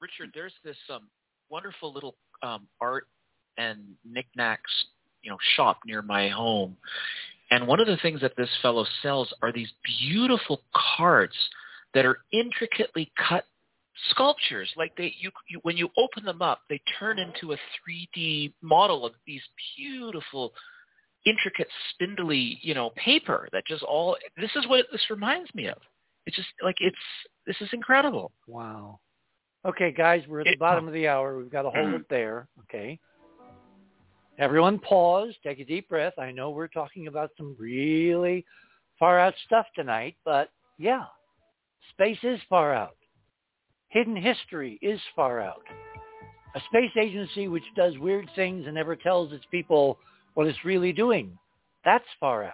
Richard, there's this um, wonderful little um, art and knickknacks, you know, shop near my home. And one of the things that this fellow sells are these beautiful cards that are intricately cut sculptures. Like they, you, you, when you open them up, they turn into a 3D model of these beautiful, intricate, spindly, you know, paper that just all. This is what this reminds me of. It's just like it's. This is incredible. Wow. Okay, guys, we're at the It- bottom of the hour. We've got to hold it there. Okay. Everyone pause, take a deep breath. I know we're talking about some really far out stuff tonight, but yeah, space is far out. Hidden history is far out. A space agency which does weird things and never tells its people what it's really doing, that's far out.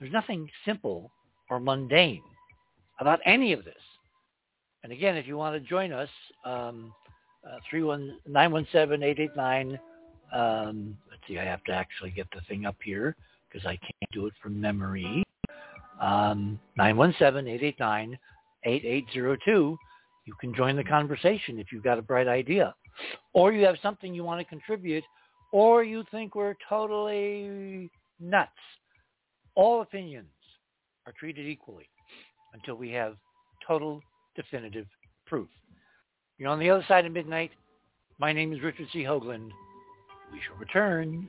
There's nothing simple or mundane about any of this. And again, if you want to join us, um, uh, 917-889, um, let's see, I have to actually get the thing up here because I can't do it from memory. Um, 917-889-8802. you can join the conversation if you've got a bright idea. Or you have something you want to contribute, or you think we're totally nuts. All opinions are treated equally until we have total definitive proof. You're on the other side of midnight. My name is Richard C. Hoagland. We shall return.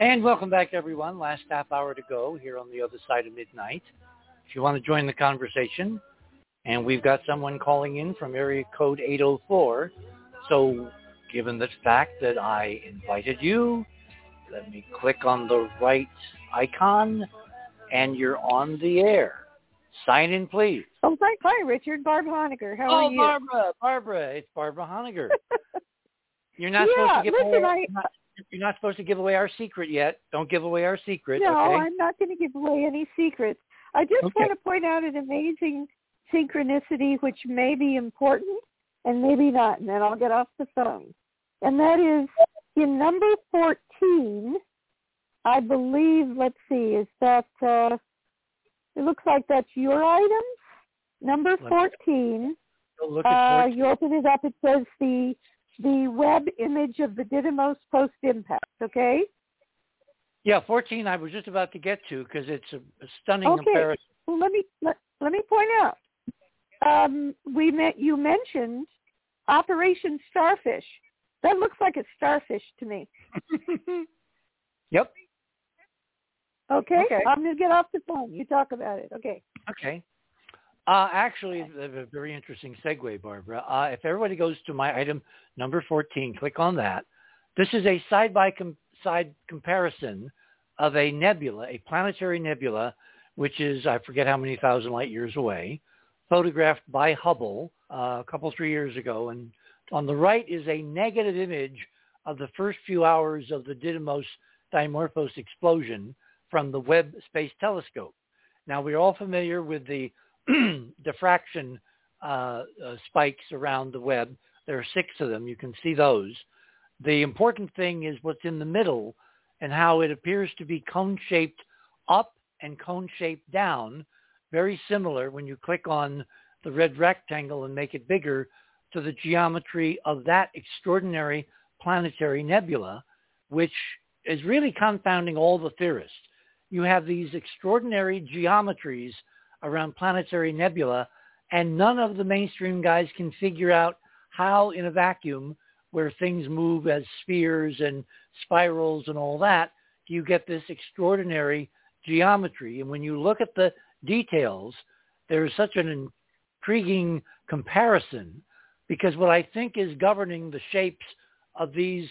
And welcome back, everyone. Last half hour to go here on the other side of midnight. If you want to join the conversation, and we've got someone calling in from area code 804. So given the fact that I invited you, let me click on the right icon, and you're on the air. Sign in, please. Oh, hi, Richard. Barbara Honegger. How oh, are you? Oh, Barbara, Barbara. It's Barbara Honegger. You're not yeah, supposed to give listen, away. I, you're not supposed to give away our secret yet. Don't give away our secret. no, okay? I'm not going to give away any secrets. I just Okay. want to point out an amazing synchronicity which may be important and maybe not, and then I'll get off the phone. And that is in number 14, I believe, let's see, is that, uh, it looks like that's your item, Number 14, look at uh, you open it up, it says the the Webb image of the Didymos post impact. Okay. Yeah, 14 I was just about to get to because it's a, a stunning Okay. comparison. Well, let me let, let me point out. Um, we met. You mentioned Operation Starfish. That looks like a starfish to me. Yep. Okay. Okay. I'm gonna get off the phone. You talk about it. Okay. Okay. Uh, actually, a very interesting segue, Barbara. Uh, if everybody goes to my item number 14, click on that. This is a side-by-side comparison of a nebula, a planetary nebula, which is, I forget how many thousand light years away, photographed by Hubble uh, a couple, three years ago. And on the right is a negative image of the first few hours of the Didymos Dimorphos explosion from the Webb Space Telescope. Now, we're all familiar with the diffraction uh, uh, spikes around the Webb. There are six of them. You can see those. The important thing is what's in the middle and how it appears to be cone-shaped up and cone-shaped down, very similar when you click on the red rectangle and make it bigger to the geometry of that extraordinary planetary nebula, which is really confounding all the theorists. You have these extraordinary geometries around planetary nebula, and none of the mainstream guys can figure out how in a vacuum where things move as spheres and spirals and all that, do you get this extraordinary geometry. And when you look at the details, there is such an intriguing comparison because what I think is governing the shapes of these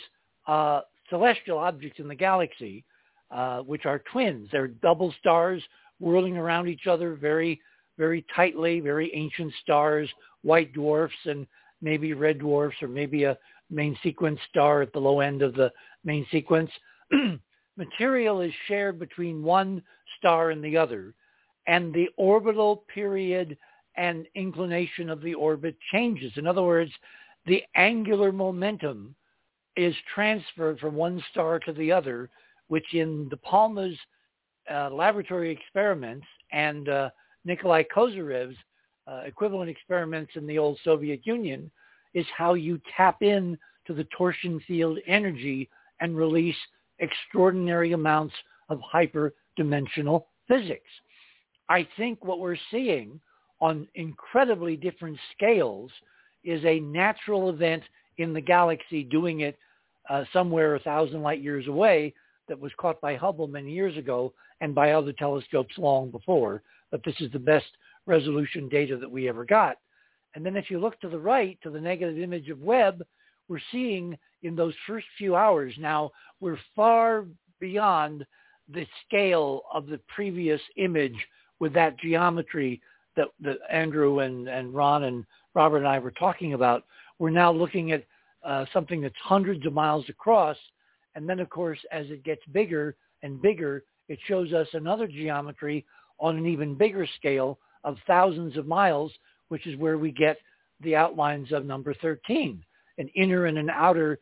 uh, celestial objects in the galaxy, uh, which are twins, they're double stars whirling around each other very, very tightly, very ancient stars, white dwarfs and maybe red dwarfs or maybe a main sequence star at the low end of the main sequence. Material is shared between one star and the other, and the orbital period and inclination of the orbit changes. In other words, the angular momentum is transferred from one star to the other, which in De Palma's uh, laboratory experiments and uh, Nikolai Kozyrev's uh, equivalent experiments in the old Soviet Union is how you tap in to the torsion field energy and release extraordinary amounts of hyperdimensional physics. I think what we're seeing on incredibly different scales is a natural event in the galaxy doing it uh, somewhere a thousand light years away that was caught by Hubble many years ago and by other telescopes long before. But this is the best resolution data that we ever got. And then if you look to the right, to the negative image of Webb, we're seeing in those first few hours now, we're far beyond the scale of the previous image with that geometry that, that Andrew and, and Ron and Robert and I were talking about. We're now looking at uh, something that's hundreds of miles across. And then, of course, as it gets bigger and bigger, it shows us another geometry on an even bigger scale of thousands of miles, which is where we get the outlines of number 13, an inner and an outer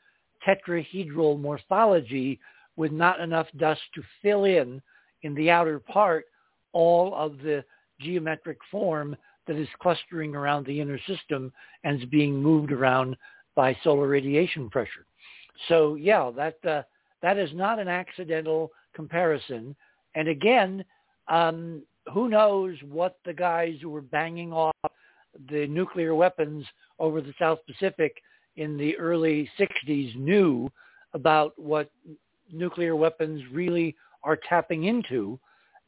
tetrahedral morphology with not enough dust to fill in in the outer part all of the geometric form that is clustering around the inner system and is being moved around by solar radiation pressure. So yeah, that uh, that is not an accidental comparison. And again, um, who knows what the guys who were banging off the nuclear weapons over the South Pacific in the early 60s knew about what nuclear weapons really are tapping into.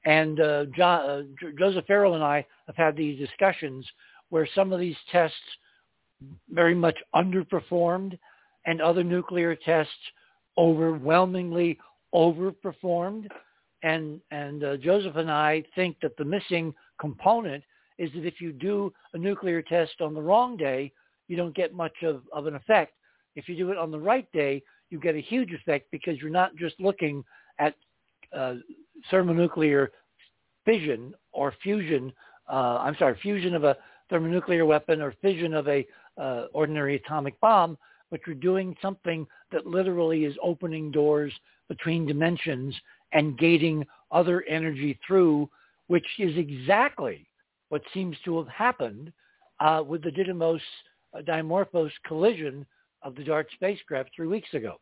And uh, John, uh, Joseph Farrell and I have had these discussions where some of these tests very much underperformed and other nuclear tests overwhelmingly overperformed. And, and uh, Joseph and I think that the missing component is that if you do a nuclear test on the wrong day, you don't get much of, of an effect. If you do it on the right day, you get a huge effect because you're not just looking at uh, thermonuclear fission or fusion. Uh, I'm sorry, fusion of a thermonuclear weapon or fission of a uh, ordinary atomic bomb, but you're doing something that literally is opening doors between dimensions and gating other energy through, which is exactly what seems to have happened uh, with the Didymos uh, Dimorphos collision of the DART spacecraft three weeks ago.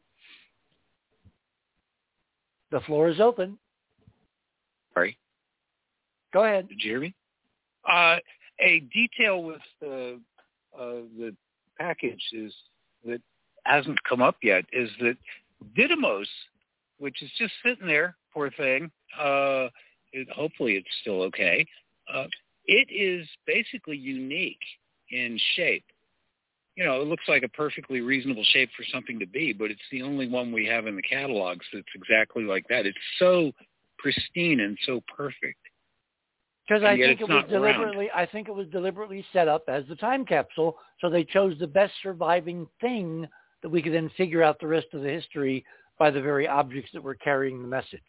The floor is open. Sorry. Go ahead. Did you hear me? Uh, a detail with the uh, the package is that hasn't come up yet is that Didymos, which is just sitting there, poor thing. Uh, it, hopefully, it's still okay. Uh, it is basically unique in shape. You know, it looks like a perfectly reasonable shape for something to be, but it's the only one we have in the catalogs that's exactly like that. It's so pristine and so perfect. Because I think it was deliberately, around. I think it was deliberately set up as the time capsule, so they chose the best surviving thing that we could then figure out the rest of the history by the very objects that were carrying the message.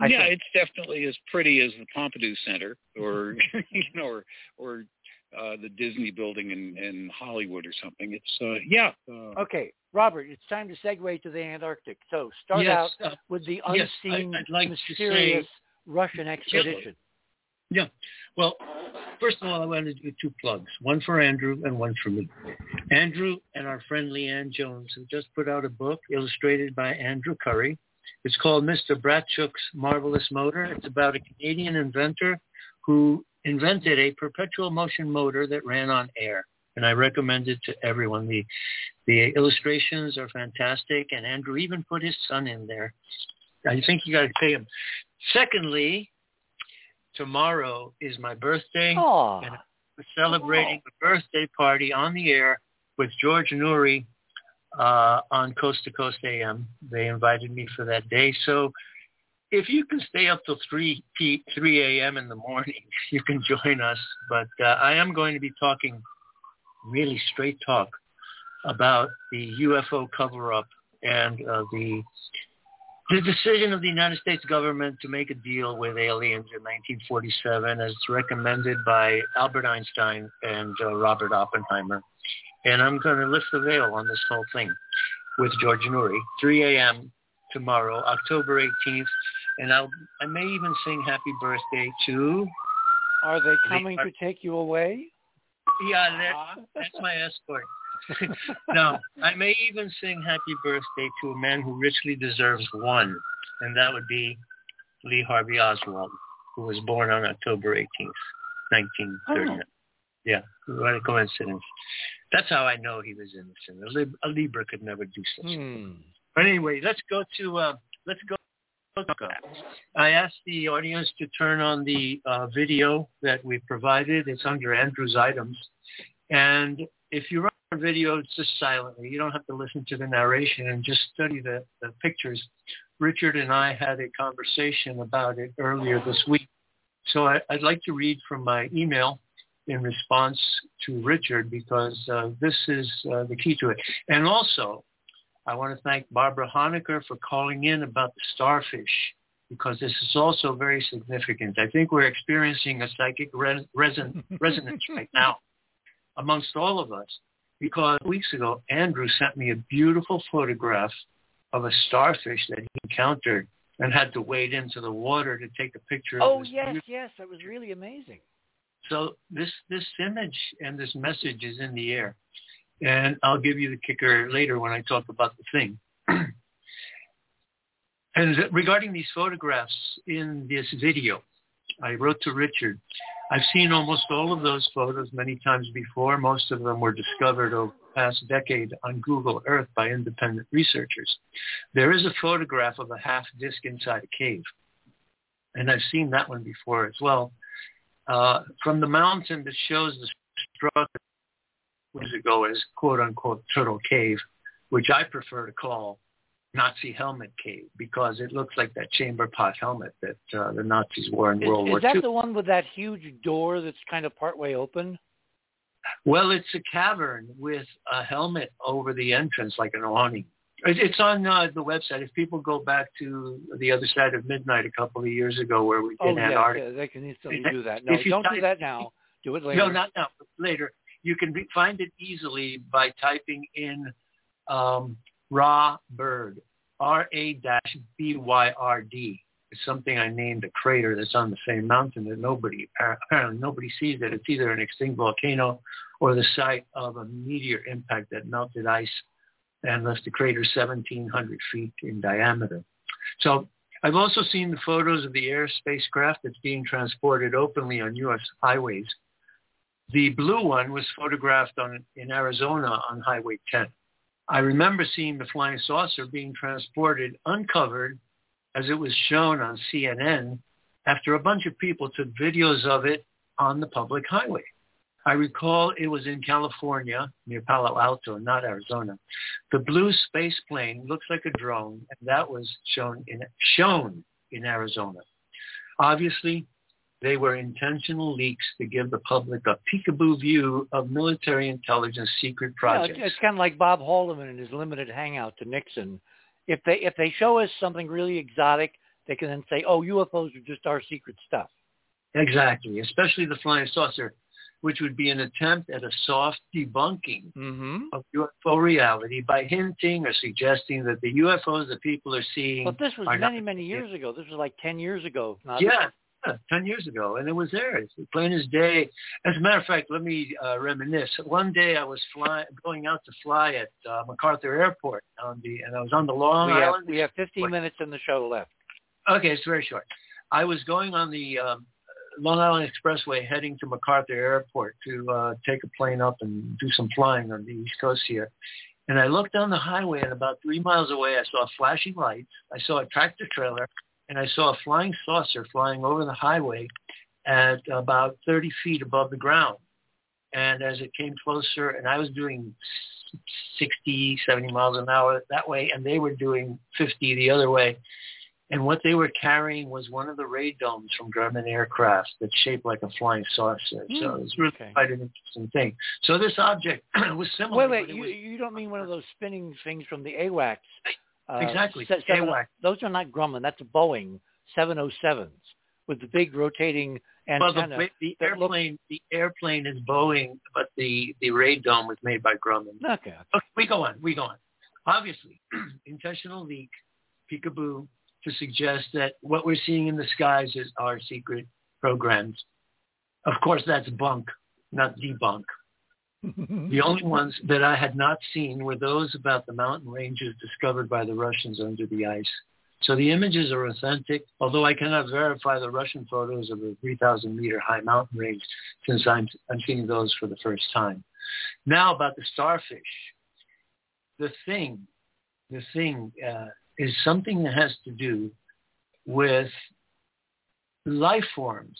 I yeah, think. it's definitely as pretty as the Pompidou Center, or you know, or or uh, the Disney building in, in Hollywood or something. It's uh, yeah. Uh, okay, Robert, it's time to segue to the Antarctic. So start yes, out uh, with the yes, unseen, I, would like mysterious say, Russian expedition. Yeah. Well, first of all, I want to do two plugs, one for Andrew and one for me. Andrew and our friend Leanne Jones, have just put out a book illustrated by Andrew Curry. It's called Mr. Bratchuk's Marvelous Motor. It's about a Canadian inventor who invented a perpetual motion motor that ran on air. And I recommend it to everyone. The, the illustrations are fantastic, and Andrew even put his son in there. I think you got to pay him. Secondly, tomorrow is my birthday. Aww. And was celebrating a birthday party on the air with George Noory uh, on Coast to Coast AM. They invited me for that day. So if you can stay up till 3 p 3 a.m. in the morning, you can join us. But uh, I am going to be talking really straight talk about the UFO cover-up and uh, the the decision of the United States government to make a deal with aliens in 1947 as recommended by Albert Einstein and uh, Robert Oppenheimer. And I'm going to lift the veil on this whole thing with George Noory, 3 a.m. tomorrow, October 18th. And I'll, I may even sing happy birthday to... Are they coming to take you away? Yeah, that, that's my escort. no, I may even sing happy birthday to a man who richly deserves one, and that would be Lee Harvey Oswald, who was born on October 18th, 1939. Oh. Yeah, what a coincidence. That's how I know he was innocent. A, Lib- a Libra could never do such hmm. But anyway, let's go to uh, let's go. I asked the audience to turn on the uh, video that we provided. It's under Andrew's items, and if you run a video just silently, you don't have to listen to the narration and just study the, the pictures. Richard and I had a conversation about it earlier this week. So I, would like to read from my email in response to Richard because uh, this is uh, the key to it. And also, I want to thank Barbara Honegger for calling in about the starfish because this is also very significant. I think we're experiencing a psychic res- reson- resonance right now amongst all of us because weeks ago, Andrew sent me a beautiful photograph of a starfish that he encountered and had to wade into the water to take a picture. Of Oh, yes, yes. That was really amazing. So this, this image and this message is in the air. And I'll give you the kicker later when I talk about the thing. and regarding these photographs in this video, I wrote to Richard. I've seen almost all of those photos many times before. Most of them were discovered over the past decade on Google Earth by independent researchers. There is a photograph of a half disc inside a cave. And I've seen that one before as well. Uh, from the mountain that shows the structure years ago as quote unquote Turtle Cave, which I prefer to call Nazi helmet cave because it looks like that chamber pot helmet that uh, the Nazis wore in is, World is War II. Is that the one with that huge door that's kind of partway open? Well, it's a cavern with a helmet over the entrance, like an awning. It's on uh, the website. If people go back to the other side of midnight a couple of years ago, where we oh, did yes, Antarctica, yeah, they can instantly do that. No, don't type, do that now. Do it later. No, not now. Later, you can be, find it easily by typing in um, raw bird, R-A-B-Y-R-D. It's something I named a crater that's on the same mountain that nobody, apparently nobody sees it. It's either an extinct volcano or the site of a meteor impact that melted ice and left the crater 1,700 feet in diameter. So I've also seen the photos of the air spacecraft that's being transported openly on U.S. highways. The blue one was photographed on, in Arizona on Highway 10. I remember seeing the flying saucer being transported uncovered as it was shown on CNN after a bunch of people took videos of it on the public highway. I recall it was in California near Palo Alto, not Arizona. The blue space plane looks like a drone, and that was shown in, shown in Arizona. Obviously, they were intentional leaks to give the public a peekaboo view of military intelligence secret projects. Yeah, it's kind of like Bob Haldeman and his limited hangout to Nixon. If they if they show us something really exotic, they can then say, "Oh, UFOs are just our secret stuff." Exactly, especially the flying saucer, which would be an attempt at a soft debunking mm-hmm. of UFO reality by hinting or suggesting that the UFOs that people are seeing. But this was many, not, many years ago. This was like ten years ago. Not yeah, yeah, 10 years ago, and it was there. It's plain as day. As a matter of fact, let me uh, reminisce. One day I was flying, going out to fly at uh, MacArthur Airport, on the, and I was on the Long we Island. Have, we have 15 minutes in the show left. Okay, it's very short. I was going on the um, Long Island Expressway heading to MacArthur Airport to uh, take a plane up and do some flying on the East Coast here. And I looked down the highway, and about three miles away, I saw a flashing lights. I saw a tractor trailer and I saw a flying saucer flying over the highway at about 30 feet above the ground. And as it came closer, and I was doing 60, 70 miles an hour that way, and they were doing 50 the other way. And what they were carrying was one of the radomes from German aircraft that's shaped like a flying saucer. so Hmm, it was really okay. quite an interesting thing. So this object was similar. Wait, wait. You, was- you don't mean one of those spinning things from the AWACS? Uh, Exactly, se- seven-. Those are not Grumman. That's a Boeing 707s with the big rotating well, antenna. the, the look- airplane, the airplane is Boeing, but the the radome was made by Grumman. okay. Okay, we go on. We go on. Obviously, intentional leak, peekaboo, to suggest that what we're seeing in the skies is our secret programs. Of course, that's bunk, not debunk. The only ones that I had not seen were those about the mountain ranges discovered by the Russians under the ice. So the images are authentic, although I cannot verify the Russian photos of the 3,000 meter high mountain range since I'm, I'm seeing those for the first time. Now about the starfish. The thing, the thing uh, is something that has to do with life forms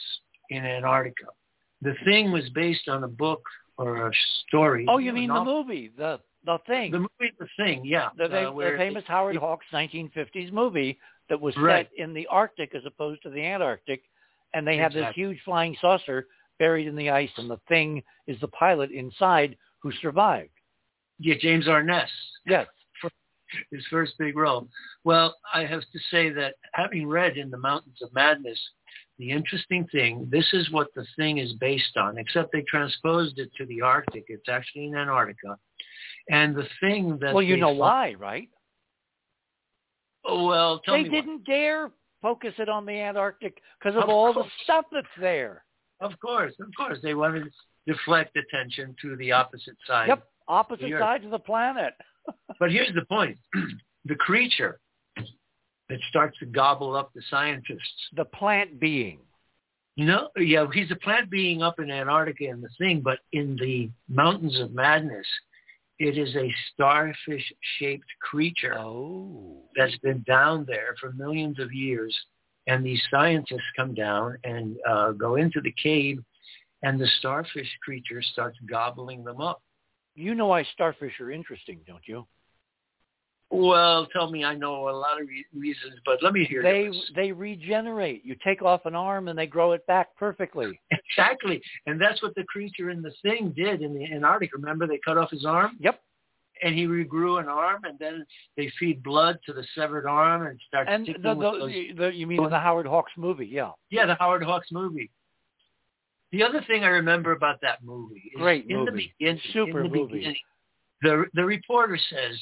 in Antarctica. The thing was based on a book or a story. Oh, you mean the movie, the the thing, The movie, The Thing, yeah. the, uh, the famous Howard it- Hawks 1950s movie that was Right. set in the Arctic as opposed to the Antarctic, and they have this huge flying saucer buried in the ice, and the thing is the pilot inside who survived. Yeah, James Arness. Yes. his first big role. Well, I have to say that having read In the Mountains of Madness, the interesting thing, this is what the thing is based on, except they transposed it to the Arctic. It's actually in Antarctica. And the thing that Well, you know fi- why, right? Oh, well, tell they me why. didn't dare focus it on the Antarctic because of, Of all course. the stuff that's there. Of course, of course. They wanted to deflect attention to the opposite side. Yep, opposite sides of the planet. But here's the point. the creature that starts to gobble up the scientists the plant being. No, yeah, he's a plant being up in Antarctica and the thing, but in the Mountains of Madness, it is a starfish-shaped creature Oh. that's been down there for millions of years. And these scientists come down and uh, go into the cave, and the starfish creature starts gobbling them up. You know why starfish are interesting, don't you? Well, tell me, I know a lot of re- reasons, but let me hear They yours. they regenerate. You take off an arm and they grow it back perfectly. Exactly, and that's what the creature in the thing did in the Antarctic. Remember, they cut off his arm. Yep. and he regrew an arm, and then they feed blood to the severed arm and start And the, the, those. the, you mean in the Howard Hawks movie? Yeah. Yeah, the Howard Hawks movie. The other thing I remember about that movie is Great in movie. the beginning, Super in the movie. beginning, the the reporter says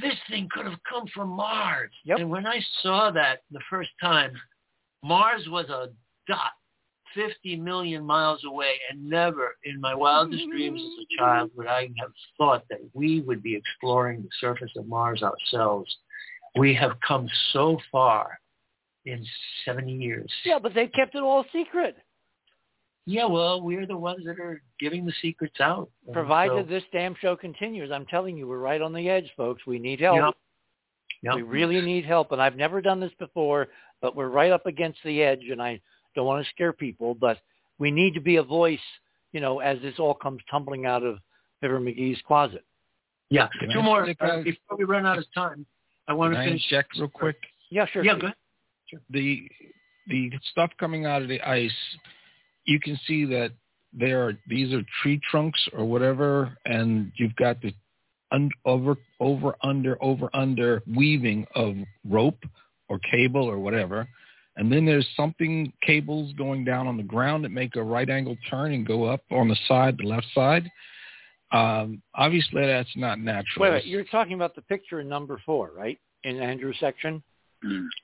this thing could have come from Mars. Yep. And when I saw that the first time, Mars was a dot 50 million miles away and never in my wildest dreams as a child would I have thought that we would be exploring the surface of Mars ourselves. We have come so far in 70 years. Yeah, but they've kept it all secret. Yeah, well, we're the ones that are giving the secrets out. Provided so- this damn show continues, I'm telling you, we're right on the edge, folks. We need help. Yep. Yep. We really need help, and I've never done this before, but we're right up against the edge, and I don't want to scare people, but we need to be a voice, you know, as this all comes tumbling out of Fibber McGee's closet. Yeah. Can Two I more. Uh, before we run out of time, I want Can to I finish. check real quick? Yeah, sure. Yeah, Steve. go ahead. the the stuff coming out of the ice, you can see that there are these are tree trunks or whatever, and you've got the un, over over under over under weaving of rope or cable or whatever, and then there's something cables going down on the ground that make a right angle turn and go up on the side, the left side. Um, obviously, that's not natural. Wait, wait, you're talking about the picture in number four, right? In Andrew's section?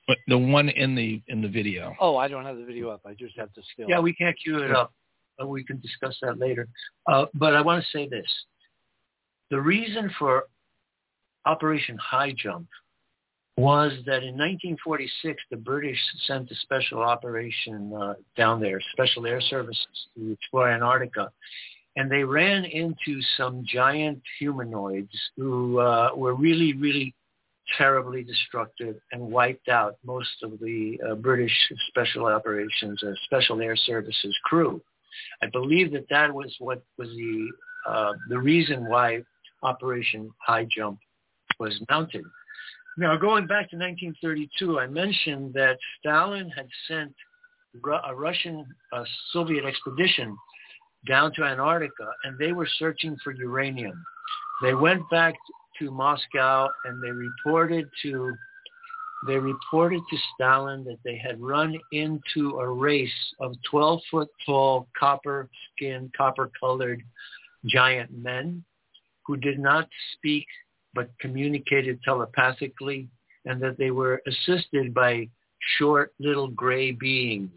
But the one in the in the video. Oh, I don't have the video up. I just have the still. Yeah, we can't cue it up. but We can discuss that later. Uh, but I want to say this. The reason for Operation High Jump was that in 1946, the British sent a special operation uh, down there, Special Air Services, to explore Antarctica. And they ran into some giant humanoids who uh, were really, really terribly destructive and wiped out most of the uh, British Special Operations, uh, Special Air Services crew. I believe that that was what was the uh, the reason why Operation High Jump was mounted. Now, going back to 1932, I mentioned that Stalin had sent a Russian uh, Soviet expedition down to Antarctica, and they were searching for uranium. They went back to Moscow and they reported to they reported to Stalin that they had run into a race of 12 foot tall, copper skinned, copper colored giant men who did not speak but communicated telepathically and that they were assisted by short little gray beings.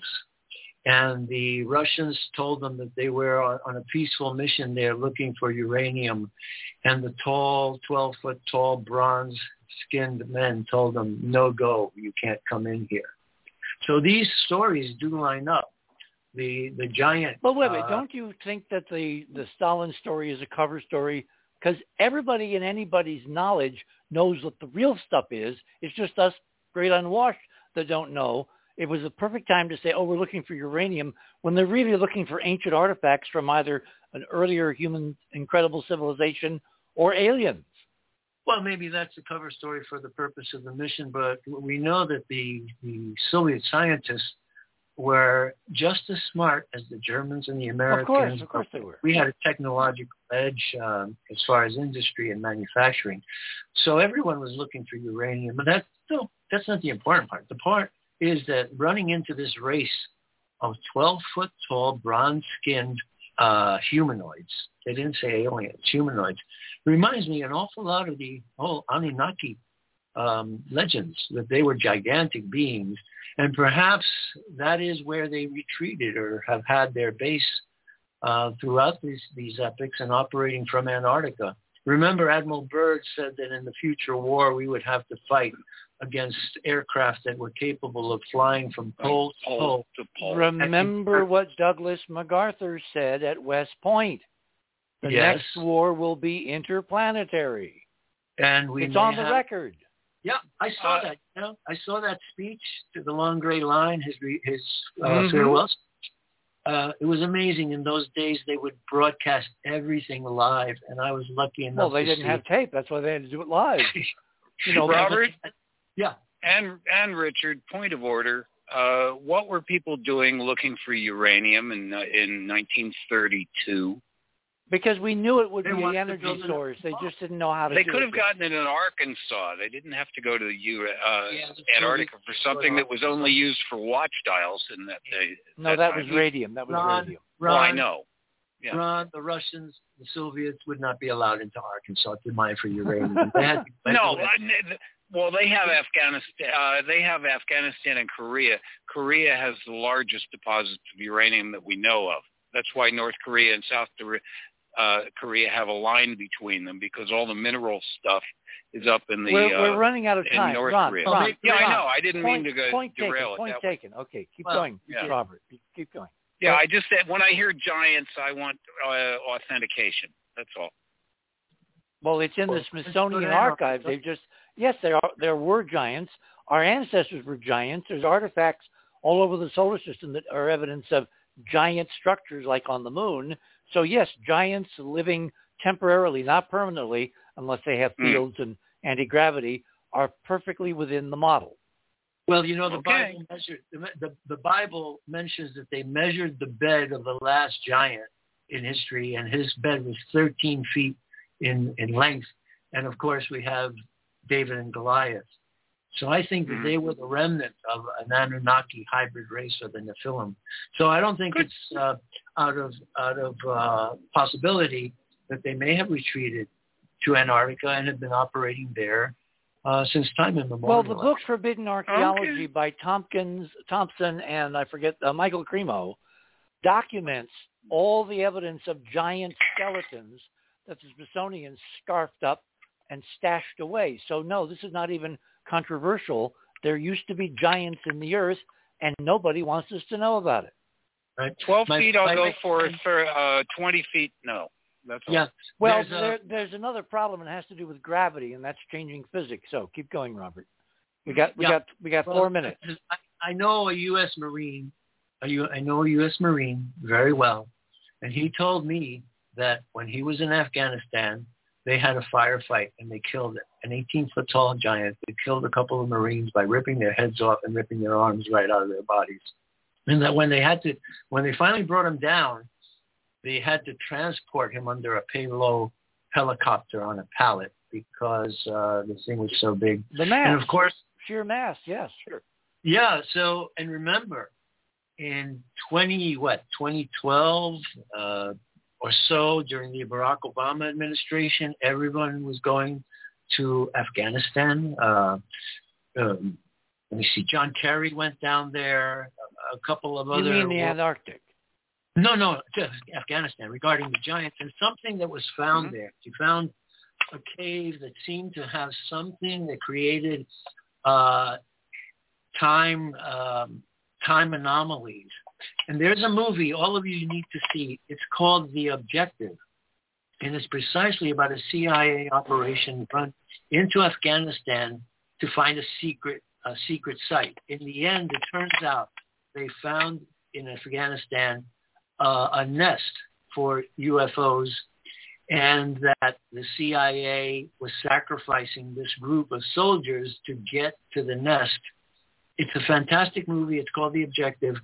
And the Russians told them that they were on a peaceful mission there looking for uranium. And the tall, 12 foot tall, bronze skinned men told them, no go, you can't come in here. So these stories do line up. The the giant. But wait, wait, uh, don't you think that the the Stalin story is a cover story? Because everybody in anybody's knowledge knows what the real stuff is. It's just us great unwashed that don't know. It was a perfect time to say, oh, we're looking for uranium, when they're really looking for ancient artifacts from either an earlier human incredible civilization or aliens. Well, maybe that's a cover story for the purpose of the mission, but we know that the, the Soviet scientists were just as smart as the Germans and the Americans. Of course, of course they were. We had a technological edge um, as far as industry and manufacturing, so everyone was looking for uranium. But that's still that's not the important part. The part is that running into this race of 12 foot tall, bronze skinned uh, humanoids. They didn't say aliens, humanoids. Reminds me an awful lot of the whole Anunnaki um, legends that they were gigantic beings, and perhaps that is where they retreated or have had their base uh, throughout these, these epics and operating from Antarctica. Remember, Admiral Byrd said that in the future war we would have to fight against aircraft that were capable of flying from pole to pole. to pole. Remember what Douglas MacArthur said at West Point. The Yes. next war will be interplanetary. And we it's on the have- record. Yeah, I saw Uh, that. You know, I saw that speech to the Long Gray Line, his his uh, Mhm. farewell. speech. Uh, it was amazing. In those days, they would broadcast everything live, and I was lucky enough. Well, they to didn't see have tape. That's why they had to do it live. You know, Robert Yeah. and and Richard, point of order. Uh, what were people doing looking for uranium in uh, in 1932? because we knew it would They be wanted an energy source. They just didn't know how to They do could it have yet. gotten it in Arkansas. They didn't have to go to the U, uh, Yeah, the Antarctica for something that was only used for watch dials in that day. No, that was radium. That was Ron, radium. Well, I know. Yeah. Ron, the Russians, the Soviets would not be allowed into Arkansas to mine for uranium. They had No, I- th- well, they have Afghanistan. Uh, they have Afghanistan and Korea. Korea has the largest deposits of uranium that we know of. That's why North Korea and South Korea, uh, Korea have a line between them because all the mineral stuff is up in the. we're, uh, we're running out of time. North Ron, Korea. Ron, yeah, Ron, I know. I didn't point, mean to go point derail taken. it. Point that way. taken. Okay, keep Well, going, yeah. Robert. Keep going. Yeah, I just said when I hear giants, I want uh, authentication. That's all. Well, it's in the Smithsonian archives. They've just yes, there are there were giants. Our ancestors were giants. There's artifacts all over the solar system that are evidence of giant structures like on the moon. So yes, giants living temporarily, not permanently, unless they have Mm. fields and anti-gravity, are perfectly within the model. Well, you know, the Okay. Bible measured the, the the Bible mentions that they measured the bed of the last giant in history, and his bed was 13 feet in in length. And of course, we have David and Goliath. So I think that Mhm. they were the remnant of an Anunnaki hybrid race of the Nephilim. So I don't think Good. it's uh, out of out of uh, possibility that they may have retreated to Antarctica and have been operating there uh, since time immemorial. Well, the book Forbidden Archaeology Okay. by Tompkins, Thompson, and I forget uh, Michael Cremo documents all the evidence of giant skeletons that the Smithsonian scarfed up and stashed away. So no, this is not even controversial. There used to be giants in the earth, and nobody wants us to know about it. right? Twelve My- feet, I'll my- go for for uh, twenty feet. No, that's all. Yeah. Well, There's a- there's another problem. And it has to do with gravity, and that's changing physics. So keep going, Robert. We got we Yeah. got we got Well, four minutes. I, I know a U.S. Marine a U, I know a U.S. Marine very well, and he told me that when he was in Afghanistan, they had a firefight and they killed an 18-foot tall giant. They killed a couple of Marines by ripping their heads off and ripping their arms right out of their bodies. And that when they had to, when they finally brought him down, they had to transport him under a payload helicopter on a pallet because uh, this thing was so big. The mass. And of course, sheer mass. Yes. Sure. Yeah. So, and remember, in 20 what 2012 uh, or so during the Barack Obama administration, everyone was going to Afghanistan. Uh, um, let me see. John Kerry went down there. A couple of You other. mean the Antarctic? No, no, Afghanistan regarding the giants and something that was found Mm-hmm. there. She found a cave that seemed to have something that created uh, time um, time anomalies. And there's a movie all of you need to see. It's called The Objective, and it's precisely about a CIA operation run into Afghanistan to find a secret a secret site. In the end, it turns out they found in Afghanistan uh, a nest for UFOs and that the CIA was sacrificing this group of soldiers to get to the nest. It's a fantastic movie. It's called The Objective.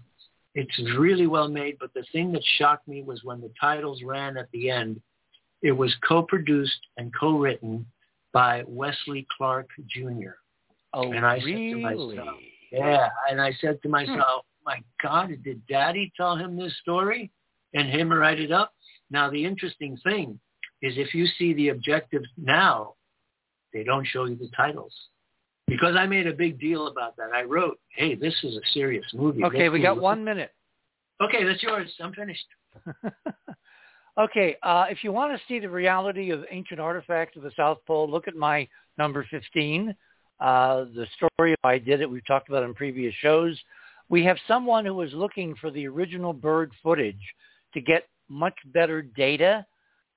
It's really well made, but the thing that shocked me was when the titles ran at the end, it was co-produced and co-written by Wesley Clark Jr. Oh, and I said really? to myself, yeah, and I said to hmm. myself, my God, did Daddy tell him this story and him write it up? Now, the interesting thing is if you see the objectives now, they don't show you the titles. Because I made a big deal about that. I wrote, hey, this is a serious movie. Okay, Let's we got one minute. Okay, that's yours. I'm finished. okay, uh, if you want to see the reality of ancient artifacts of the South Pole, look at my number 15. Uh, the story of I did it, we've talked about in previous shows. We have someone who is looking for the original Byrd footage to get much better data,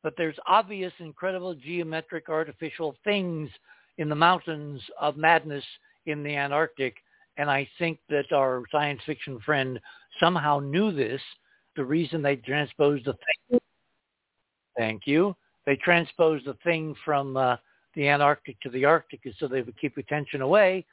but there's obvious, incredible geometric artificial things in the mountains of madness in the Antarctic. And I think that our science fiction friend somehow knew this. The reason they transposed the thing, thank you, they transposed the thing from uh, the Antarctic to the Arctic so they would keep attention away.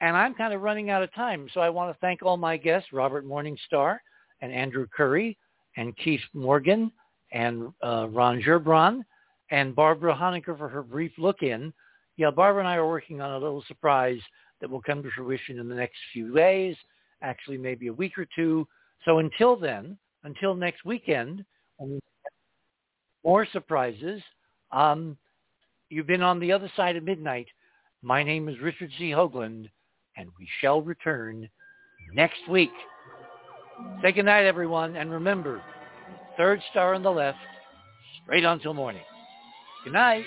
And I'm kind of running out of time. So I want to thank all my guests, Robert Morningstar and Andrew Curry and Keith Morgan and uh, Ron Gerbron and Barbara Honegger for her brief look in. Yeah, Barbara and I are working on a little surprise that will come to fruition in the next few days, actually maybe a week or two. So until then, until next weekend, have more surprises. Um, you've been on the other side of midnight. My name is Richard C. Hoagland, and we shall return next week. Say good night, everyone, and remember, third star on the left, straight on till morning. Good night.